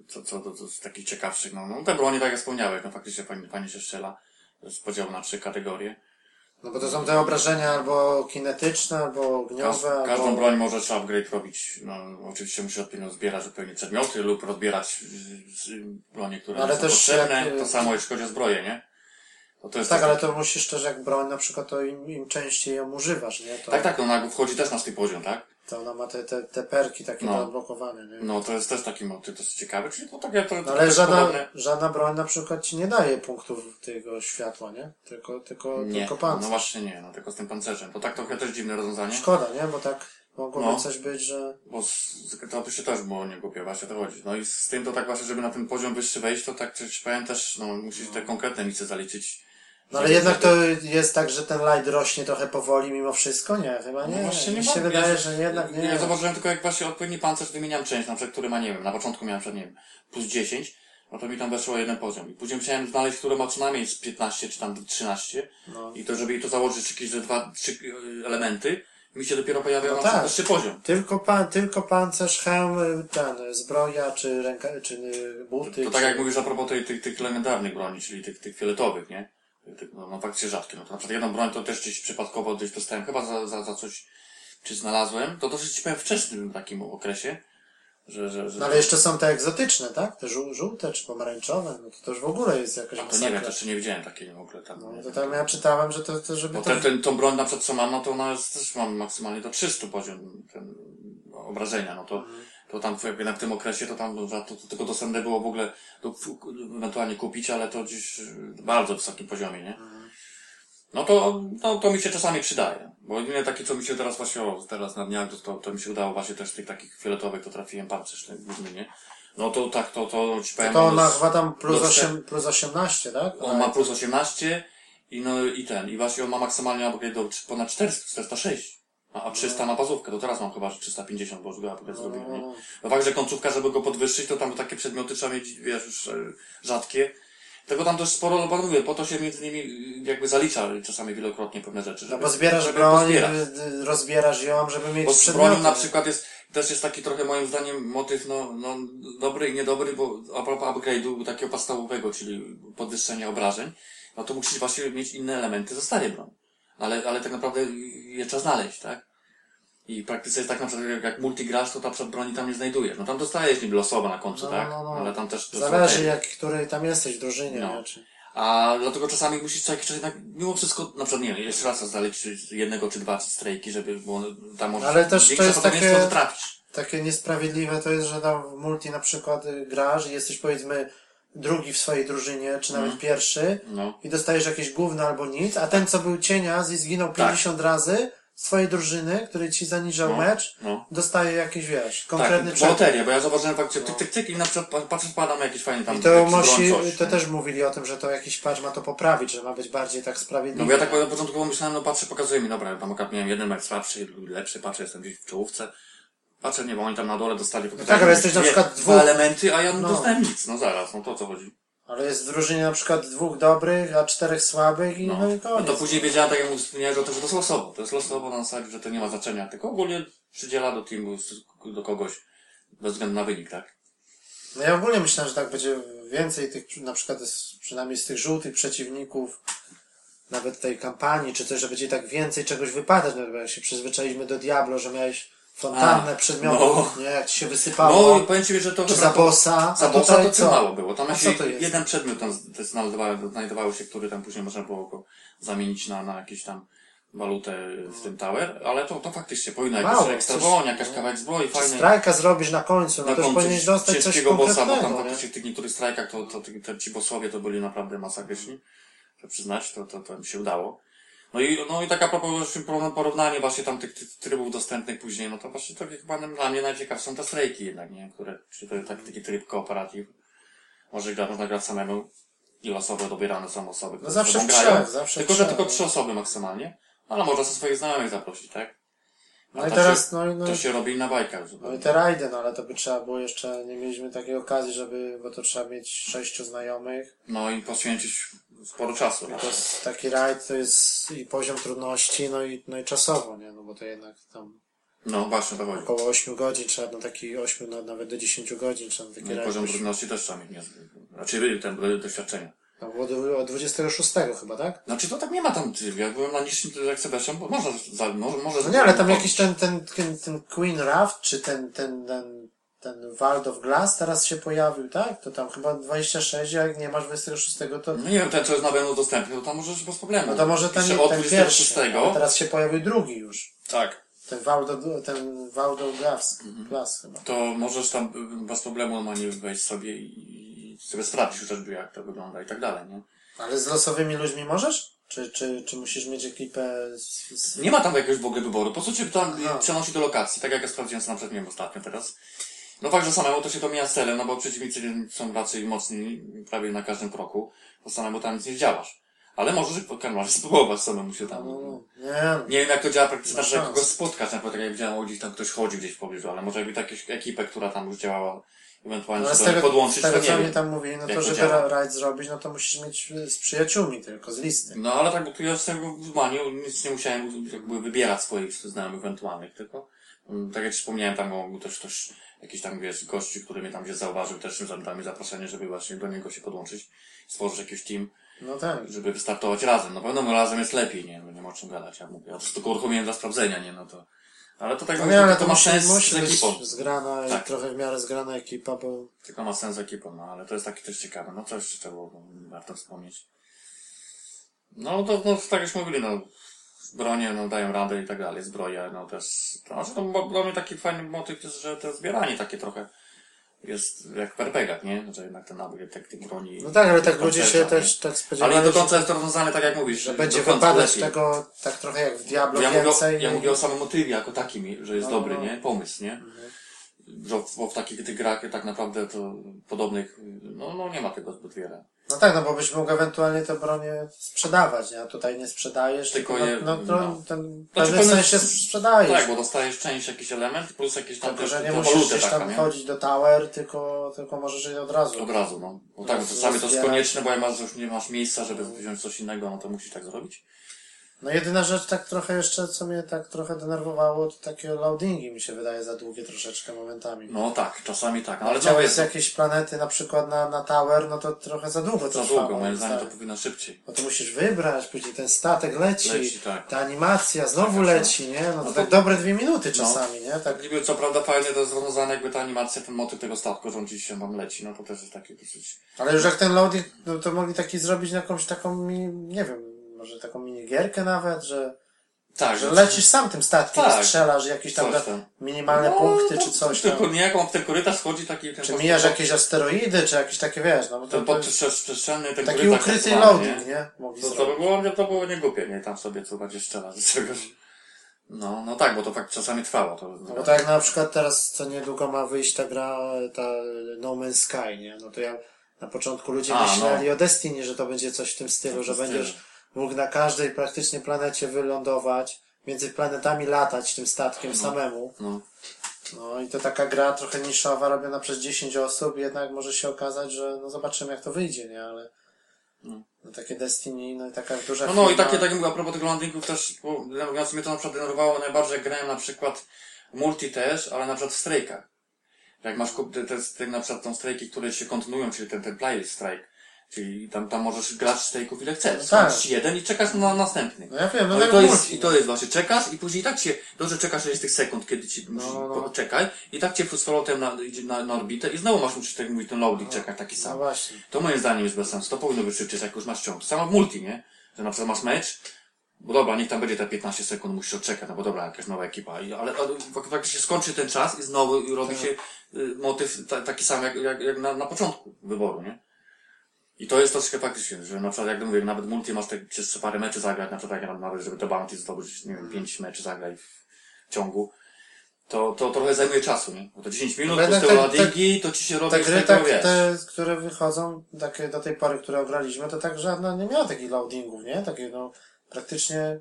co, co, to z takich ciekawszych, no, no, te bronie, tak jak wspomniałeś, no, faktycznie fajnie, fajnie się strzela, z podziału na trzy kategorie. No bo to są te obrażenia albo kinetyczne, albo Każ, ogniowe, każdą albo... broń możesz upgrade robić, no, oczywiście musisz odpowiednio zbierać odpowiednie przedmioty lub rozbierać y, y, bronie, które Ale są też potrzebne, jak, to samo jeśli chodzi o zbroję, nie? To, to jest Tak, też ale to musisz też jak broń na przykład, to im, im częściej ją używasz, nie? To, Tak, tak, no, wchodzi też na swój poziom, tak? To ona ma te, te, te perki takie No. do odblokowania, nie? No, to jest też taki motyw dosyć ciekawy, czyli to takie, to, No, to ale też żadna, podobne. żadna broń na przykład ci nie daje punktów tego światła, nie? Tylko, tylko, Nie, tylko no pancerz. właśnie nie, no tylko z tym pancerzem. To tak trochę też dziwne rozwiązanie, Szkoda, nie? Bo tak mogłoby No. coś być, że... bo z, to by się też było nie głupie, właśnie o to chodzi. No i z tym to tak właśnie, żeby na ten poziom wyższy wejść, to tak coś powiem też, no musisz te konkretne misje zaliczyć. No ale jednak to jest tak, że ten light rośnie trochę powoli mimo wszystko? Nie, chyba nie. No właśnie nie Mi się ma- wydaje, ja, że jednak nie. Ja zauważyłem tylko jak właśnie odpowiedni pancerz wymieniam część, na przykład, który ma, nie wiem, na początku miałem przed, nie wiem, plus 10, no to mi tam weszło jeden poziom. I później musiałem znaleźć, który ma co najmniej z 15 czy tam 13 No. i to, żeby jej to założyć jakieś dwa, trzy y, elementy, mi się dopiero pojawiał No na przykład tak. wyższy poziom. Tylko, pan, tylko pancerz, hełm, ten, zbroja, czy ręka, czy y, buty. To czy... tak jak mówisz a propos tej, tych, tych legendarnych broni, czyli tych, tych fioletowych, nie? No, no faktycznie rzadkie. No to na przykład jedną broń to też gdzieś przypadkowo gdzieś dostałem, chyba za, za, za coś, czy znalazłem, to dosyć powiem wczesnym takim okresie, że, że, że No ale jeszcze są te egzotyczne, tak? Te żół, żółte czy pomarańczowe, no to też w ogóle jest jakaś A to nie masakra. wiem, to jeszcze nie widziałem takiej w ogóle tam. No nie to tam ja czytałem, że to, to żeby Bo ten, ten, tą broń na przykład co mam, no to ona jest, też mam maksymalnie do 300 poziom ten, obrażenia, no to, Mhm. To tam w- jakby na tym okresie to tam to, to, to tylko dostępne było w ogóle do, ewentualnie kupić, ale to gdzieś w bardzo wysokim poziomie, nie? No to, no, to mi się czasami przydaje. Bo jedyne takie, co mi się teraz właśnie, o, teraz na dniach, to, to, to mi się udało właśnie też tych takich fioletowych, to trafiłem pancerz, ten główny, nie? No to tak, to, to ci powiem, To on ma chyba tam plus, dostęp- 8, plus 18, tak? on ma plus 18 i no i ten, i właśnie on ma maksymalnie do ponad 400, 406. A, a 300 ma bazówkę, to teraz mam chyba że 350, bo już go upgrade zrobiłem, nie? No fakt, że końcówka, żeby go podwyższyć, to tam takie przedmioty trzeba mieć, wiesz, już e, rzadkie. Tego tam dość sporo, no bo mówię, po to się między nimi y, jakby zalicza czasami wielokrotnie pewne rzeczy. No Żeby, bo zbierasz żeby broń, pozbierać. y, y, rozbierasz ją, żeby mieć Bo z bronią na przykład jest, też jest taki trochę moim zdaniem motyw, no, no, dobry i niedobry, bo a propos upgrade'u takiego podstawowego, czyli podwyższenia obrażeń, no to musisz właśnie mieć inne elementy ze starej broni. Ale, ale tak naprawdę je trzeba znaleźć, tak? I w praktyce jest tak na przykład, jak- jak multigrasz, to ta przykład broni tam nie znajdujesz. No tam dostajesz niby losowo na końcu, No, tak? no, no. Ale tam też... są Zależy te- jak, której tam jesteś w drużynie, No. Czy... A dlatego czasami musisz co jakiś czas jednak, mimo wszystko, na przykład, nie wiem, jeszcze raz znaleźć jednego czy dwa strajki, żeby, bo tam może Ale też to jest takie- trafisz. Takie niesprawiedliwe to jest, że tam w multi na przykład grasz i jesteś powiedzmy drugi w swojej drużynie, czy nawet pierwszy No. i dostajesz jakieś gówno albo nic, a ten co był cienias i zginął 50 razy z twojej drużyny, który ci zaniżał Tak. No, mecz, no. dostaje jakiś, wiesz, konkretny Tak, przepis. loteria, bo ja zauważyłem faktycznie tyk, tyk, tyk i na przykład pa- patrzę, wpadam jakiś fajny tam I to jakiś musi, broń, coś, to nie? też mówili o tym, że to jakiś patch ma to poprawić, że ma być bardziej tak sprawiedliwy. No bo ja tak na początku pomyślałem, no patrzę, pokazuje mi, dobra, tam akurat miałem jeden mecz słabszy, drugi lepszy, patrzę, jestem gdzieś w czołówce. Patrzę, nie, bo oni tam na dole dostali no tak, ale jesteś na przykład dwa dwóch. elementy, a ja No. dostałem nic, no zaraz, no to o co chodzi. Ale jest w drużynie na przykład dwóch dobrych, a czterech słabych i no, No, i no koniec. to później wiedziałem, tak jak mówię, że to, że to jest losowo. To jest losowo na zasadzie, że to nie ma znaczenia, tylko ogólnie przydziela do teamu, do kogoś, bez względu na wynik, tak? No ja ogólnie myślałem, że tak będzie więcej tych, na przykład przynajmniej z tych żółtych przeciwników, nawet tej kampanii, czy też, że będzie tak więcej czegoś wypadać, no bo jak się przyzwyczailiśmy do Diablo, że miałeś fontannę A, przedmiotów, nie, jak ci się wysypało, No i powiem Ci, że to czy chyba za bossa, Za a tutaj to co? mało było. Tam co to jest? jeden przedmiot tam to znajdowało, znajdowało się, który tam później można było go zamienić na, na jakieś tam walutę w tym tower, ale to, to faktycznie powinno jakaś Mało, ekstra coś- broń, jakaś kawałek zbroi, fajny. strajka zrobisz na końcu, no na to końcu powinieneś dostać coś bossa, bo tam faktycznie w tych niektórych strajkach to, to, to, to ci bossowie to byli naprawdę masakryczni. Trzeba przyznać, to, to, to mi się udało. No i, no i taka porówna- porównanie właśnie tam tych, trybów dostępnych później, no to właśnie to chyba dla mnie najciekawsze są te strajki jednak, nie? Które, czy to taki, taki tryb kooperatyw. Może gra, można grać samemu i losowo dobierane są osoby, które No zawsze w trzech, zawsze Tylko, że tylko trzy osoby maksymalnie. Ale można ze swoich znajomych zaprosić, tak? No i to teraz, się, no, i- no, to i- się robi na bajkach. no zupełnie. i te rajdy, no ale to by trzeba było jeszcze, nie mieliśmy takiej okazji, żeby, bo to trzeba mieć sześciu znajomych. No i poświęcić sporo czasu. na To jest taki rajd, to jest i poziom trudności, no i, no i czasowo, nie? No bo to jednak tam No właśnie, to chodzi. około 8 godzin trzeba na taki 8, no, nawet do 10 godzin trzeba na taki No i rajd. poziom trudności też trzeba mieć niezły. Znaczy ten doświadczenia. No było do, od 26 chyba, tak? Znaczy to tak nie ma tam, jak byłem na niższym to jak Sebastian, bo można, za, może, może No nie, ale tam jakiś ten, ten, ten, ten Queen Raft, czy ten, ten, ten, ten World of Glass teraz się pojawił, tak? To tam chyba 26, a jak nie masz 26, to, No nie wiem, ten co jest na pewno dostępny, to tam możesz bez problemu. no to może ten, od ten 26. pierwszy. Ale teraz się pojawił drugi już. Tak. Ten World of, ten World of Glass, Mhm. Glass chyba. To możesz tam y, bez problemu normalnie wejść sobie i, sobie sprawdzić chociażby jak to wygląda i tak dalej, nie? Ale z losowymi ludźmi możesz? Czy, czy, czy musisz mieć ekipę z, z... Nie ma tam jakiegoś w ogóle wyboru. Po co cię tam Aha. przenosi do lokacji, tak jak ja sprawdziłem sobie na przykład, nie wiem, ostatnio teraz. No fakt, że samemu to się to mija z celem, no bo przeciwnicy są raczej mocni prawie na każdym kroku, to samemu tam nic nie zdziałasz. Ale możesz, możesz spróbować samemu się tam. No, no, nie, no. Nie wiem jak to działa praktycznie, przykład szans. kogoś spotkać, na przykład tak jak widziałem gdzieś tam ktoś chodzi gdzieś w pobliżu, ale może jakby jakąś ekipę, która tam już działała, ewentualnie niej tego, podłączyć, tego to nie co mi wiem. tam mówili, no to żeby działa. ra- rajd zrobić, no to musisz mieć y, z przyjaciółmi tylko, z listy. No ale tak, bo tu ja z tego wyzwania nic nie musiałem jakby wybierać swoich znajomych ewentualnych, tylko mm, tak jak wspomniałem, tam był też też jakiś tam, wiesz, gości, który mnie tam gdzieś zauważył, też dał mi zaproszenie, żeby właśnie do niego się podłączyć, stworzyć jakiś team, No tak. żeby wystartować razem. No pewno razem jest lepiej, nie? No nie ma o czym gadać, ja mówię. Ja to tylko uruchomiłem dla sprawdzenia, nie? No to... Ale to tak No nie, ale to, ma sens z ekipą. zgrana, Tak. i trochę w miarę zgrana ekipa, bo Tylko ma sens z ekipą, no ale to jest takie też ciekawe. No coś jeszcze trzeba było warto wspomnieć. No to, no, tak jak mówili, no bronie no, dają radę i tak dalej, zbroje, no też, to, znaczy, to dla mnie taki fajny motyw jest, że to zbieranie takie trochę jest jak w RPGach, nie? Że jednak ten nabój tak tych broni. no tak, ale tak ludzie się nie? też tak Ale spodziewali, nie do końca jest to rozwiązane tak jak mówisz, że będzie wypadać tego tak trochę jak w Diablo Ja mówię, o, więcej. ja no i- mówię o samym motywie jako takim, że jest No, dobry, no. nie? Pomysł, nie? Że w, bo w takich tych grach tak naprawdę to podobnych, no, no nie ma tego zbyt wiele. No tak, no bo byś mógł ewentualnie te bronie sprzedawać, nie? A tutaj nie sprzedajesz, Tylko je- no, no, no. ten, w Znaczy, pewnym pewne- sensie sprzedajesz. Tak, bo dostajesz część, jakiś element, plus jakieś tam Tylko, też że nie musisz gdzieś tam nie? chodzić do tower, tylko, tylko możesz je od razu. Od razu, no. Bo tak, Roz- czasami to jest konieczne, bo jak masz, już nie masz miejsca, żeby wziąć coś innego, no to musisz tak zrobić. No jedyna rzecz tak trochę jeszcze, co mnie tak trochę denerwowało, to takie loadingi mi się wydaje za długie troszeczkę momentami. No tak, czasami tak, ale to Chciałeś jest z jakiejś planety na przykład na, na tower, no to trochę za długo to za trwało. długo, moim zdaniem to zdaniem. powinno szybciej. Bo to musisz wybrać, później ten statek leci, Leci, tak. ta animacja znowu Tak, leci, nie? No to No tak to- dobre dwie minuty czasami, nie? Tak. Tak niby co prawda fajnie to jest rozwiązane jakby ta animacja, ten motyw tego statku, gdzieś się tam leci, no to też jest takie dosyć... Ale już jak ten loading, no to mogli taki zrobić na jakąś taką mini, nie wiem, może taką minigierkę nawet, że, Tak, że lecisz sam tym statkiem, Tak. strzelasz jakieś tam, tam. minimalne No, punkty no, czy coś Tylko tam. nie, jak on w ten korytarz schodzi taki... Czy mijasz jakieś asteroidy, czy jakieś takie, wiesz, no bo to, Ten to podprzestrzenny ten taki ukryty tak loading, nie? Mogli To, to by było, nie, to było niegłupie, nie? Tam sobie co bardziej strzela z czegoś. No, no tak, bo to fakt czasami trwało. To, No bo tak jak na przykład teraz co niedługo ma wyjść ta gra, ta No Man's Sky, nie? No to ja na początku ludzie A, myśleli no. o Destiny, że to będzie coś w tym stylu, W tym że stylu. będziesz mógł na każdej praktycznie planecie wylądować, między planetami latać tym statkiem samemu. no. No i to taka gra trochę niszowa, robiona przez 10 osób, jednak może się okazać, że no zobaczymy jak to wyjdzie, nie? Ale no, takie Destiny, no i taka duża No, no i takie, takie mówię, a propos tych landingów też, bo mówiąc mnie to na przykład denerwowało najbardziej, jak grałem na przykład multi też, ale na przykład w strajkach. Jak masz kup- te, te, te, na przykład tą strajki, które się kontynuują, czyli ten, ten play strike, czyli tam, tam możesz grać strajków ile chcesz. No tak. Skończysz jeden i czekasz na następny. No ja wiem, no No i tak to jest, i to jest właśnie, czekasz i później i tak się, dobrze czekasz 60 sekund, kiedy ci musisz no, no. poczekaj i tak cię z powrotem na, idzie na, na orbitę i znowu masz, musisz tak mówić, ten loading czekać taki No sam. właśnie. To moim zdaniem jest bez sensu. To powinno być szybciej, jak już masz ciąg. Samo w multi, nie? Że na przykład masz mecz, bo dobra, niech tam będzie te 15 sekund, musisz odczekać, no bo dobra, jakaś nowa ekipa. I, ale, ale fak- faktycznie skończy ten czas i znowu robi się y, motyw ta, taki sam jak, jak, jak na, na początku wyboru, nie? I to jest troszkę faktycznie, że na przykład jak mówię, nawet multi masz tak przez parę meczy zagrać, na przykład jak nawet, żeby to bounty zdobyć, nie wiem, 5 meczy zagrać w ciągu. To, to trochę zajmuje czasu, nie? Bo to 10 minut, plus te- te- loadingi, to ci się robi Te gry, tak, wiesz. te, które wychodzą, takie do tej pory, które ograliśmy, to tak żadna nie miała takich loadingów, nie? Takie, no, praktycznie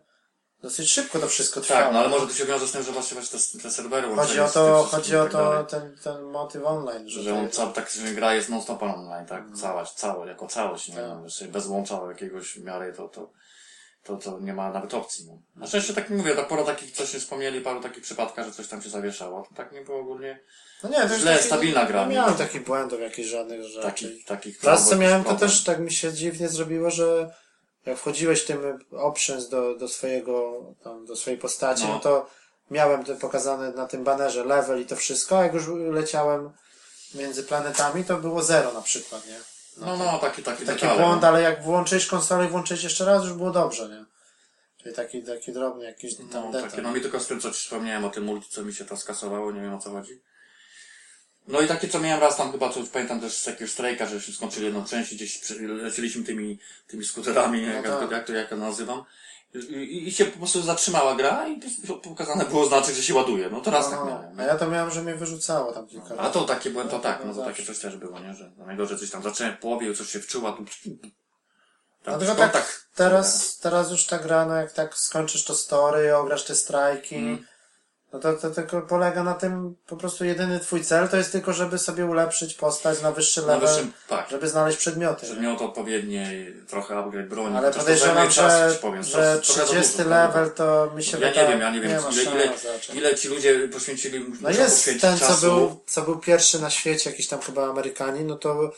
dosyć szybko to wszystko trwało. Tak, no ale może to się wiąże z tym, że właśnie właśnie te, te serwery Chodzi o to, chodzi o tak to, ten, ten motyw online, że, Że to on jest- cały, tak, że gra jest non-stop online, tak? Cała, całe, jako całość, nie? Tak. Bez łącza jakiegoś w miarę, to, to, to, to nie ma nawet opcji, no. Na szczęście tak mówię, tak pora takich, coś nie wspomnieli, paru takich przypadkach, że coś tam się zawieszało. To tak nie było ogólnie no nie, to źle, stabilna gra. Nie miałem takich błędów jakichś żadnych rzeczy. takich, takich Raz co miałem, to też tak mi się dziwnie zrobiło, że jak wchodziłeś tym options do, do swojego, tam, do swojej postaci, No. no, to miałem to pokazane na tym banerze level i to wszystko, a jak już leciałem między planetami, to było zero na przykład, nie? No, no, taki, taki Taki detale, błąd, no. ale jak włączyłeś konsolę i włączyłeś jeszcze raz, już było dobrze, nie? Czyli taki, taki drobny jakiś tam No, detal. takie, no mi tylko z tym, co ci wspomniałem o tym multi, co mi się to skasowało, nie wiem o co chodzi. No i takie, co miałem raz tam chyba, co pamiętam też z jakiegoś strajka, żeśmy skończyli jedną część i gdzieś leciliśmy tymi, tymi skuterami, jak, tak. jak, to jak to nazywam. I, i, się po prostu zatrzymała gra i po- pokazane było znaczek, że się ładuje. No to raz tak No, miałem. a ja to miałem, że mnie wyrzucało tam kilka A razy. to takie błędy, to No, tak, no to takie coś też było, nie? Że najgorzej coś tam zacząłem w połowie, coś się wczuła, tu tam Dlatego skąd tak, teraz, teraz już ta gra, no jak tak skończysz to story, ograsz te strajki, Mm. No to, to tylko polega na tym, po prostu jedyny twój cel to jest tylko, żeby sobie ulepszyć postać na wyższy na level, wyższym, tak. żeby znaleźć przedmioty. nie? Przedmiot odpowiednie, trochę upgrade broni. Ale podejrzewam, czas, że, ci powiem. że Trochę- trochę za 30 dużo, level to mi się Ja wydaje, nie wiem, ja nie wiem, ma ile, ile, ile ci ludzie poświęcili, No jest poświęcić ten, co czasu. był, co był pierwszy na świecie, jakiś tam chyba Amerykanin, no to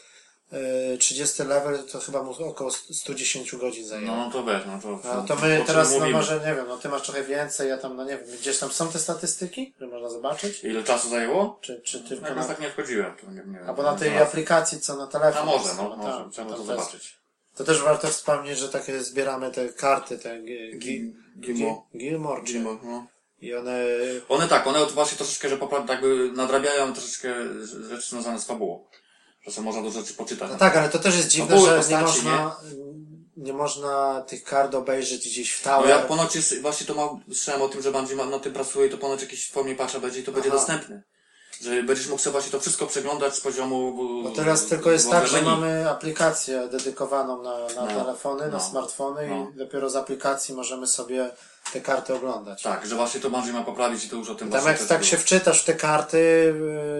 30 level to chyba mu około 110 godzin zajęło. No to weź, no to... No to my teraz, no mówimy? może nie wiem, no ty masz trochę więcej, ja tam, no nie wiem, gdzieś tam są te statystyki, które można zobaczyć? Ile czasu zajęło? Czy, czy No, ja na, tak nie wchodziłem, to nie, nie albo na tej aplikacji, co na telefon A może, jest, no, może, trzeba to zobaczyć. To też warto wspomnieć, że takie zbieramy te karty, te gi- gi- Gilmore. Gilmore, no. i one, One tak, one właśnie troszeczkę, że popra- jakby nadrabiają troszeczkę rzeczy związane z fabułą. Sobie można dużo rzeczy poczytać. no tak, ale to też jest dziwne, były że nie postaci, można, nie można tych kart obejrzeć gdzieś w No tower. ja ponoć jest, właśnie to mam, słyszałem o tym, że Bungie ma- na tym pracuje i to ponoć jakieś w formie patcha będzie i to będzie Aha. dostępne. Że będziesz mógł sobie właśnie to wszystko przeglądać z poziomu... Bo teraz tylko jest tak, że mamy aplikację dedykowaną na, na No, telefony, na no, smartfony no. i dopiero z aplikacji możemy sobie te karty oglądać. Tak, że właśnie to Andrzej ma poprawić i to już o tym Tam jak tak było. się wczytasz w te karty,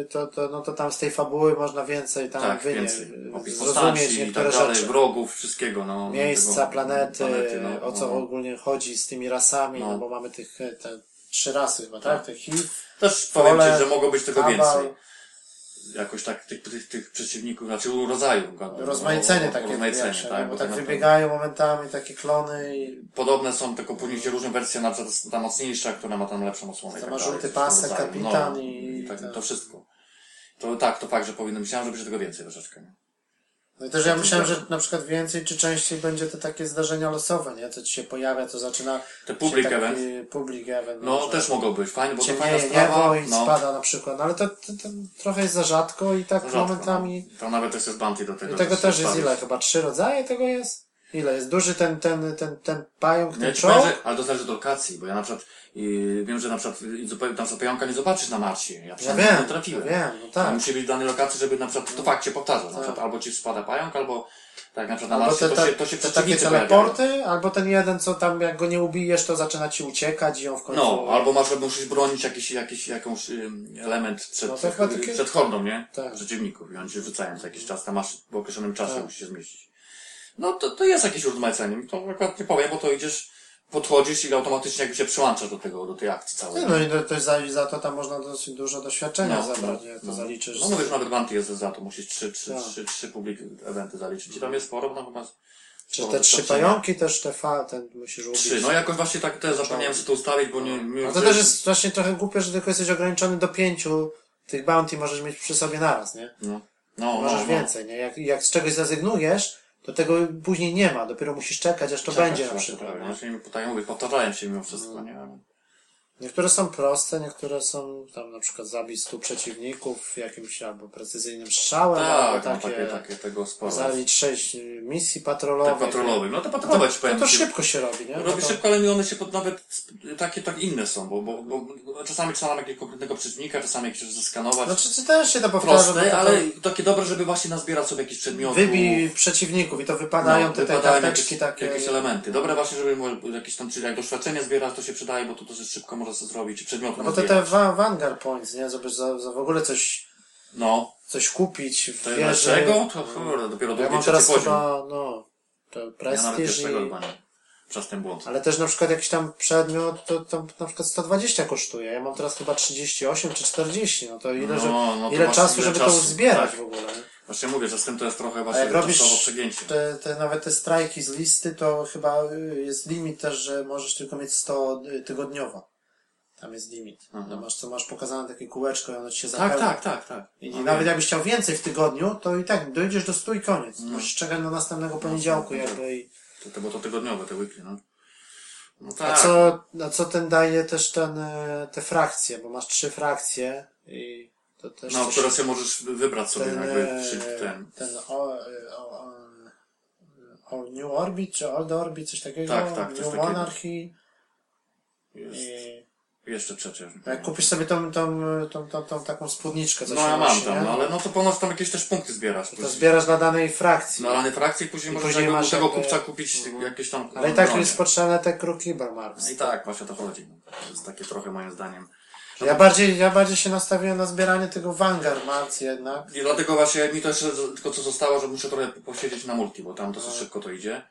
y, to, to, no to tam z tej fabuły można więcej tam Tak, wynieść, więcej. Opis zrozumieć i niektóre tak dalej, rzeczy. wrogów, wszystkiego, no. Miejsca, tego- planety, planety, no, o co no. ogólnie chodzi z tymi rasami, no, No. bo mamy tych te trzy rasy chyba, tak? Tak. Tych HIV, Też powiem Ci, że mogło być tego Kabal. więcej. Jakoś tak tych, tych, tych przeciwników, znaczy rodzaju. rozmaicenie takie rozmaicenie, większe, tak, bo tak wybiegają momentami takie klony i Podobne są, tylko później się różne wersje, na przykład ta mocniejsza, która ma tam lepszą osłonę. To tak ma żółty pasek, kapitan no, i tak, tak. to wszystko. To tak, to fakt, że powinno, myślałem, że będzie tego więcej troszeczkę. No i też ja myślałem, że na przykład więcej czy częściej będzie te takie zdarzenia losowe, nie? Co ci się pojawia, to zaczyna Te public event. Public event. No że też mogą być, fajnie, bo to fajna sprawa. niebo i no, spada na przykład, no ale to, to, to trochę jest za rzadko i tak za rzadko, momentami... No. To nawet też jest bounty do tego. I tego też jest ile? Chyba trzy rodzaje tego jest? Ile jest? Duży ten, ten, ten, ten pająk, Ja ten powiem, czołg? że, ale to zależy od lokacji, bo ja na przykład yy, wiem, że na przykład zupełnie tam sobie pająka nie zobaczysz na Marsie. Ja Ja przynajmniej wiem, nie trafiłem. ja wiem, no Tam tak. musi być w danej lokacji, żeby na przykład to fakt się powtarza. Na przykład albo ci spada pająk, albo tak na przykład na Marsie te, to się, to się te takie teleporty, albo ten jeden, co tam jak go nie ubijesz, to zaczyna ci uciekać i on w końcu... No, albo masz, musisz bronić jakiś, jakiś jakąś element przed, No chyba takie- przed hordą, nie? Tak. Przeciwników i oni się rzucają co jakiś czas, tam masz w określonym czasie Tak. musisz się zmieścić. No to, to jest jakieś urozmaicenie. To akurat nie powiem, bo to idziesz, podchodzisz i automatycznie jakby się przyłączasz do tego, do tej akcji całej. Nie, no i to za, za to tam można dosyć dużo doświadczenia No, zabrać, no, to no. zaliczysz. No mówię, że nawet Banty jest za to, musisz trzy, trzy, Tak. trzy, trzy public eventy zaliczyć. I tam jest sporo, no chyba Czy sporo te trzy pająki też te fa, ten musisz ubić. Trzy, no jakoś właśnie tak też zapomniałem sobie to ustawić, bo nie... nie No to też jest właśnie trochę głupie, że tylko jesteś ograniczony do pięciu tych bounty możesz mieć przy sobie naraz, nie? No, no, Możesz no, no. więcej, nie? Jak, jak z czegoś zrezygnujesz, to tego później nie ma, dopiero musisz czekać, aż to będzie na właśnie, przykład. tak, nie? Właśnie mi pytają, mówię, powtarzają się mimo wszystko, nie? Niektóre są proste, niektóre są tam na przykład zabij stu przeciwników jakimś albo precyzyjnym strzałem, albo Tak, no, takie, takie, takie tego sporo. zalicz sześć misji patrolowych. Tak, patrolowych. No to patrolowe ci To, powiem. to ci- szybko się robi, nie? Robi No to, szybko, ale mi one się pod nawet takie tak inne są, bo, bo, bo czasami trzeba jakiegoś konkretnego przeciwnika, czasami jakieś zeskanować. Znaczy, czy też się to powtarza, Proste, to, ale takie dobre, żeby właśnie nazbierać sobie jakieś przedmioty. wybij przeciwników i to wypadają te, te No, wypadają karteczki jakieś, takie. jakieś elementy. Dobre właśnie, żeby jakieś tam, czyli jak doświadczenie zbierać, to się przydaje, bo to dosyć szybko można sobie zrobić i przedmioty No bo te, Vanguard Points, nie? Żeby za, za w ogóle coś, No, coś kupić w to wieży. To kurde, dopiero Ja drugi, mam trzeci teraz poziom. chyba, no, to Ja nawet pierwszego i... chyba nie. Przez ten błąd. Ale też na przykład jakiś tam przedmiot, to, to na przykład 120 kosztuje. Ja mam teraz chyba 38 czy 40. No to ile, No, że, no to ile właśnie czasu, ile żeby to czasu, uzbierać tak. w ogóle. nie? Właśnie mówię, że z tym to jest trochę A właśnie jak robisz czasowo przegięcie. te, te, nawet te strajki z listy, to chyba y, jest limit też, że możesz tylko mieć 100 tygodniowo. Tam jest limit. No masz, co masz pokazane takie kółeczko i ono ci się Tak, zapełnia. tak, tak, tak. I No, nawet jakbyś chciał więcej w tygodniu, to i tak dojdziesz do 100 i koniec. Musisz czekać do następnego poniedziałku no, jakby i... To, to było to tygodniowe, te weekly, no. No A tak. co, a co ten daje też ten, e, te frakcje, bo masz trzy frakcje i to też No, które sobie możesz wybrać sobie ten, jakby e, przy ten. ten o, e, o, o, o New Orbit, czy Old Orbit, coś takiego, Tak, tak, New. Monarchy Jest. i Jeszcze trzecie. jak kupisz sobie tą, tą, tą, tą, tą taką spódniczkę, co No się ja mam nosi, tam, nie? no ale no to ponoć tam jakieś też punkty zbierasz. to później. zbierasz dla danej frakcji. Na danej frakcji później możesz później tego, masz tego jakby- kupca kupić jakieś tam. Ale i tak bronie. jest potrzebne te Krukiber Marks. No i tak, właśnie o to chodzi. To jest takie trochę moim zdaniem. Ja bardziej, ja bardziej się nastawiłem na zbieranie tego Vanguard Marks jednak. I dlatego właśnie mi to jeszcze tylko co zostało, że muszę trochę posiedzieć na multi, bo tam dosyć szybko to idzie.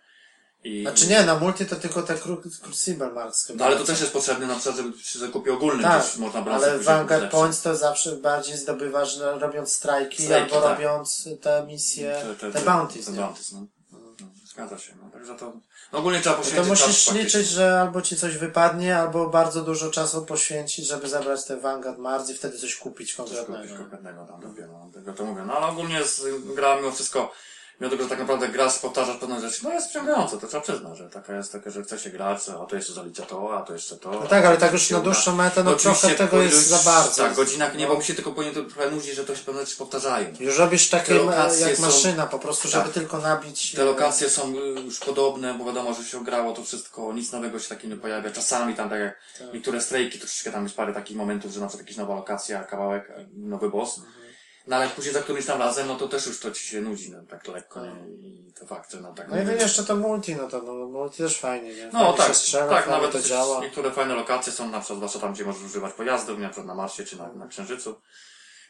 I, Znaczy nie, na multi to tylko te Crucible Marks chyba. No ale to też jest potrzebne na przykład, żeby się zakupił ogólny, Tak, można brać ale Vanguard. Points to zawsze bardziej zdobywasz no, robiąc strajki, Strajki, albo tak. robiąc te misje, te, bounties, Te nie? bounties, no. No, Zgadza się, no. Także to, no ogólnie trzeba No poświęcić to musisz czas liczyć, że albo ci coś wypadnie, albo bardzo dużo czasu poświęcić, żeby zabrać te Vanguard Mars i wtedy coś kupić Coś kupić konkretnego. konkretnego tam dopiero, no, tego to mówię. No ale ogólnie z gra mimo wszystko Mimo tego, że tak naprawdę grasz, powtarzasz pewne rzeczy, no jest wciągające, to trzeba przyznać, że taka jest taka, że chce się grać, a to jeszcze zalicza to, a to jeszcze to. No tak, ale tak już na dłuższą metę, no Oczywiście trochę tego jest za bardzo. Tak, godzinak nie No. bo mi się tylko powinien trochę nudzi, że to się pewne rzeczy powtarzają. Już robisz takie lokacje jak są- maszyna po prostu, żeby Tak. tylko nabić. Te lokacje są y, już podobne, bo wiadomo, że się grało to wszystko, nic nowego się takiego nie pojawia. Czasami tam tak jak Tak. niektóre strajki, troszeczkę tam jest parę takich momentów, że na przykład jakaś nowa lokacja, kawałek, e, nowy boss. Mhm. No ale później za którymś tam razem, no to też już to ci się nudzi, no, tak lekko, nie? I to fakt, że no tak. No i jeszcze to multi, no to no, multi też fajnie, nie? No Fajnie tak, strzela, tak, nawet to działa. niektóre fajne lokacje są, na przykład zwłaszcza tam, gdzie możesz używać pojazdów, na przykład na Marsie czy na, na Księżycu.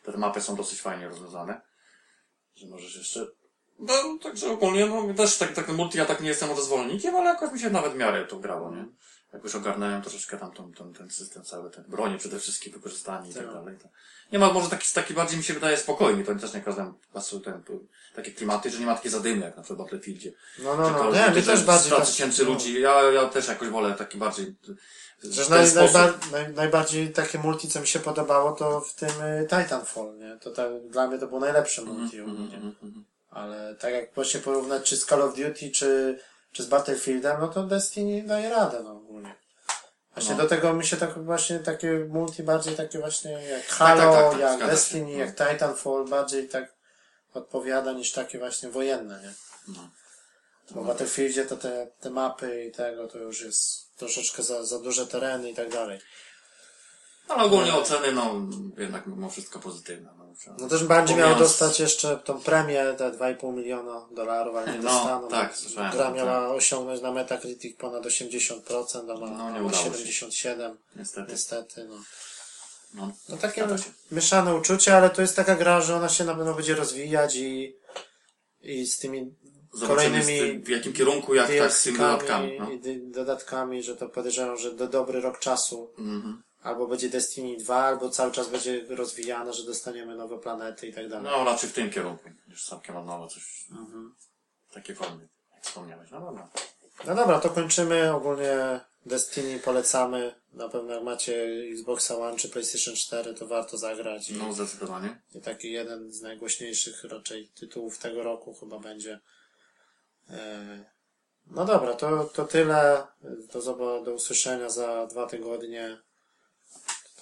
Te mapy są dosyć fajnie rozwiązane, że możesz jeszcze... No, także ogólnie, no też tak, tak multi ja tak nie jestem może zwolennikiem, ale jakoś mi się nawet w miarę to grało, nie? Jak już ogarnąłem troszeczkę tam ten, ten, ten system cały, ten bronie przede wszystkim wykorzystanie i tak Tak. dalej. To nie ma, może taki, taki bardziej mi się wydaje spokojny, to też nie każdemu pasuje ten, takie klimaty, że nie ma takiej zadymy jak na przykład w Battlefieldzie. No, no, no, nie, mi też bardziej 100 tak- tysięcy ludzi, ja, ja też jakoś wolę taki bardziej, Że naj, najba, naj, najbardziej takie multi, co mi się podobało, to w tym y, Titanfall, nie? To tak, dla mnie to było najlepsze multi Mhm, ogólnie. mhm, mhm. Ale tak jak właśnie porównać czy z Call of Duty, czy, czy z Battlefieldem, no to Destiny daje radę, no. Właśnie No. do tego mi się tak właśnie takie multi bardziej takie właśnie jak Halo, tak, tak, tak, jak Destiny, się. jak Titanfall bardziej tak odpowiada niż takie właśnie wojenne, nie? No. Bo w Battlefieldzie to te, te mapy i tego to już jest troszeczkę za, za duże tereny i tak dalej. Ale ogólnie oceny, no, jednak mimo wszystko pozytywne. No, No też będzie miał Pomijając- dostać jeszcze tą premię, te 2,5 miliona dolarów, ale nie No, dostaną. tak, słyszałem, Gra tak. miała osiągnąć na Metacritic ponad 80%, a ma, No, nie ma udało się. 77, Niestety. niestety. No. No, no takie mieszane uczucia, ale to jest taka gra, że ona się na pewno będzie rozwijać i, i z tymi Zobaczymy kolejnymi tym, w jakim kierunku, jak tak z tymi dodatkami. No. i dodatkami, że to podejrzewam, że do dobry rok czasu Mhm. Albo będzie Destiny 2, albo cały czas będzie rozwijane, że dostaniemy nowe planety i tak dalej. no raczej w tym kierunku. Już całkiem od nowa coś Mhm. w takiej formie, jak wspomniałeś. No dobra. No dobra, to kończymy. Ogólnie Destiny polecamy. Na pewno jak macie Xboxa One czy PlayStation 4, to warto zagrać. I, No zdecydowanie. i taki jeden z najgłośniejszych raczej tytułów tego roku chyba będzie. E, No dobra, to, to tyle. Do, do usłyszenia za dwa tygodnie.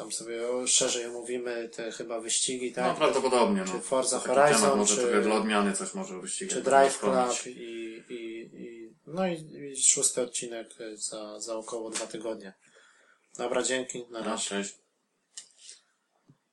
Tam sobie szerzej omówimy te chyba wyścigi, No tak? prawdopodobnie. Czy No. Forza Taki Horizon, może czy- trochę dla odmiany coś może wyścigać. czy Drive. Club i, i, i no i, i szósty odcinek za, za około dwa tygodnie. Dobra, dzięki, na No, razie. cześć.